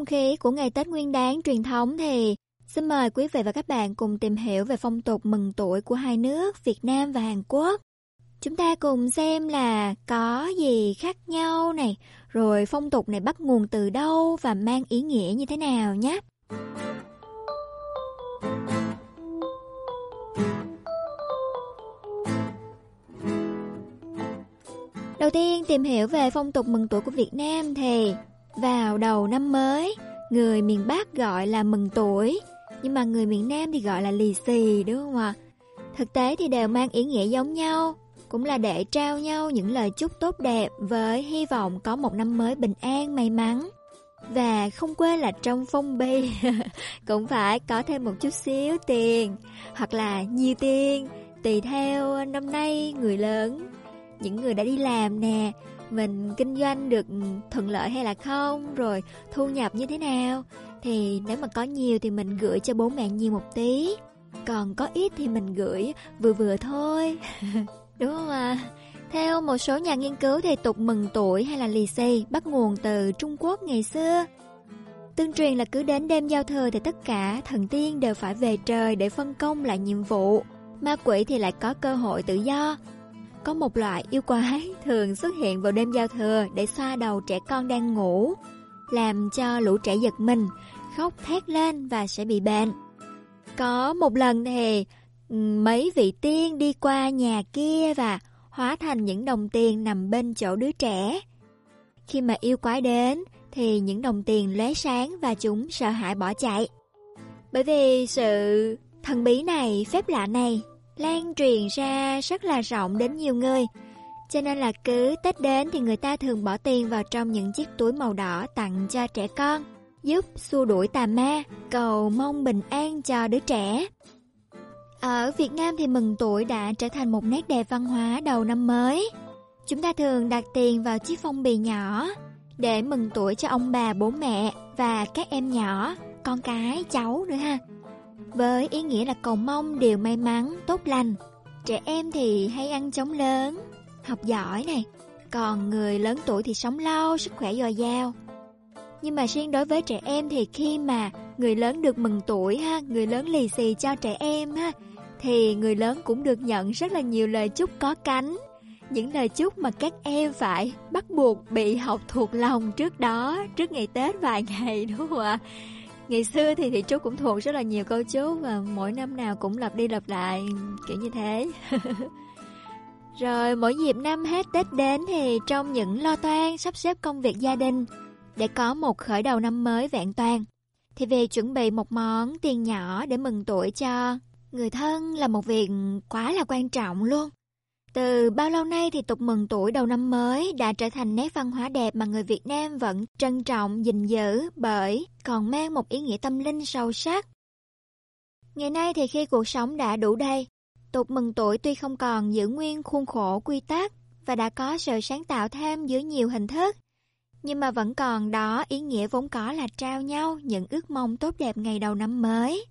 Không khí của ngày Tết Nguyên đán truyền thống thì xin mời quý vị và các bạn cùng tìm hiểu về phong tục mừng tuổi của hai nước Việt Nam và Hàn Quốc. Chúng ta cùng xem là có gì khác nhau này, rồi phong tục này bắt nguồn từ đâu và mang ý nghĩa như thế nào nhé. Đầu tiên tìm hiểu về phong tục mừng tuổi của Việt Nam thì vào đầu năm mới, người miền Bắc gọi là mừng tuổi, nhưng mà người miền Nam thì gọi là lì xì đúng không ạ? Thực tế thì đều mang ý nghĩa giống nhau, cũng là để trao nhau những lời chúc tốt đẹp với hy vọng có một năm mới bình an may mắn. Và không quên là trong phong bì cũng phải có thêm một chút xíu tiền hoặc là nhiều tiền tùy theo năm nay người lớn những người đã đi làm nè mình kinh doanh được thuận lợi hay là không, rồi thu nhập như thế nào thì nếu mà có nhiều thì mình gửi cho bố mẹ nhiều một tí còn có ít thì mình gửi vừa vừa thôi đúng không ạ à? theo một số nhà nghiên cứu thì tục mừng tuổi hay là lì xì bắt nguồn từ Trung Quốc ngày xưa Tương truyền là cứ đến đêm giao thừa thì tất cả thần tiên đều phải về trời để phân công lại nhiệm vụ. Ma quỷ thì lại có cơ hội tự do. Có một loại yêu quái thường xuất hiện vào đêm giao thừa để xoa đầu trẻ con đang ngủ, làm cho lũ trẻ giật mình, khóc thét lên và sẽ bị bệnh. Có một lần thì mấy vị tiên đi qua nhà kia và hóa thành những đồng tiền nằm bên chỗ đứa trẻ. Khi mà yêu quái đến thì những đồng tiền lóe sáng và chúng sợ hãi bỏ chạy. Bởi vì sự thần bí này, phép lạ này lan truyền ra rất là rộng đến nhiều người. Cho nên là cứ Tết đến thì người ta thường bỏ tiền vào trong những chiếc túi màu đỏ tặng cho trẻ con, giúp xua đuổi tà ma, cầu mong bình an cho đứa trẻ. Ở Việt Nam thì mừng tuổi đã trở thành một nét đẹp văn hóa đầu năm mới. Chúng ta thường đặt tiền vào chiếc phong bì nhỏ để mừng tuổi cho ông bà bố mẹ và các em nhỏ, con cái, cháu nữa ha với ý nghĩa là cầu mong điều may mắn, tốt lành. Trẻ em thì hay ăn chóng lớn, học giỏi này, còn người lớn tuổi thì sống lâu, sức khỏe dồi dào. Nhưng mà riêng đối với trẻ em thì khi mà người lớn được mừng tuổi ha, người lớn lì xì cho trẻ em ha, thì người lớn cũng được nhận rất là nhiều lời chúc có cánh. Những lời chúc mà các em phải bắt buộc bị học thuộc lòng trước đó, trước ngày Tết vài ngày đúng không ạ? Ngày xưa thì thị chú cũng thuộc rất là nhiều câu chú và mỗi năm nào cũng lặp đi lặp lại, kiểu như thế. Rồi mỗi dịp năm hết tết đến thì trong những lo toan sắp xếp công việc gia đình, để có một khởi đầu năm mới vẹn toàn, thì về chuẩn bị một món tiền nhỏ để mừng tuổi cho người thân là một việc quá là quan trọng luôn từ bao lâu nay thì tục mừng tuổi đầu năm mới đã trở thành nét văn hóa đẹp mà người Việt Nam vẫn trân trọng, gìn giữ bởi còn mang một ý nghĩa tâm linh sâu sắc. Ngày nay thì khi cuộc sống đã đủ đầy, tục mừng tuổi tuy không còn giữ nguyên khuôn khổ quy tắc và đã có sự sáng tạo thêm dưới nhiều hình thức, nhưng mà vẫn còn đó ý nghĩa vốn có là trao nhau những ước mong tốt đẹp ngày đầu năm mới.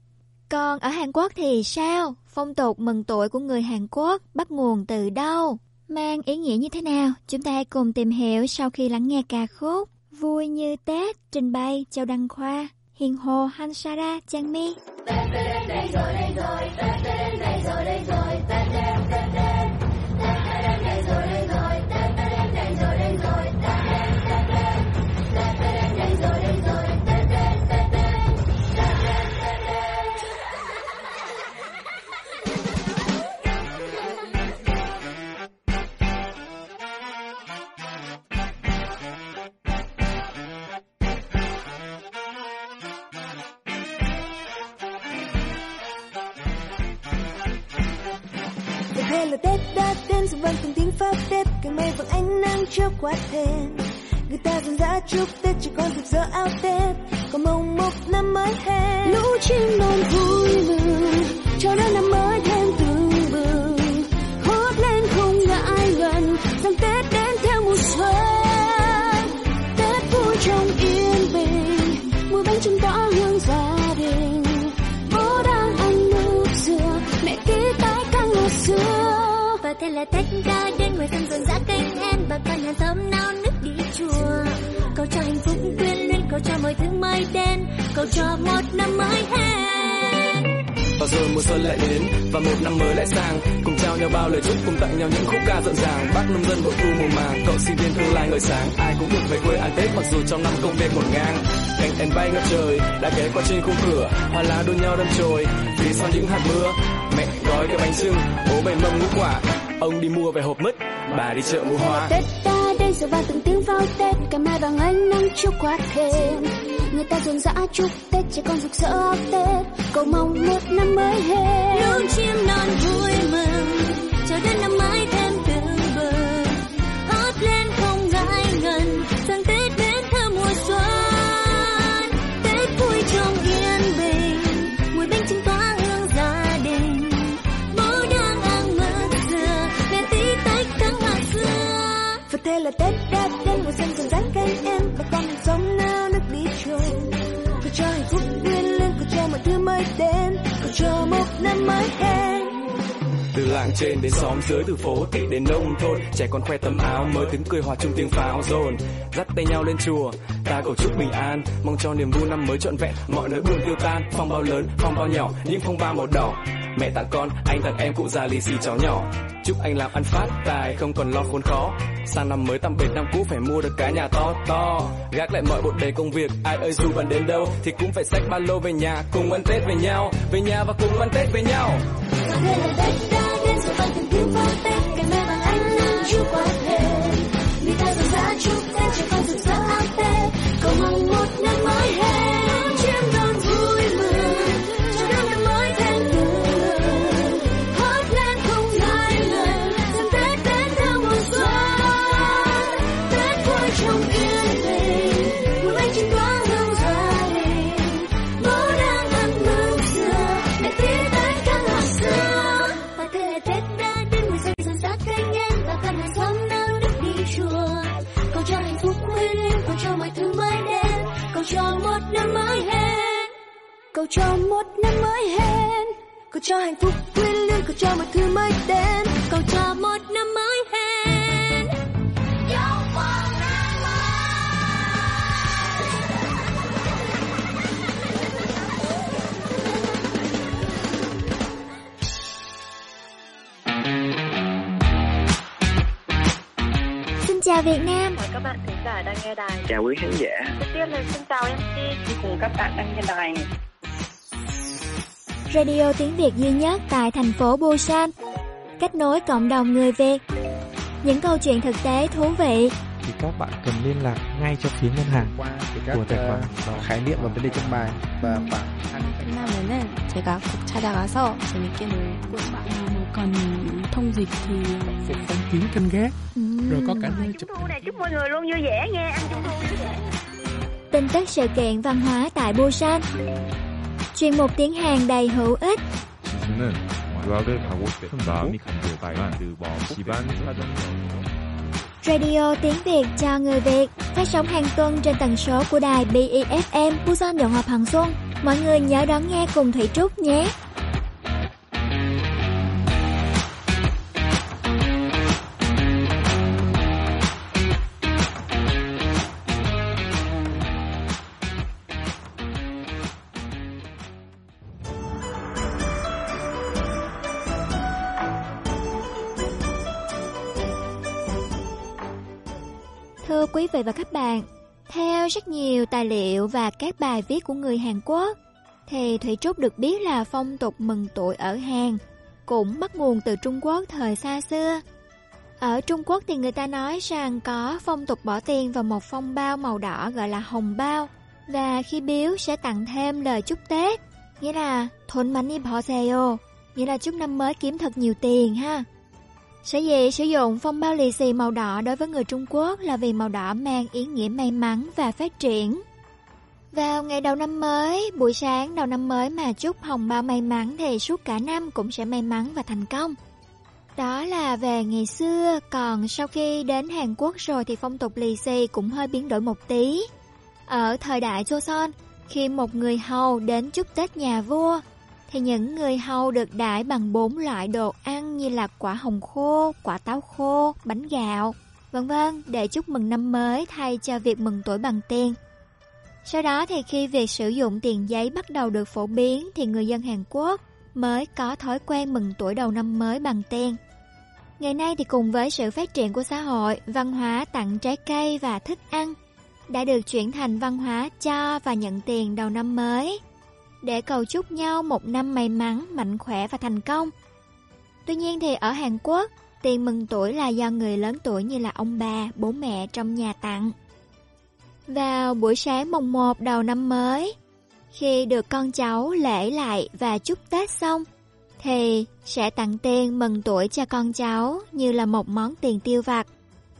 Còn ở Hàn Quốc thì sao? Phong tục mừng tuổi của người Hàn Quốc bắt nguồn từ đâu? Mang ý nghĩa như thế nào? Chúng ta hãy cùng tìm hiểu sau khi lắng nghe ca khúc Vui như Tết trình bày Châu Đăng Khoa, Hiền Hồ Hansara Trang Mi. Tết đến đây rồi đây rồi, Tết đến đây rồi đây rồi, Tết đến Tết đến, Tết đến đây rồi đây là tết đã đến, dù vang từng tiếng pháo tết càng mây vẫn ánh nắng chiếu qua thềm người ta dần dã chúc tết chỉ còn rực rỡ áo tết còn mong một năm mới thêm. Lũ chim non vui mừng, cho đón năm mới thêm tưng bừng. Hót lên không ngại ngần rằng tết đến theo mùa xuân. Là tết ca đến ngoài sân vườn giã canh hen bà con hàng xóm nao nức đi chùa. Cầu cho hạnh phúc quyên luyến, cầu cho mọi thứ mới đến, cầu cho một năm mới hẹn. Và rồi mùa xuân lại đến và một năm mới lại sang, cùng trao nhau bao lời chúc, cùng tặng nhau những khúc ca rộn ràng. Bác nông dân bội thu mùa màng, cậu sinh viên tương lai ngời sáng. Ai cũng được về quê ăn tết, mặc dù trong năm công việc ngổn ngang. Cánh én bay ngập trời, đã ghé qua trên khung cửa, hoa lá đua nhau đâm chồi. Phía sau những hạt mưa, mẹ gói cái bánh trưng, bố bày mâm ngũ quả ông đi mua về hộp mứt. Bà đi chợ mua hoa. Tết ta đây giờ vang từng tiếng vào tết cả mai vàng ánh nắng chúc quát thêm. Người ta rộn rã chúc tết trẻ con rực rỡ áo tết. Cầu mong một năm mới hết lũ chim non vui mừng chờ đến năm mới là tết đã đến, mùa xuân dần dắt cánh em và con mình sống nao nước đi trôi. Cầu cho hạnh phúc vươn lên cầu cho mọi thứ mới đến cầu cho một năm mới hẹn. Từ làng trên đến xóm dưới, từ phố thị đến nông thôn, trẻ con khoe tấm áo mới tiếng cười hòa chung tiếng pháo dồn dắt tay nhau lên chùa, ta cầu chúc bình an, mong cho niềm vui năm mới trọn vẹn, mọi nỗi buồn tiêu tan, phong bao lớn, phong bao nhỏ, những phong ba màu đỏ mẹ tặng con, anh tặng em cụ già lì xì cháu nhỏ. Chúc anh làm ăn phát, tài không còn lo khốn khó. Sang năm mới tạm biệt năm cũ phải mua được cái nhà to to. Gác lại mọi bộn bề công việc, ai ơi dù bạn đến đâu thì cũng phải xách ba lô về nhà, cùng ăn tết với nhau. Về nhà và cùng ăn tết với nhau. Chúc tết đã đến rồi vang từng tiếng vào tết cầu cho một năm mới hẹn cầu cho hạnh phúc nguyên linh cầu cho mọi thứ mới đến cầu cho một năm mới hẹn Xin chào Việt Nam các bạn thính giả đang nghe đài. Chào quý khán giả. Trước tiên là xin chào MC đi cùng các bạn đang nghe đài Radio tiếng Việt duy nhất tại thành phố Busan Kết nối cộng đồng người Việt Những câu chuyện thực tế thú vị thì các bạn cần liên lạc ngay cho phía ngân hàng qua các của tài khoản đó. khái niệm và vấn đề trong bài và khoảng 끝나면은 제가 꼭 찾아가서 재밌게 놀고 Mà còn thông dịch thì phục phong kiến canh gác rồi có cả nơi chụp Thu này chúc mọi người luôn vui vẻ nghe, ăn trung thu vui vẻ. Tin tức sự kiện văn hóa tại Busan Chuyên mục tiếng Hàn đầy hữu ích 저는 유학을 가고 싶은 마음이 간절했지만 그 집안 사정이 Radio tiếng Việt cho người Việt phát sóng hàng tuần trên tần số của đài BEFM Busan Đồng Hợp Hằng Xuân. Mọi người nhớ đón nghe cùng Thủy Trúc nhé. vị và các bạn, theo rất nhiều tài liệu và các bài viết của người Hàn Quốc, thì Thủy Trúc được biết là phong tục mừng tuổi ở Hàn cũng bắt nguồn từ Trung Quốc thời xa xưa. Ở Trung Quốc thì người ta nói rằng có phong tục bỏ tiền vào một phong bao màu đỏ gọi là hồng bao và khi biếu sẽ tặng thêm lời chúc Tết, nghĩa là thôn mánh im họ xèo, nghĩa là chúc năm mới kiếm thật nhiều tiền ha. Sở dĩ sử dụng phong bao lì xì màu đỏ đối với người Trung Quốc là vì màu đỏ mang ý nghĩa may mắn và phát triển. Vào ngày đầu năm mới, buổi sáng đầu năm mới mà chúc hồng bao may mắn thì suốt cả năm cũng sẽ may mắn và thành công. Đó là về ngày xưa, còn sau khi đến Hàn Quốc rồi thì phong tục lì xì cũng hơi biến đổi một tí. Ở thời đại Joseon, khi một người hầu đến chúc Tết nhà vua, thì những người hầu được đãi bằng bốn loại đồ ăn như là quả hồng khô, quả táo khô, bánh gạo, vân vân để chúc mừng năm mới thay cho việc mừng tuổi bằng tiền. Sau đó thì khi việc sử dụng tiền giấy bắt đầu được phổ biến thì người dân Hàn Quốc mới có thói quen mừng tuổi đầu năm mới bằng tiền. Ngày nay thì cùng với sự phát triển của xã hội, văn hóa tặng trái cây và thức ăn đã được chuyển thành văn hóa cho và nhận tiền đầu năm mới để cầu chúc nhau một năm may mắn, mạnh khỏe và thành công. Tuy nhiên thì ở Hàn Quốc, tiền mừng tuổi là do người lớn tuổi như là ông bà, bố mẹ trong nhà tặng. Vào buổi sáng mùng 1 đầu năm mới, khi được con cháu lễ lại và chúc Tết xong, thì sẽ tặng tiền mừng tuổi cho con cháu như là một món tiền tiêu vặt,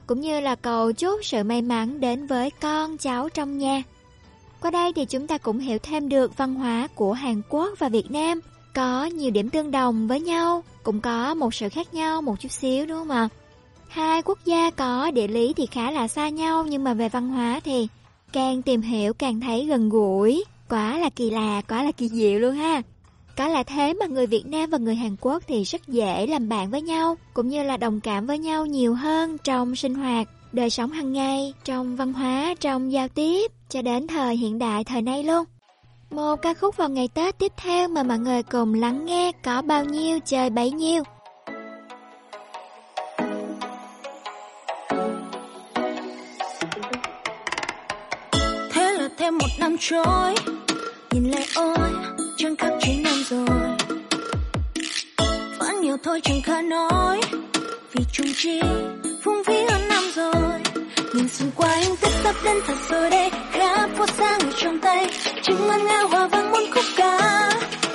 cũng như là cầu chúc sự may mắn đến với con cháu trong nhà. Qua đây thì chúng ta cũng hiểu thêm được văn hóa của Hàn Quốc và Việt Nam có nhiều điểm tương đồng với nhau, cũng có một sự khác nhau một chút xíu đúng không ạ? Hai quốc gia có địa lý thì khá là xa nhau nhưng mà về văn hóa thì càng tìm hiểu càng thấy gần gũi, quá là kỳ lạ, quá là kỳ diệu luôn ha. Có là thế mà người Việt Nam và người Hàn Quốc thì rất dễ làm bạn với nhau, cũng như là đồng cảm với nhau nhiều hơn trong sinh hoạt, đời sống hàng ngày, trong văn hóa, trong giao tiếp, cho đến thời hiện đại thời nay luôn. Một ca khúc vào ngày Tết tiếp theo mà mọi người cùng lắng nghe có bao nhiêu chơi bấy nhiêu. Thế là thêm một năm trôi, Nhìn lại ôi, Chẳng khác chín năm rồi Vẫn nhiều thôi chẳng khá nói, Vì chung chi, Phung phí hơn năm rồi Nhìn xung quanh Tết sắp đến thật rồi đây Khá phố sang trong tay chứng ngân nga hòa vang muôn khúc ca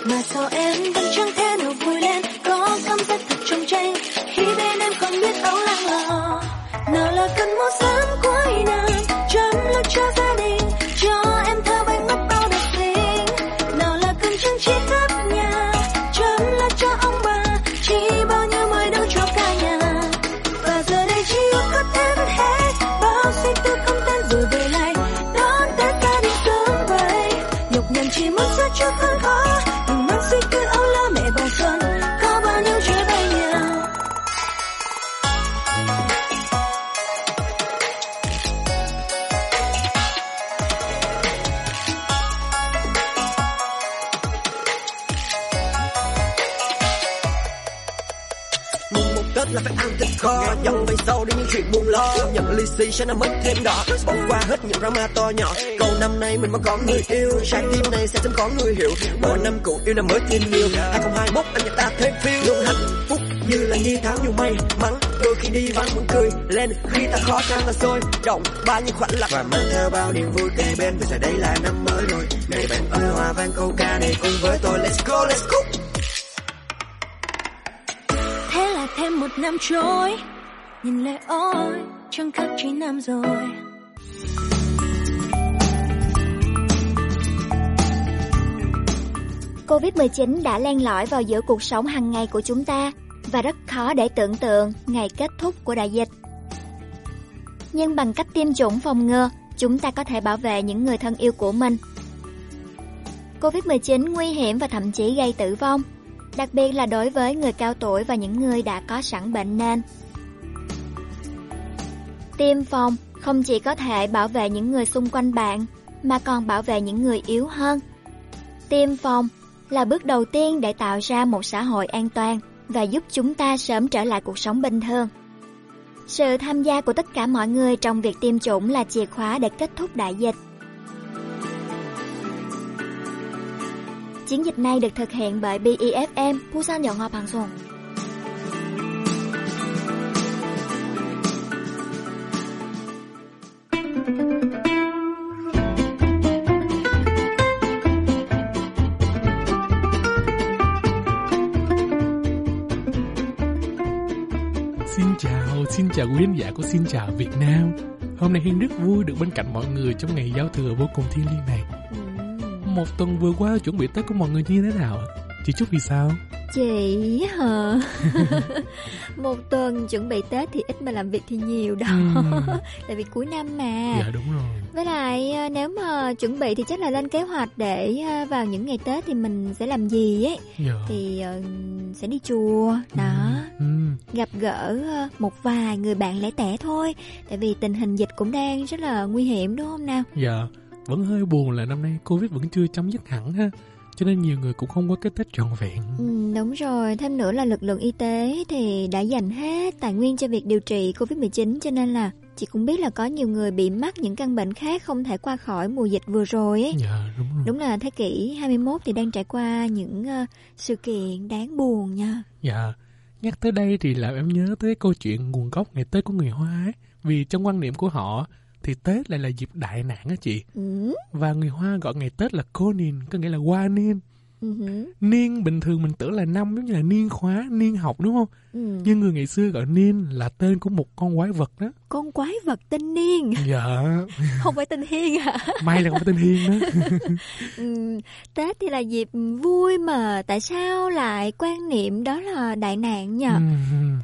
Mà sao em vẫn chẳng thể nào vui lên Có cảm giác thật trong tranh Khi bên em còn biết âu lăng lò Nào là cơn mưa sớm cuối năm Chấm lo cho gia đình dòng về sau đi những chuyện buồn lo nhận lì xì cho nó mất thêm đỏ. Bỏ qua hết những drama to nhỏ. Cầu năm nay mình mới có người yêu. Trái tim này sẽ sớm có người hiểu. Mỗi năm cũ yêu năm mới thêm nhiều. 2021 anh nhận ta thêm feel luôn hạnh phúc như là nhi tháng nhiều may mắn. Đôi khi đi vắng vẫn cười lên khi ta khó khăn là sôi động bao nhiêu khoảnh lạc và mang theo bao niềm vui kề bên. Vì giờ đây là năm mới rồi. Này bạn ơi hòa vang câu ca này cùng với tôi. Let's go let's go. Thế là thêm một năm trôi Nhìn lại ôi Chẳng khắc chín năm rồi Covid-19 đã len lỏi vào giữa cuộc sống hàng ngày của chúng ta và rất khó để tưởng tượng ngày kết thúc của đại dịch. Nhưng bằng cách tiêm chủng phòng ngừa, chúng ta có thể bảo vệ những người thân yêu của mình. Covid-19 nguy hiểm và thậm chí gây tử vong, đặc biệt là đối với người cao tuổi và những người đã có sẵn bệnh nền. Tiêm phòng không chỉ có thể bảo vệ những người xung quanh bạn, mà còn bảo vệ những người yếu hơn. Tiêm phòng là bước đầu tiên để tạo ra một xã hội an toàn và giúp chúng ta sớm trở lại cuộc sống bình thường. Sự tham gia của tất cả mọi người trong việc tiêm chủng là chìa khóa để kết thúc đại dịch. Chiến dịch này được thực hiện bởi BEFM, Busan Dọn Hoa Bằng Sùng. Xin chào quý khán giả của Xin chào Việt Nam. Hôm nay Hiên rất vui được bên cạnh mọi người trong ngày giao thừa vô cùng thiêng liêng này. Một tuần vừa qua chuẩn bị Tết của mọi người như thế nào ạ? Chị Trúc thì sao? Chị hả? Một tuần chuẩn bị Tết thì ít mà làm việc thì nhiều đó. Ừm. Tại vì cuối năm mà. Dạ đúng rồi Với lại à, nếu mà chuẩn bị thì chắc là lên kế hoạch để à, vào những ngày Tết thì mình sẽ làm gì ấy. Dạ. Thì ờ, sẽ đi chùa, đó. Ừm. Gặp gỡ ờ, một vài người bạn lẻ tẻ thôi. Tại vì tình hình dịch cũng đang rất là nguy hiểm đúng không nào? Dạ vẫn hơi buồn là năm nay Covid vẫn chưa chấm dứt hẳn ha. Cho nên nhiều người cũng không có cái Tết trọn vẹn. Ừ, đúng rồi, thêm nữa là lực lượng y tế thì đã dành hết tài nguyên cho việc điều trị Covid-19 cho nên là chị cũng biết là có nhiều người bị mắc những căn bệnh khác không thể qua khỏi mùa dịch vừa rồi ấy. Dạ, đúng rồi. Đúng là thế kỷ 21 thì đang trải qua những uh, sự kiện đáng buồn nha. Dạ, nhắc tới đây thì làm em nhớ tới câu chuyện nguồn gốc ngày Tết của người Hoa ấy. Vì trong quan niệm của họ thì Tết lại là dịp đại nạn á chị. Ừ. Và người Hoa gọi ngày Tết là Konin, có nghĩa là qua niên. Ừ. Niên bình thường mình tưởng là năm giống như là niên khóa, niên học đúng không? Ừ. Nhưng người ngày xưa gọi niên là tên của một con quái vật đó. Con quái vật tên Niên, Dạ, không phải tên Hiên à. may là không phải tên Hiên đó. Ừ, Tết thì là dịp vui mà tại sao lại quan niệm đó là đại nạn nhờ? Ừ.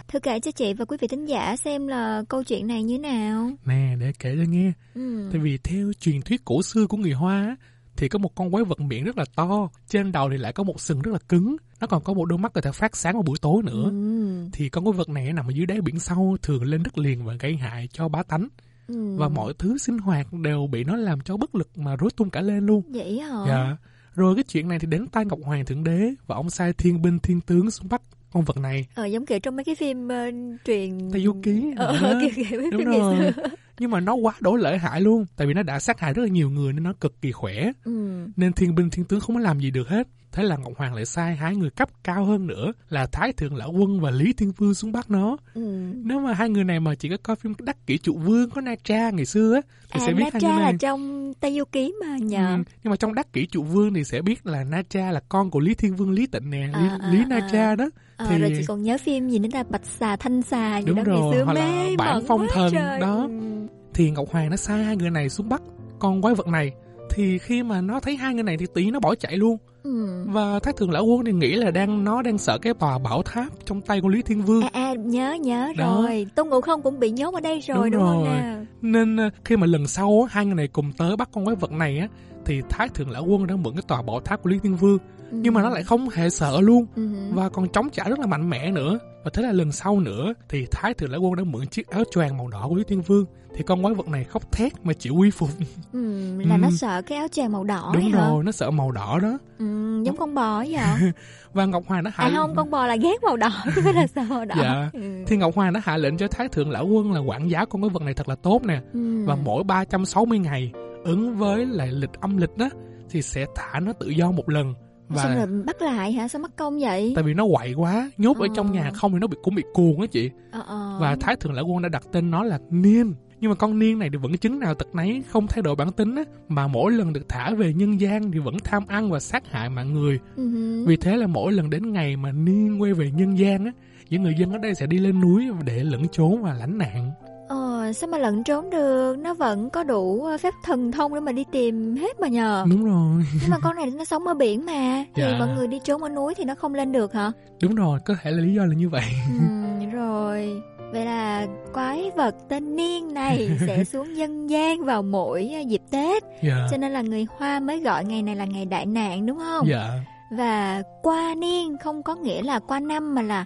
Thưa kể cho chị và quý vị thính giả xem là câu chuyện này như nào. Nè, để kể cho nghe. Ừ. Tại vì theo truyền thuyết cổ xưa của người Hoa á, thì có một con quái vật miệng rất là to, trên đầu thì lại có một sừng rất là cứng, nó còn có một đôi mắt có thể phát sáng vào buổi tối nữa. Ừ. Thì con quái vật này nằm ở dưới đáy biển sâu, thường lên đất liền và gây hại cho bá tánh. Ừ. Và mọi thứ sinh hoạt đều bị nó làm cho bất lực mà rối tung cả lên luôn. Vậy hả? Dạ. Rồi cái chuyện này thì đến tai Ngọc Hoàng Thượng Đế và ông sai thiên binh thiên tướng xuống bắt con vật này. Ờ, giống kiểu trong mấy cái phim uh, truyền... Tây Du Ký. Ờ, kiểu, kiểu Đúng phim rồi. Nhưng mà nó quá đổ lợi hại luôn. Tại vì nó đã sát hại rất là nhiều người nên nó cực kỳ khỏe. Ừ. Nên thiên binh thiên tướng không có làm gì được hết. Thế là Ngọc Hoàng lại sai hai người cấp cao hơn nữa là Thái Thượng Lão Quân và Lý Thiên Vương xuống bắt nó. Ừ. Nếu mà hai người này mà chỉ có coi phim Đắc Kỷ Trụ Vương có Na Tra ngày xưa á thì À, sẽ biết Na hai Tra người là trong Tây Du Ký mà nhờ. Ừ, nhưng mà trong Đắc Kỷ Trụ Vương thì sẽ biết là Na Tra là con của Lý Thiên Vương Lý Tịnh nè, Lý, À, à, Lý Na à. Tra đó. Ờ, rồi chị còn nhớ phim gì nữa ta Bạch xà Thanh xà gì Đúng đó rồi, ngày xưa mê Bản Phong Thần trời. đó. Ừ. Thì Ngọc Hoàng nó sai hai người này xuống bắt con quái vật này. Thì khi mà nó thấy hai người này thì tí nó bỏ chạy luôn. Ừ. Và Thái Thượng Lão Quân thì nghĩ là đang nó đang sợ cái tòa bảo tháp trong tay của Lý Thiên Vương. À, à nhớ nhớ Đó. rồi Tôn Ngộ Không cũng bị nhốt ở đây rồi đúng, không nào Nên ờ, khi mà lần sau hai người này cùng tới bắt con quái vật này á thì Thái Thượng Lão Quân đã mượn cái tòa bảo tháp của Lý Thiên Vương. Nhưng mà nó lại không hề sợ luôn Ừ. và còn chống trả rất là mạnh mẽ nữa. Và thế là lần sau nữa thì Thái Thượng Lão Quân đã mượn chiếc áo choàng màu đỏ của Lý Thiên Vương thì con quái vật này khóc thét mà chịu quy phục. ừ, là nó Ừ. sợ cái áo choàng màu đỏ Đúng hả rồi, nó sợ màu đỏ đó. ừ, giống con bò ấy vậy Và Ngọc Hoàng đã hạ à không con bò là ghét màu đỏ chứ phải là sợ màu đỏ Dạ. ừ. Thì Ngọc Hoàng đã hạ lệnh cho Thái Thượng Lão Quân là quản giáo con quái vật này thật là tốt nè. Ừ. Và mỗi 360 ngày ứng với lại lịch âm lịch đó thì sẽ thả nó tự do một lần. Và xong rồi bắt lại hả sao mất công vậy tại vì nó quậy quá, nhốt ở trong nhà không thì nó bị cũng bị cuồng á chị. ờ, ờ. Và Thái Thượng Lão Quân đã đặt tên nó là Niên. Nhưng mà con Niên này thì vẫn chứng nào tật nấy, không thay đổi bản tính á, mà mỗi lần được thả về nhân gian thì vẫn tham ăn và sát hại mạng người. Ừ. Vì thế là mỗi lần đến ngày mà Niên quay về nhân gian á, những người dân ở đây sẽ đi lên núi để lẫn trốn và lánh nạn. Ờ, sao mà lẫn trốn được Nó vẫn có đủ ờ, phép thần thông để mà đi tìm hết mà nhờ Đúng rồi. Nhưng mà con này nó sống ở biển mà Thì Dạ. mọi người đi trốn ở núi thì nó không lên được hả Đúng rồi, có thể là lý do là như vậy. ừ, Rồi Vậy là quái vật tên Niên này sẽ xuống dân gian vào mỗi ờ, dịp Tết Dạ. Cho nên là người Hoa mới gọi ngày này là ngày đại nạn đúng không Dạ. Và qua niên không có nghĩa là qua năm mà là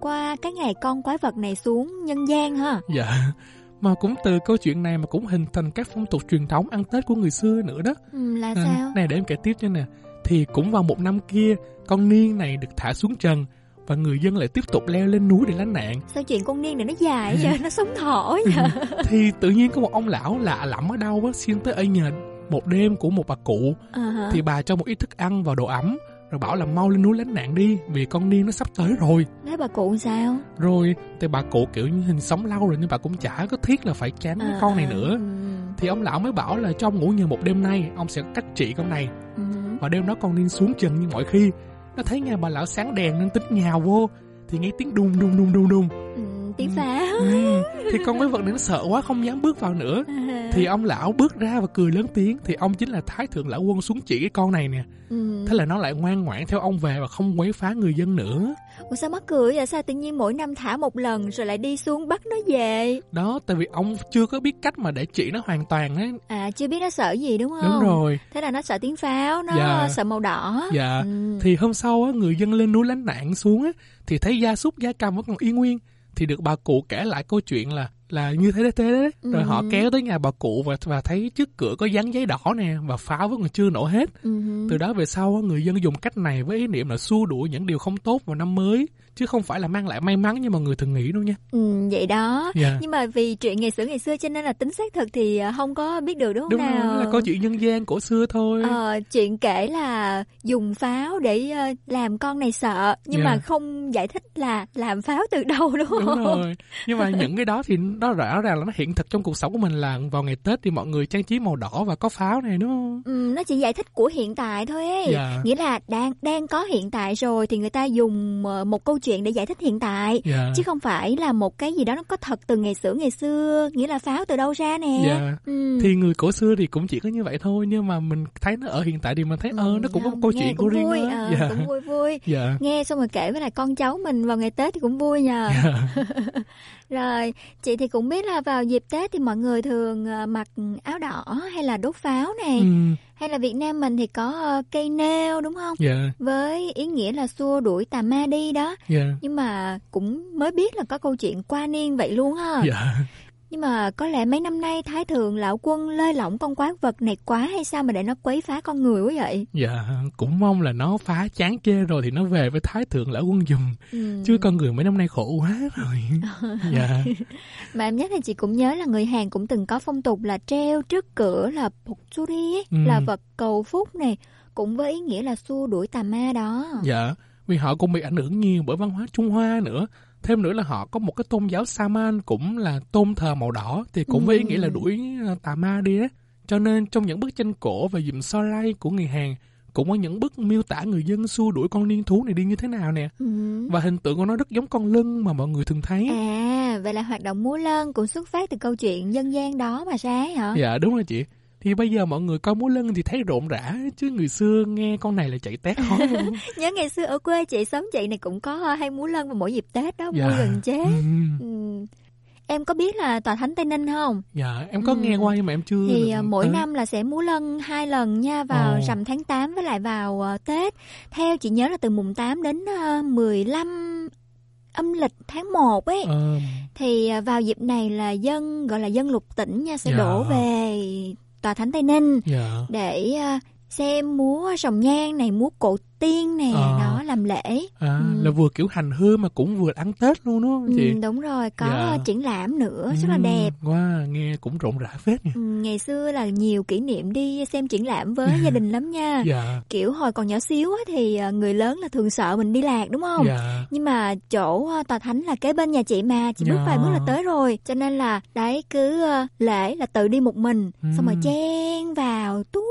qua cái ngày con quái vật này xuống nhân gian ha Dạ. Mà cũng từ câu chuyện này mà cũng hình thành các phong tục truyền thống ăn Tết của người xưa nữa đó. ừ, Là À, sao Này để em kể tiếp cho nè. Thì cũng vào một năm kia, con niên này được thả xuống trần và người dân lại tiếp tục leo lên núi để lánh nạn. Sao chuyện con niên này nó dài vậy? Nó sống thọ vậy? Thì tự nhiên có một ông lão lạ lẫm ở đâu á xin tới ở nhờ một đêm của một bà cụ. Hả? thì bà cho một ít thức ăn vào đồ ấm rồi bảo là mau lên núi lánh nạn đi vì con niên nó sắp tới rồi. Thế bà cụ sao? Rồi thì bà cụ kiểu như hình sống lâu rồi nhưng bà cũng chả có thiết là phải chán À, con này nữa. thì ông lão mới bảo là cho ông ngủ nhờ một đêm nay ông sẽ cách trị con này. Ừ. và đêm đó con niên xuống trần như mọi khi nó thấy nhà bà lão sáng đèn nên tính nhào vô. Thì nghe tiếng đùng đùng đùng đùng đùng ừ, Tiếng phá ừ. thì con quái vật nó sợ quá không dám bước vào nữa. Thì ông lão bước ra và cười lớn tiếng. Thì ông chính là thái thượng lão quân xuống chỉ cái con này nè. Ừ. thế là nó lại ngoan ngoãn theo ông về và không quấy phá người dân nữa. Ủa sao mắc cười vậy? Sao tự nhiên mỗi năm thả một lần Rồi lại đi xuống bắt nó về? Đó tại vì ông chưa có biết cách mà để trị nó hoàn toàn ấy. À chưa biết nó sợ gì đúng không? đúng rồi. Thế là nó sợ tiếng pháo Nó Dạ. sợ màu đỏ. Dạ. Ừ. thì hôm sau á người dân lên núi lánh nạn xuống á thì thấy gia súc gia cầm vẫn còn y nguyên thì được bà cụ kể lại câu chuyện là là như thế đấy thế đấy rồi Ừ. họ kéo tới nhà bà cụ và và thấy trước cửa có dán giấy đỏ nè và pháo vẫn còn chưa nổ hết Ừ. từ đó về sau người dân dùng cách này với ý niệm là xua đuổi những điều không tốt vào năm mới chứ không phải là mang lại may mắn như mọi người thường nghĩ đâu nha Ừ, vậy đó Dạ. nhưng mà vì chuyện ngày xưa ngày xưa cho nên là tính xác thực thì ờ, không có biết được đúng không đúng nào rồi là câu chuyện nhân gian cổ xưa thôi Ờ, chuyện kể là dùng pháo để ờ, làm con này sợ nhưng Dạ. mà không giải thích là làm pháo từ đâu đúng không đúng rồi nhưng mà những cái đó thì nó rõ ràng là nó hiện thực trong cuộc sống của mình là vào ngày tết thì mọi người trang trí màu đỏ và có pháo này đúng không Ừ, nó chỉ giải thích của hiện tại thôi ấy. Dạ. nghĩa là đang đang có hiện tại rồi thì người ta dùng ờ, một câu chuyện để giải thích hiện tại Dạ. chứ không phải là một cái gì đó nó có thật từ ngày xưa ngày xưa nghĩa là pháo từ đâu ra nè Dạ. Ừ. thì người cổ xưa thì cũng chỉ có như vậy thôi nhưng mà mình thấy nó ở hiện tại thì mình thấy ờ nó cũng có một câu chuyện của riêng vui, nó ờ, dạ. cũng vui vui Dạ. nghe xong rồi kể với lại con cháu mình vào ngày tết thì cũng vui nhờ Dạ. rồi chị thì cũng biết là vào dịp tết thì mọi người thường ờ, mặc áo đỏ hay là đốt pháo này Ừ. hay là việt nam mình thì có ờ, cây nêu đúng không Dạ. với ý nghĩa là xua đuổi tà ma đi đó Dạ. nhưng mà cũng mới biết là có câu chuyện qua niên vậy luôn ha Dạ. Nhưng mà có lẽ mấy năm nay thái thượng lão quân lơi lỏng con quái vật này quá hay sao mà để nó quấy phá con người quá vậy Dạ, cũng mong là nó phá chán chê rồi thì nó về với thái thượng lão quân dùm. Ừ. Chứ con người mấy năm nay khổ quá rồi. dạ. mà em nhắc thì chị cũng nhớ là người Hàn cũng từng có phong tục là treo trước cửa là Buksuri ấy, Ừ. là vật cầu phúc này cũng với ý nghĩa là xua đuổi tà ma đó Dạ, vì họ cũng bị ảnh hưởng nhiều bởi văn hóa Trung Hoa nữa. Thêm nữa là họ có một cái tôn giáo Saman cũng là tôn thờ màu đỏ thì cũng với ý Ừ. nghĩa là đuổi ờ, tà ma đi đấy. Cho nên trong những bức tranh cổ và dùm so ray của người Hàn cũng có những bức miêu tả người dân xua đuổi con niên thú này đi như thế nào nè. Ừ. Và hình tượng của nó rất giống con lân mà mọi người thường thấy. à vậy là hoạt động múa lân cũng xuất phát từ câu chuyện dân gian đó mà ra ấy hả Dạ đúng rồi chị. Thì bây giờ mọi người coi múa lân thì thấy rộn rã chứ người xưa nghe con này là chạy tét luôn. nhớ ngày xưa ở quê chị xóm chị này cũng có hay múa lân vào mỗi dịp tết đó Dạ. vui gần chết Ừ. ừ. em có biết là tòa thánh tây ninh không Dạ em có Ừ. nghe qua nhưng mà em chưa thì à, mỗi tới. năm là sẽ múa lân hai lần nha vào Ồ. rằm tháng 8 với lại vào à, Tết. Theo chị nhớ là từ mùng 8 đến à, 15 âm lịch tháng 1 ấy Ờ, thì à, vào dịp này là dân gọi là dân lục tỉnh nha sẽ Dạ. đổ về tòa thánh Tây Ninh dạ. để à, xem múa rồng nhang này, múa cổ tiên nè, Ờ. đó làm lễ. À, Ừ. là vừa kiểu hành hương mà cũng vừa ăn Tết luôn đúng không chị? Ừ, đúng rồi, có Dạ. triển lãm nữa, rất là Ừ, đẹp. Wow, nghe cũng rộn rã phết nha. Ừ, ngày xưa là nhiều kỷ niệm đi xem triển lãm với gia đình lắm nha. Dạ. Kiểu hồi còn nhỏ xíu á, thì à, người lớn là thường sợ mình đi lạc đúng không? Dạ. Nhưng mà chỗ à, tòa thánh là kế bên nhà chị mà, chị bước Dạ. vài bước là tới rồi. Cho nên là đấy cứ à, lễ là tự đi một mình, xong rồi Ừ. chen vào tuốt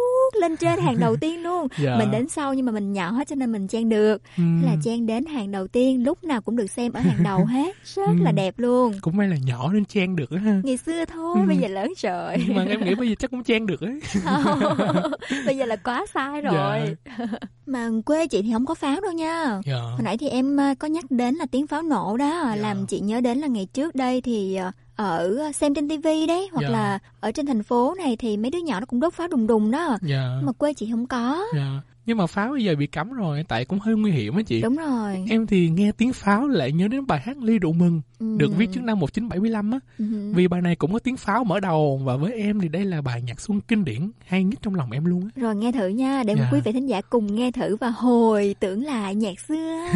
lên trên hàng đầu tiên luôn. Dạ. Mình đến sau nhưng mà mình nhỏ cho nên mình chen được. Ừ. Là chen đến hàng đầu tiên, lúc nào cũng được xem ở hàng đầu hết. Rất là Ừ. đẹp luôn. Cũng may là nhỏ nên chen được ha. Ngày xưa thôi, Ừ. bây giờ lớn rồi. Nhưng mà em nghĩ bây giờ chắc cũng chen được ấy. bây giờ là quá sai rồi mà quê chị thì không có pháo đâu nha Dạ. hồi nãy thì em à, có nhắc đến là tiếng pháo nổ đó làm chị nhớ đến là ngày trước đây thì à, ở xem trên tivi đấy hoặc Dạ. là ở trên thành phố này thì mấy đứa nhỏ nó cũng đốt pháo đùng đùng đó Dạ. mà quê chị không có Dạ. Nhưng mà pháo bây giờ bị cấm rồi, tại cũng hơi nguy hiểm á chị. đúng rồi Em thì nghe tiếng pháo lại nhớ đến bài hát Ly rượu mừng, Ừ. được viết trước năm 1975 á. Ừ. Vì bài này cũng có tiếng pháo mở đầu và với em thì đây là bài nhạc xuân kinh điển hay nhất trong lòng em luôn á. rồi nghe thử nha để Dạ. quý vị thính giả cùng nghe thử và hồi tưởng lại nhạc xưa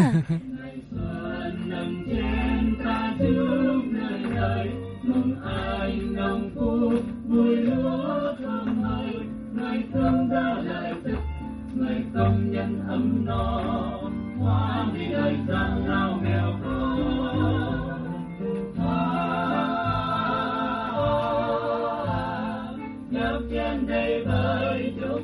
mừng ai nồng phúc vui lúa thơm hơi ngày thương ra lại thức người công nhân ấm no. Hoa đi đời gian lao nghèo khổ. Nhấp trên đây với chúc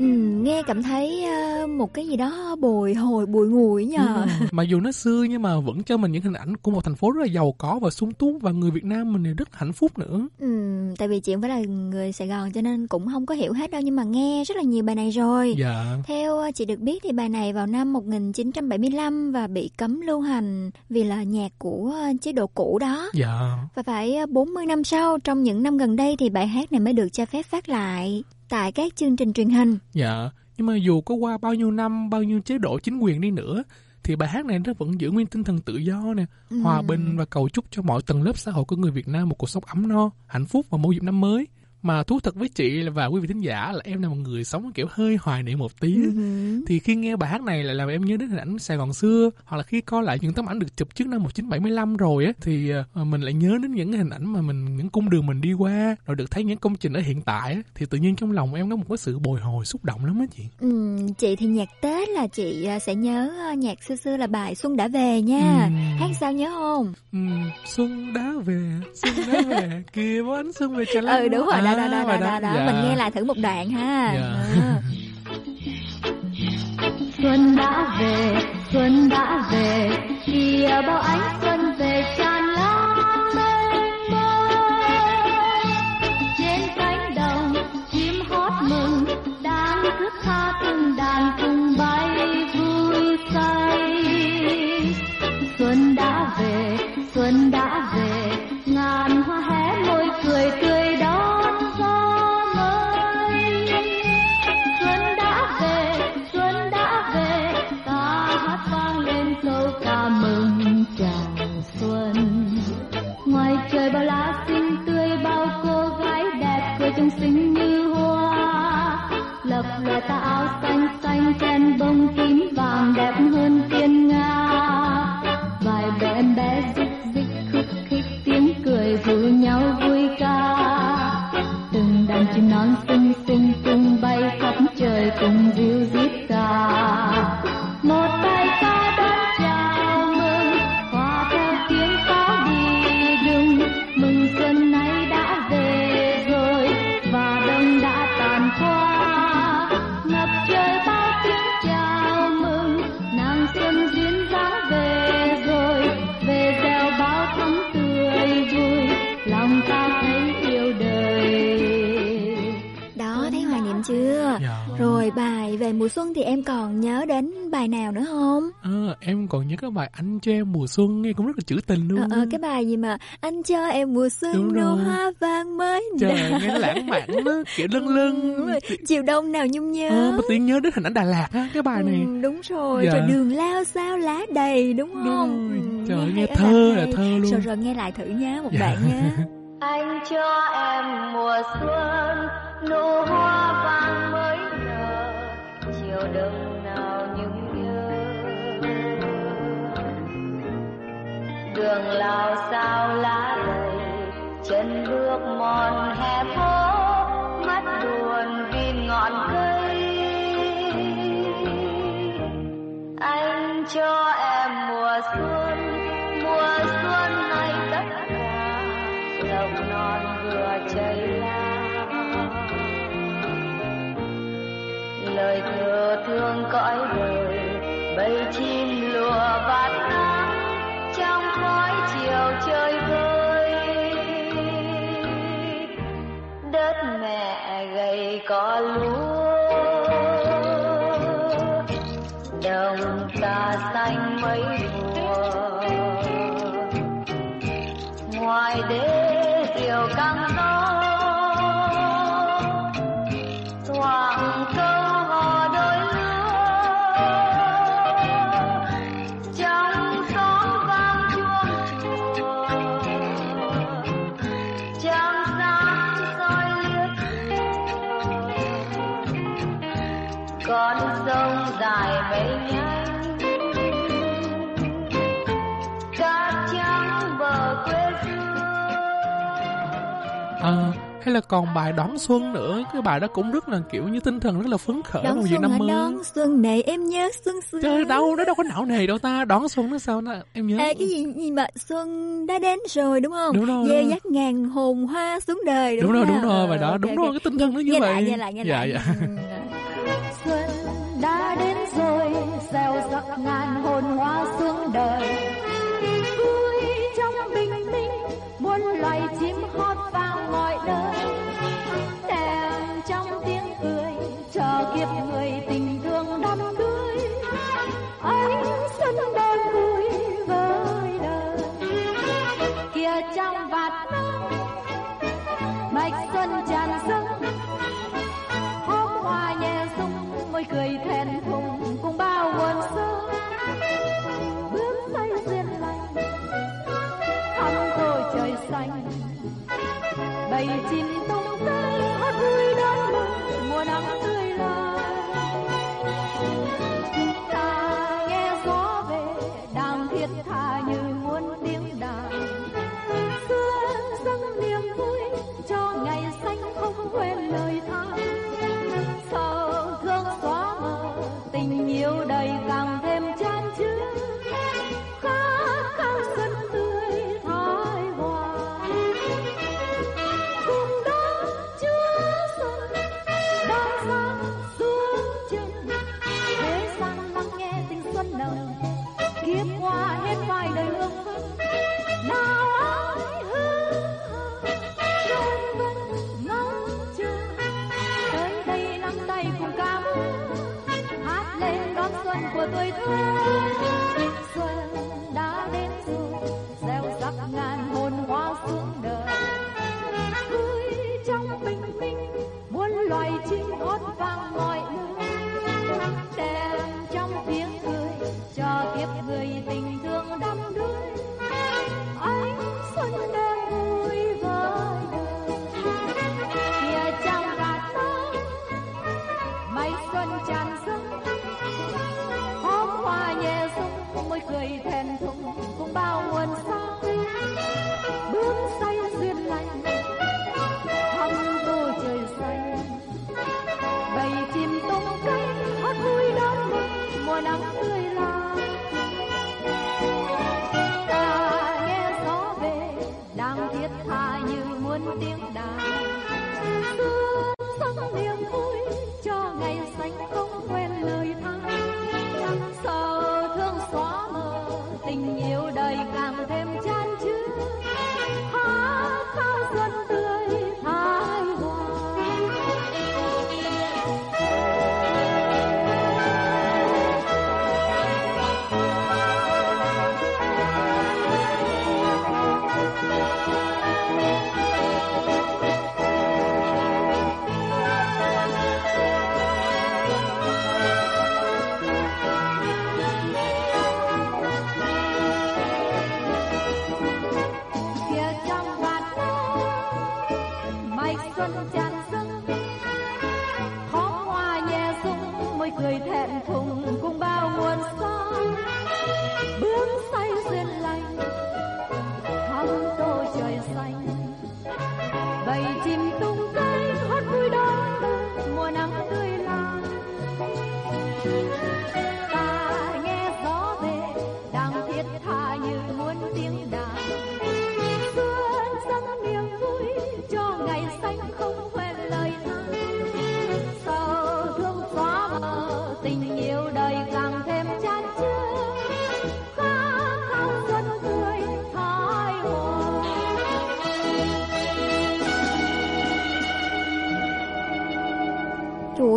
Ừ, nghe cảm thấy ờ, một cái gì đó bồi hồi bùi ngùi nhờ Ừ. Mặc dù nó xưa nhưng mà vẫn cho mình những hình ảnh của một thành phố rất là giàu có và sung túc và người Việt Nam mình thì rất hạnh phúc nữa. Ừ, tại vì chị không phải là người Sài Gòn cho nên cũng không có hiểu hết đâu nhưng mà nghe rất là nhiều bài này rồi. Dạ. Theo ờ, chị được biết thì bài này vào năm 1975 và bị cấm lưu hành vì là nhạc của ờ, chế độ cũ đó. Dạ. Và phải ờ, 40 năm sau, trong những năm gần đây thì bài hát này mới được cho phép phát lại tại các chương trình truyền hình. Dạ. Nhưng mà dù có qua bao nhiêu năm, bao nhiêu chế độ chính quyền đi nữa thì bài hát này nó vẫn giữ nguyên tinh thần tự do nè, Ừ. hòa bình và cầu chúc cho mọi tầng lớp xã hội của người Việt Nam một cuộc sống ấm no, hạnh phúc vào mỗi dịp năm mới. Mà thú thật với chị và quý vị thính giả là em là một người sống kiểu hơi hoài niệm một tí. Ừ. Thì khi nghe bài hát này lại làm em nhớ đến hình ảnh Sài Gòn xưa hoặc là khi coi lại những tấm ảnh được chụp trước năm 1975 rồi á thì ờ, mình lại nhớ đến những hình ảnh mà mình những cung đường mình đi qua rồi được thấy những công trình ở hiện tại á thì tự nhiên trong lòng em có một cái sự bồi hồi xúc động lắm á chị. Ừ, chị thì nhạc Tết là chị ờ, sẽ nhớ ờ, nhạc xưa xưa là bài Xuân đã về nha. Ừ. Hát sao nhớ không? Ừ, xuân đã về, xuân đã về, kìa bó ánh xuân về trà. Ừ đúng rồi, đó, đó, đó, bài đó, đó, đó. Dạ. Mình nghe lại thử một đoạn ha. Dạ. Đó. Xuân đã về, xuân đã về, kìa bao ánh xuân về tràn lan mênh mông. Trên cánh đồng chim hót mừng, đang thức tha từng đàn cùng bay vui say. Xuân đã về, xuân đã từng về mùa xuân thì em còn nhớ đến bài nào nữa không? Ờ, em còn nhớ cái bài anh cho em mùa xuân nghe cũng rất là trữ tình luôn. Ờ, ờ, cái bài gì mà anh cho em mùa xuân Đúng nụ rồi. hoa vàng mới Trời nở. nghe nó lãng mạn đó, kiểu lân lân. Đúng rồi, chiều đông nào nhung nhớ Ờ, mà nhiên nhớ đến hình ảnh Đà Lạt á, cái bài này. Ừ, đúng rồi Dạ. rồi đường lao sao lá đầy đúng không Ừ, Trời ơi, hay nghe ở thơ là thơ luôn. rồi rồi nghe lại thử nhá một Dạ. đoạn nhá anh cho em mùa xuân nụ hoa vàng mới đông nào nhung nhớ đường lao sao lá đầy chân bước mòn hè phố, mắt buồn vì ngọn cây. Anh cho em mùa xuân mùa xuân này tất cả, lộc non vừa chảy lời thơ thương cõi đời, bầy chim lùa bát nắng trong khói chiều chơi vơi. Đất mẹ gầy có lúa, đồng ta xanh mấy mùa. Ngoài đê hay là còn bài đón xuân nữa? Cái bài đó cũng rất là kiểu như tinh thần rất là phấn khởi đón xuân năm mươi đón xuân này em nhớ xuân xuân. Trời đâu nó đâu có não nề đâu ta. Đón xuân nó sao nó em nhớ. À, cái gì gì mà xuân đã đến rồi đúng không? Đúng rồi dê dắt ngàn hồn hoa xuống đời đúng, đúng rồi đúng rồi bài đó. Ừ, đúng rồi cái tinh thần nó như vậy lại, nghe lại, nghe dạ, lại. dạ. Ừ. xuân đã đến rồi gieo dắt ngàn hồn hoa xuống đời. xuân tràn sông. Hôm hoa nhẹ sung môi cười thề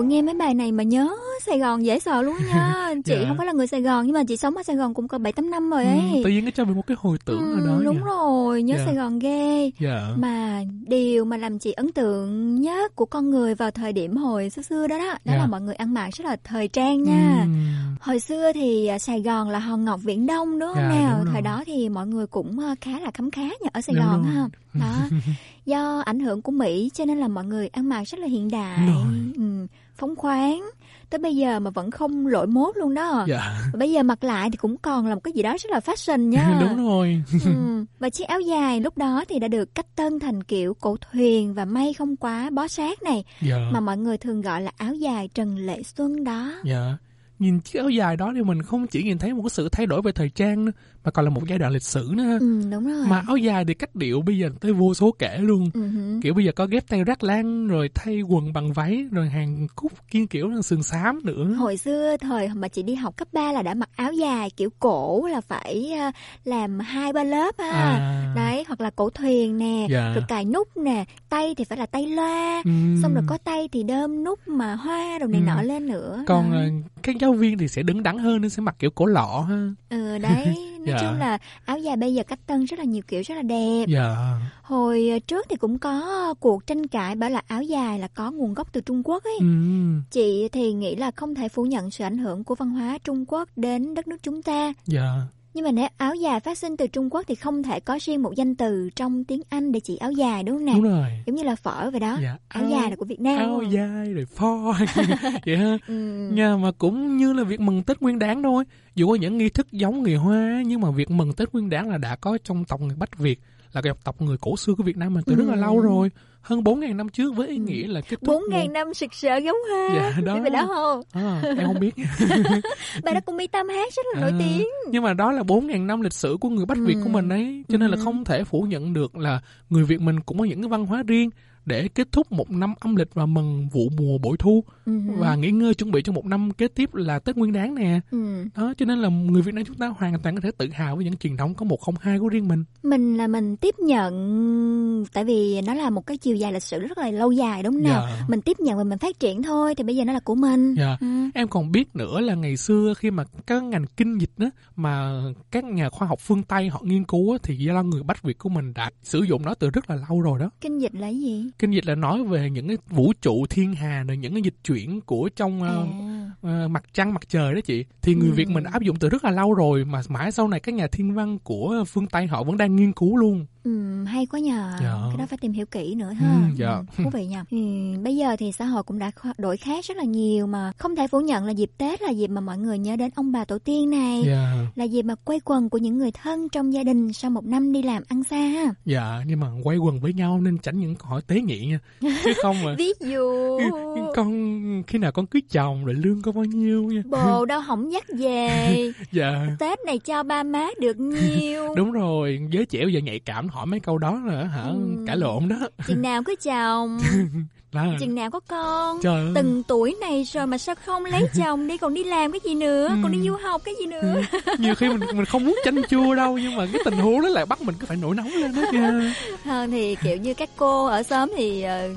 nghe mấy bài này mà nhớ Sài Gòn dễ sợ luôn nha Chị Dạ. không phải là người Sài Gòn Nhưng mà chị sống ở Sài Gòn cũng có 7-8 năm rồi ấy Ừ, tự nhiên nó cho mình một cái hồi tưởng Ừ, ở đó đúng nha. rồi, nhớ Dạ. Sài Gòn ghê Dạ. Mà điều mà làm chị ấn tượng nhất của con người vào thời điểm hồi xưa xưa đó đó Đó Dạ. là mọi người ăn mặc rất là thời trang nha Ừm. Hồi xưa thì à, Sài Gòn là hòn ngọc viễn đông đúng không Dạ, nào đúng. Thời đó thì mọi người cũng à, khá là khấm khá nhờ ở Sài Đúng Gòn ha Đó Do ảnh hưởng của Mỹ cho nên là mọi người ăn mặc rất là hiện đại rồi. ừ, Phóng khoáng Tới bây giờ mà vẫn không lỗi mốt luôn đó Dạ. Và Bây giờ mặc lại thì cũng còn là một cái gì đó rất là fashion nha Đúng rồi. ừ. Và chiếc áo dài lúc đó thì đã được cách tân thành kiểu cổ thuyền và may không quá bó sát này Dạ. Mà mọi người thường gọi là áo dài Trần Lệ Xuân đó Dạ. Nhìn chiếc áo dài đó thì mình không chỉ nhìn thấy một cái sự thay đổi về thời trang nữa, mà còn là một giai đoạn lịch sử nữa. ha. Ừ đúng rồi Mà áo dài thì cách điệu bây giờ tới vô số kể luôn. Ừ. Kiểu bây giờ có ghép tay rác lan, rồi thay quần bằng váy, rồi hàng cúc kiên kiểu sườn xám nữa. Hồi xưa thời mà chị đi học cấp 3 là đã mặc áo dài kiểu cổ là phải à, làm hai ba lớp ha. À. Đấy, hoặc là cổ thuyền nè, Dạ. rồi cài nút nè, tay thì phải là tay loa, Ừm. xong rồi có tay thì đơm nút mà hoa rồi này Ừm. nọ lên nữa. Còn ờ, các giáo viên thì sẽ đứng đắn hơn nên sẽ mặc kiểu cổ lọ ha. Ừ đấy, nói Dạ. chung là áo dài bây giờ cách tân rất là nhiều kiểu rất là đẹp. Dạ. Hồi ờ, trước thì cũng có cuộc tranh cãi bảo là áo dài là có nguồn gốc từ Trung Quốc ấy. Ừ. chị thì nghĩ là không thể phủ nhận sự ảnh hưởng của văn hóa Trung Quốc đến đất nước chúng ta. Dạ nhưng mà nếu áo dài phát sinh từ Trung Quốc thì không thể có riêng một danh từ trong tiếng Anh để chỉ áo dài đúng không nè? Đúng rồi. Giống như là phở vậy đó. Dạ, áo, áo- dài là của Việt Nam áo dài rồi pho. Vậy ha. Ừ. nha mà cũng như là việc mừng Tết Nguyên Đán thôi. Dù có những nghi thức giống người Hoa nhưng mà việc mừng Tết Nguyên Đán là đã có trong tộc người Bách Việt là cái tộc người cổ xưa của Việt Nam mình từ rất là Ừ. lâu rồi. Hơn 4.000 năm trước với ý nghĩa là kết thúc bốn ngàn năm sực sỡ giống hoa. Dạ, đó. đó không à, em không biết. Bài đó của Mỹ Tâm hát rất là nổi À, tiếng. nhưng mà đó là 4.000 năm lịch sử của người Bách Việt của mình ấy cho nên là Ừ. không thể phủ nhận được là người Việt mình cũng có những cái văn hóa riêng để kết thúc một năm âm lịch và mừng vụ mùa bội thu Ừ. và nghỉ ngơi chuẩn bị cho một năm kế tiếp là Tết Nguyên Đán nè Ừ. đó cho nên là người Việt Nam chúng ta hoàn toàn có thể tự hào với những truyền thống có một không hai của riêng mình mình là mình tiếp nhận tại vì nó là một cái chiều dài lịch sử rất là lâu dài đúng không nào Dạ. mình tiếp nhận và mình phát triển thôi thì bây giờ nó là của mình Dạ. Ừ. Em còn biết nữa là ngày xưa khi mà các ngành kinh dịch đó mà các nhà khoa học phương Tây họ nghiên cứu á, thì do người Bách Việt của mình đã sử dụng nó từ rất là lâu rồi đó. kinh dịch là gì Kinh dịch là nói về những cái vũ trụ thiên hà rồi những cái dịch chuyển của trong ờ, ờ, mặt trăng mặt trời đó chị. Thì người Ừ. Việt mình áp dụng từ rất là lâu rồi mà mãi sau này các nhà thiên văn của phương Tây họ vẫn đang nghiên cứu luôn. Ừ, hay quá nhờ. Dạ. cái đó phải tìm hiểu kỹ nữa ha. Ừ, dạ. Ừ, thú vị nhờ. Ừ, bây giờ thì xã hội cũng đã đổi khác rất là nhiều mà không thể phủ nhận là dịp tết là dịp mà mọi người nhớ đến ông bà tổ tiên này. Dạ. là dịp mà quây quần của những người thân trong gia đình sau một năm đi làm ăn xa ha. Dạ, nhưng mà quay quần với nhau nên tránh những câu hỏi tế nhị nha. Chứ không mà ví dụ. Con khi nào con cưới chồng rồi lương có bao nhiêu nha. Bồ đâu hỏng dắt về. Dạ. Tết này cho ba má được nhiêu đúng rồi giới trẻ bây giờ nhạy cảm hỏi mấy câu đó là hả? Ừ. cãi lộn đó. Chừng nào có chồng là chừng nào có con Trời ơi. từng tuổi này rồi mà sao không lấy chồng đi còn đi làm cái gì nữa còn đi du học cái gì nữa nhiều khi mình mình không muốn chanh chua đâu nhưng mà cái tình huống đó lại bắt mình cứ phải nổi nóng lên hết nha hơn thì kiểu như các cô ở xóm thì ờ,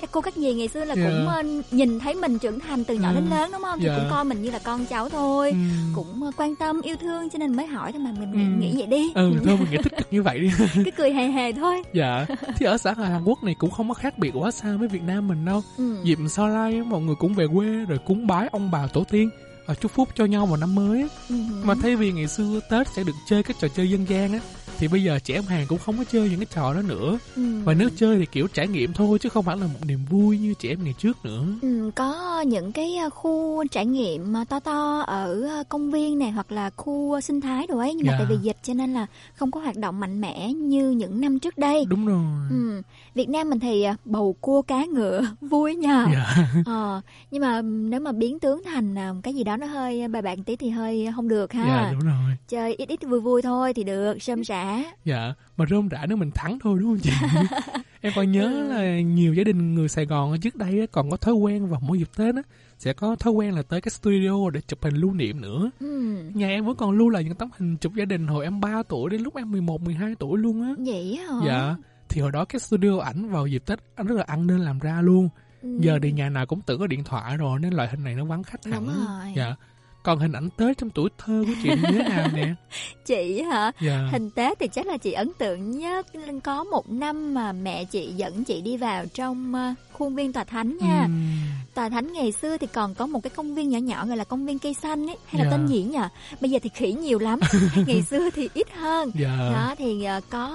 các cô các dì ngày xưa là Dạ. cũng ờ, nhìn thấy mình trưởng thành từ nhỏ Ừ. đến lớn đúng không thì Dạ. cũng coi mình như là con cháu thôi Ừ. cũng ờ, quan tâm yêu thương cho nên mới hỏi thôi mà mình Ừ. nghĩ, nghĩ vậy đi ừ thôi mình nghĩ tích cực như vậy đi cứ cười hề hề thôi dạ thì ở xã hội Hàn Quốc này cũng không có khác biệt quá xa với Việt Nam mình đâu Ừ. dịp sau lai mọi người cũng về quê rồi cúng bái ông bà tổ tiên và chúc phúc cho nhau vào năm mới á. Ừ. mà thay vì ngày xưa Tết sẽ được chơi các trò chơi dân gian á thì bây giờ trẻ em Hàn cũng không có chơi những cái trò đó nữa Ừ. và nếu chơi thì kiểu trải nghiệm thôi chứ không phải là một niềm vui như trẻ em ngày trước nữa Ừ, có những cái ờ, khu trải nghiệm ờ, to to ở công viên này hoặc là khu sinh thái rồi ấy nhưng mà Dạ. tại vì dịch cho nên là không có hoạt động mạnh mẽ như những năm trước đây. đúng rồi Ừ. Việt Nam mình thì bầu cua cá ngựa vui nhờ. Dạ. Ờ, nhưng mà nếu mà biến tướng thành cái gì đó nó hơi bài bản tí thì hơi không được ha. dạ đúng rồi Chơi ít ít vui vui thôi thì được, rơm rã. dạ mà rôm rã nếu mình thắng thôi đúng không chị em còn nhớ Ừ. là nhiều gia đình người Sài Gòn trước đây còn có thói quen vào mỗi dịp Tết á sẽ có thói quen là tới cái studio để chụp hình lưu niệm nữa Ừ. nhà em vẫn còn lưu lại những tấm hình chụp gia đình hồi em 3 tuổi đến lúc em 11, 12 tuổi luôn á Vậy hả? dạ thì hồi đó cái studio ảnh vào dịp Tết anh rất là ăn nên làm ra luôn Ừ. giờ thì nhà nào cũng tự có điện thoại rồi nên loại hình này nó vắng khách hẳn. dạ. Còn hình ảnh Tết trong tuổi thơ của chị như thế nào nè? Chị hả? Dạ. hình tết thì chắc là chị ấn tượng nhất có một năm mà mẹ chị dẫn chị đi vào trong ờ, khuôn viên tòa thánh nha Ừm. tòa thánh ngày xưa thì còn có một cái công viên nhỏ nhỏ gọi là công viên cây xanh ấy hay là Dạ. tên gì nhỉ bây giờ thì khỉ nhiều lắm ngày xưa thì ít hơn Dạ. đó thì ờ, có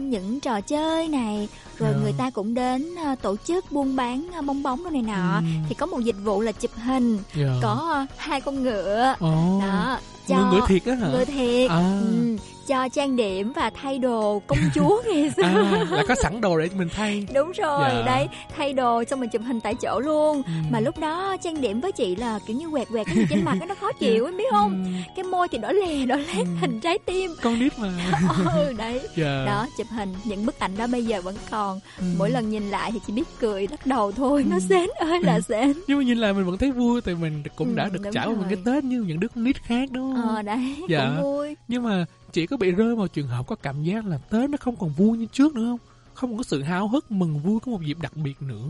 những trò chơi này rồi Dạ. người ta cũng đến ờ, tổ chức buôn bán ờ, bong bóng đồ này nọ Ừm. thì có một dịch vụ là chụp hình Dạ. có hai con ngựa Ồ. đó Ngựa- ngựa thiệt á hả? ngựa thiệt À. ừ, cho trang điểm và thay đồ công chúa ngày xưa. À, là có sẵn đồ để mình thay. Đúng rồi Dạ. đấy thay đồ xong mình chụp hình tại chỗ luôn. Ừ. mà lúc đó trang điểm với chị là kiểu như quẹt quẹt cái gì trên mặt nó khó chịu em biết không? Ừ. cái môi thì đỏ lè đỏ lét hình trái tim. Con nít mà. Ừ đấy. Dạ. đó chụp hình những bức ảnh đó bây giờ vẫn còn. Ừ. mỗi lần nhìn lại thì chỉ biết cười lắc đầu thôi nó xến ơi là xến. Nhưng mà nhìn lại mình vẫn thấy vui tại mình cũng Ừ, đã được trải qua một cái. Tết như những đứa con nít khác đúng không? ờ đấy Dạ. cũng vui. Nhưng mà chị có bị rơi vào trường hợp có cảm giác là Tết nó không còn vui như trước nữa không? Không có sự háo hức mừng vui có một dịp đặc biệt nữa.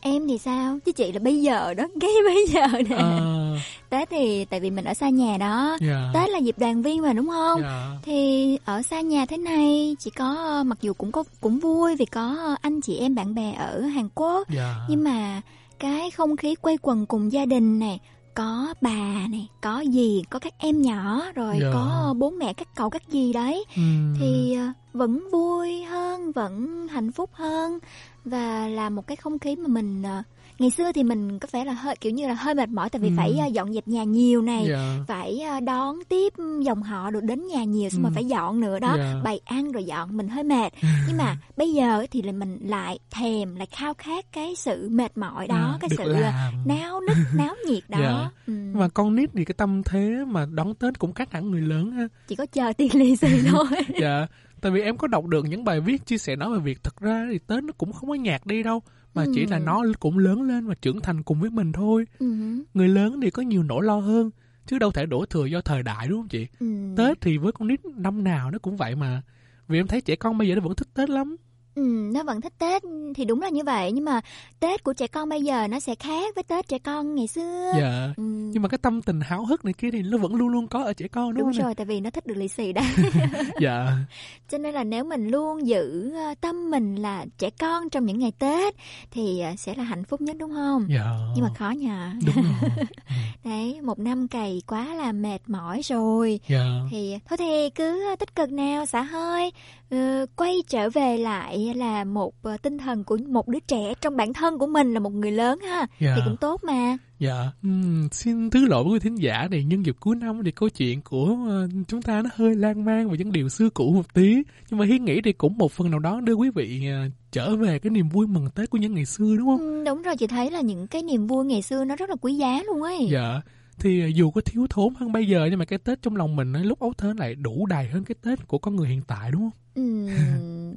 Em thì sao? Chứ chị là bây giờ đó ngay bây giờ nè. À, Tết thì tại vì mình ở xa nhà đó. Dạ. Tết là dịp đoàn viên mà đúng không? Dạ. thì ở xa nhà thế này chỉ có mặc dù cũng có cũng vui vì có anh chị em bạn bè ở Hàn Quốc. Dạ. nhưng mà cái không khí quây quần cùng gia đình này có bà này có dì có các em nhỏ rồi Dạ. có bố mẹ các cậu các dì đấy Ừm. thì ờ, vẫn vui hơn vẫn hạnh phúc hơn và là một cái không khí mà mình ờ, ngày xưa thì mình có vẻ là hơi kiểu như là hơi mệt mỏi tại vì Ừm. phải ờ, dọn dẹp nhà nhiều này Dạ. phải ờ, đón tiếp dòng họ được đến nhà nhiều xong rồi Ừm. phải dọn nữa đó Dạ. bày ăn rồi dọn mình hơi mệt nhưng mà bây giờ thì là mình lại thèm lại khao khát cái sự mệt mỏi đó À, cái sự ờ, làm. náo nức náo nhiệt đó Dạ. Ừ. mà con nít thì cái tâm thế mà đón tết cũng khác hẳn người lớn ha chỉ có chờ tiền lì xì thôi dạ tại vì em có đọc được những bài viết chia sẻ nói về việc thật ra thì tết nó cũng không có nhạt đi đâu mà chỉ là Ừ. nó cũng lớn lên và trưởng thành cùng với mình thôi Ừ. người lớn thì có nhiều nỗi lo hơn chứ đâu thể đổ thừa do thời đại đúng không chị Ừ. tết thì với con nít năm nào nó cũng vậy mà vì em thấy trẻ con bây giờ nó vẫn thích tết lắm Ừ, nó vẫn thích Tết thì đúng là như vậy nhưng mà Tết của trẻ con bây giờ nó sẽ khác với Tết trẻ con ngày xưa. dạ Ừ. nhưng mà cái tâm tình háo hức này kia thì nó vẫn luôn luôn có ở trẻ con đúng, Đúng không nè? rồi, tại vì nó thích được lì xì đấy. dạ Cho nên là nếu mình luôn giữ ờ, tâm mình là trẻ con trong những ngày Tết thì ờ, sẽ là hạnh phúc nhất đúng không? dạ Nhưng mà khó nhờ. đúng rồi Đấy, một năm cày quá là mệt mỏi rồi. dạ Thì thôi thì cứ tích cực nào xả hơi, ờ, quay trở về lại là một ờ, tinh thần của một đứa trẻ trong bản thân của mình là một người lớn ha. Dạ. Thì cũng tốt mà. Dạ, ừm, xin thứ lỗi với quý thính giả thì nhân dịp cuối năm thì câu chuyện của ờ, chúng ta nó hơi lan man và những điều xưa cũ một tí. Nhưng mà Hiên nghĩ thì cũng một phần nào đó đưa quý vị ờ, trở về cái niềm vui mừng Tết của những ngày xưa đúng không? Ừ, đúng rồi chị thấy là những cái niềm vui ngày xưa nó rất là quý giá luôn ấy Dạ, thì dù có thiếu thốn hơn bây giờ nhưng mà cái Tết trong lòng mình ấy, lúc ấu thơ lại đủ đầy hơn cái Tết của con người hiện tại đúng không? ừ,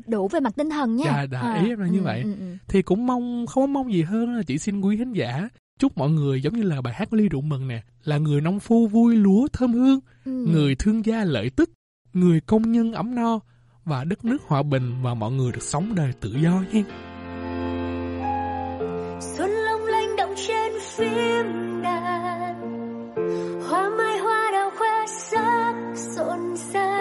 đủ về mặt tinh thần nha Dạ, đã À, ý em là như ừ, vậy. ừ, ừ. Thì cũng mong không có mong gì hơn là chỉ xin quý khán giả chúc mọi người giống như là bài hát của ly rượu mừng nè là người nông phu vui lúa thơm hương Ừ. người thương gia lợi tức người công nhân ấm no và đất nước hòa bình và mọi người được sống đời tự do nha xuân long lanh động trên phim đàn rộn rã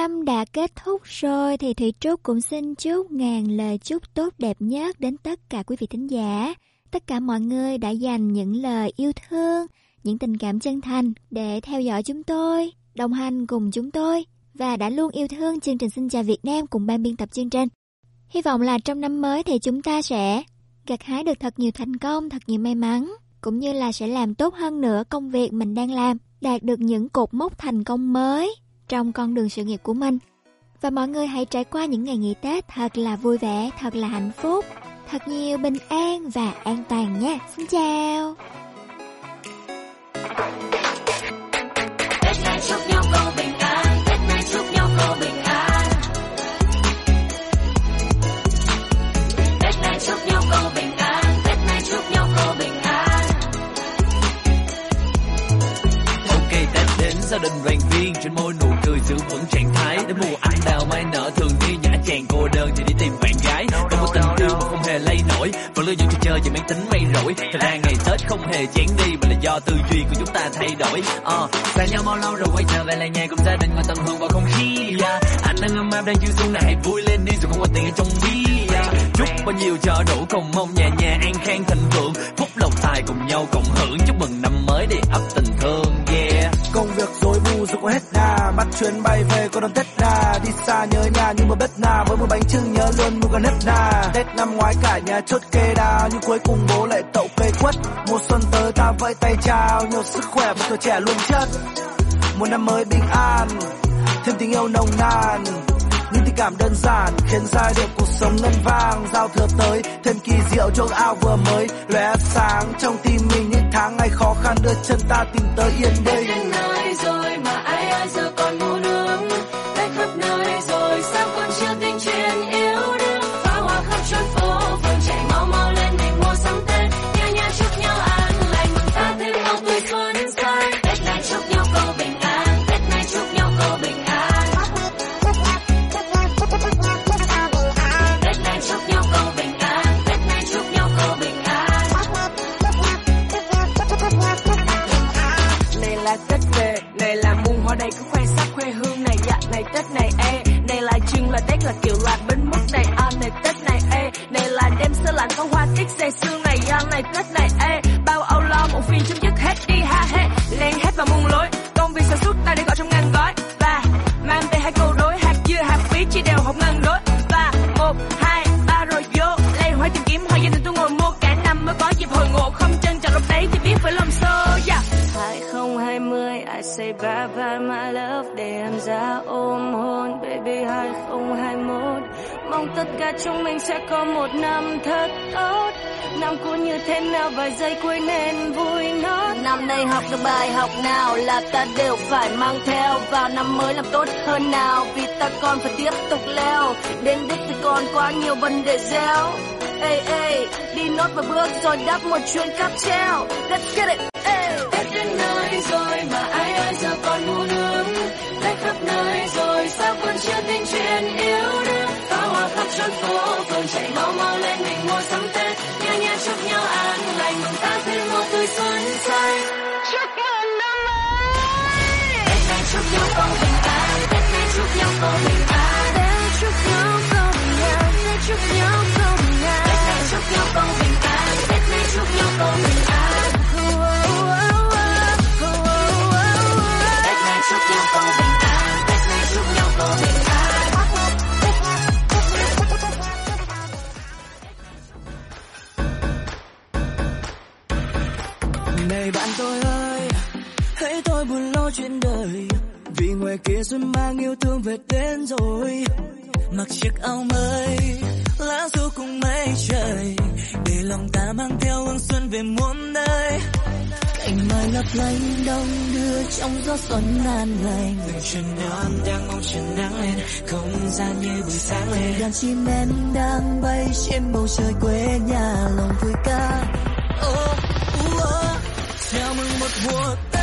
năm đã kết thúc rồi thì Thủy Trúc cũng xin chúc ngàn lời chúc tốt đẹp nhất đến tất cả quý vị thính giả. Tất cả mọi người đã dành những lời yêu thương, những tình cảm chân thành để theo dõi chúng tôi, đồng hành cùng chúng tôi và đã luôn yêu thương chương trình Xin chào Việt Nam cùng ban biên tập chương trình. Hy vọng là trong năm mới thì chúng ta sẽ gặt hái được thật nhiều thành công, thật nhiều may mắn, cũng như là sẽ làm tốt hơn nữa công việc mình đang làm, đạt được những cột mốc thành công mới trong con đường sự nghiệp của mình. Và mọi người hãy trải qua những ngày nghỉ Tết thật là vui vẻ, thật là hạnh phúc, thật nhiều bình an và an toàn nha. Xin chào! Tết này chúc nhau câu bình an, Tết này chúc nhau câu bình an. Tết này chúc nhau câu bình an, Tết này chúc nhau câu bình an. Ok Tết đến gia đình đoàn viên trên môi nụ giữ vững trạng thái. Đến mùa anh đào mai nở thường đi nhã chàng cô đơn thì đi tìm bạn gái. Có một tình yêu mà không hề lay nổi. Vẫn lưu giữ cho chơi và mang tính may rủi thật ra ngày tết không hề chán đi mà là do tư duy của chúng ta thay đổi. Ờ xa nhau bao lâu rồi quay trở về lại nhà cùng gia đình ngồi tận hưởng vào không khí? Yeah. anh đang ấm áp đang chiều xuống này vui lên đi rồi không có tiền ở trong ví yeah. chúc bao nhiêu cho đủ cùng mong nhà nhà an khang thịnh vượng. Phúc lộc tài cùng nhau cộng hưởng. Chúc mừng năm mới để ấp tình thương cũng hết đà. Bắt chuyến bay về có đón tết đà đi xa nhớ nhà nhưng mà bất nà với một bánh trưng nhớ luôn mua gần hết đà. Tết năm ngoái cả nhà chốt kê đà. Nhưng cuối cùng bố lại tậu cây quất. Mùa xuân tới ta vẫy tay chào. Nhiều sức khỏe và tuổi trẻ luôn chất. Một năm mới bình an. Thêm tình yêu nồng nàn những tình cảm đơn giản khiến giai điệu cuộc sống ngân vang. Giao thừa tới, thêm kỳ diệu trong ao vừa mới. Lóe sáng trong tim mình, những tháng ngày khó khăn đưa chân ta tìm tới yên đây bình nơi rồi mà anh là kiểu là bên mức này. À này, tết này, ê, này là đêm sơ lạnh có hoa tiết dày xương này. À này, tết này, ê, bao âu lo, một phiên chấm dứt hết đi, ha hết len hết và muôn lối, công việc sản xuất ta để gọi trong ngăn gói. Và mang về hai câu đối, hạt dưa, hạt bí chia đều học ngăn đối. Và một, hai, ba, rồi vô. Lê hoa tìm kiếm hoa gia đình tôi ngồi mua. Cả năm mới có dịp hồi ngộ, không chân chọn lúc đấy thì biết phải làm sao yeah. 2020 I say bye bye my love, để em ra ôm đi 2021 mong tất cả chúng mình sẽ có một năm thật tốt. Năm cũ như thế nào, vài giây cuối nên vui nốt. Năm nay học được bài học nào là ta đều phải mang theo. Vào năm mới làm tốt hơn nào, vì ta còn phải tiếp tục leo. Đến đích thì còn quá nhiều vấn đề gieo. Ê ê, đi nốt vài bước rồi đắp một chuyến cáp treo. Let's get it ê. ê. Bạn tôi ơi, hãy tôi buồn lo chuyện đời. Vì ngoài kia xuân mang yêu thương về đến rồi. Mặc chiếc áo mới, lá du cùng mây trời. Để lòng ta mang theo hương xuân về muôn nơi. Cành mai lấp lánh đông đưa trong gió xuân an lành. Từng chân non đang mong chân nắng lên. Không gian như buổi sáng lên. Đàn chim én đang bay trên bầu trời quê nhà lòng vui ca. oh, what, what.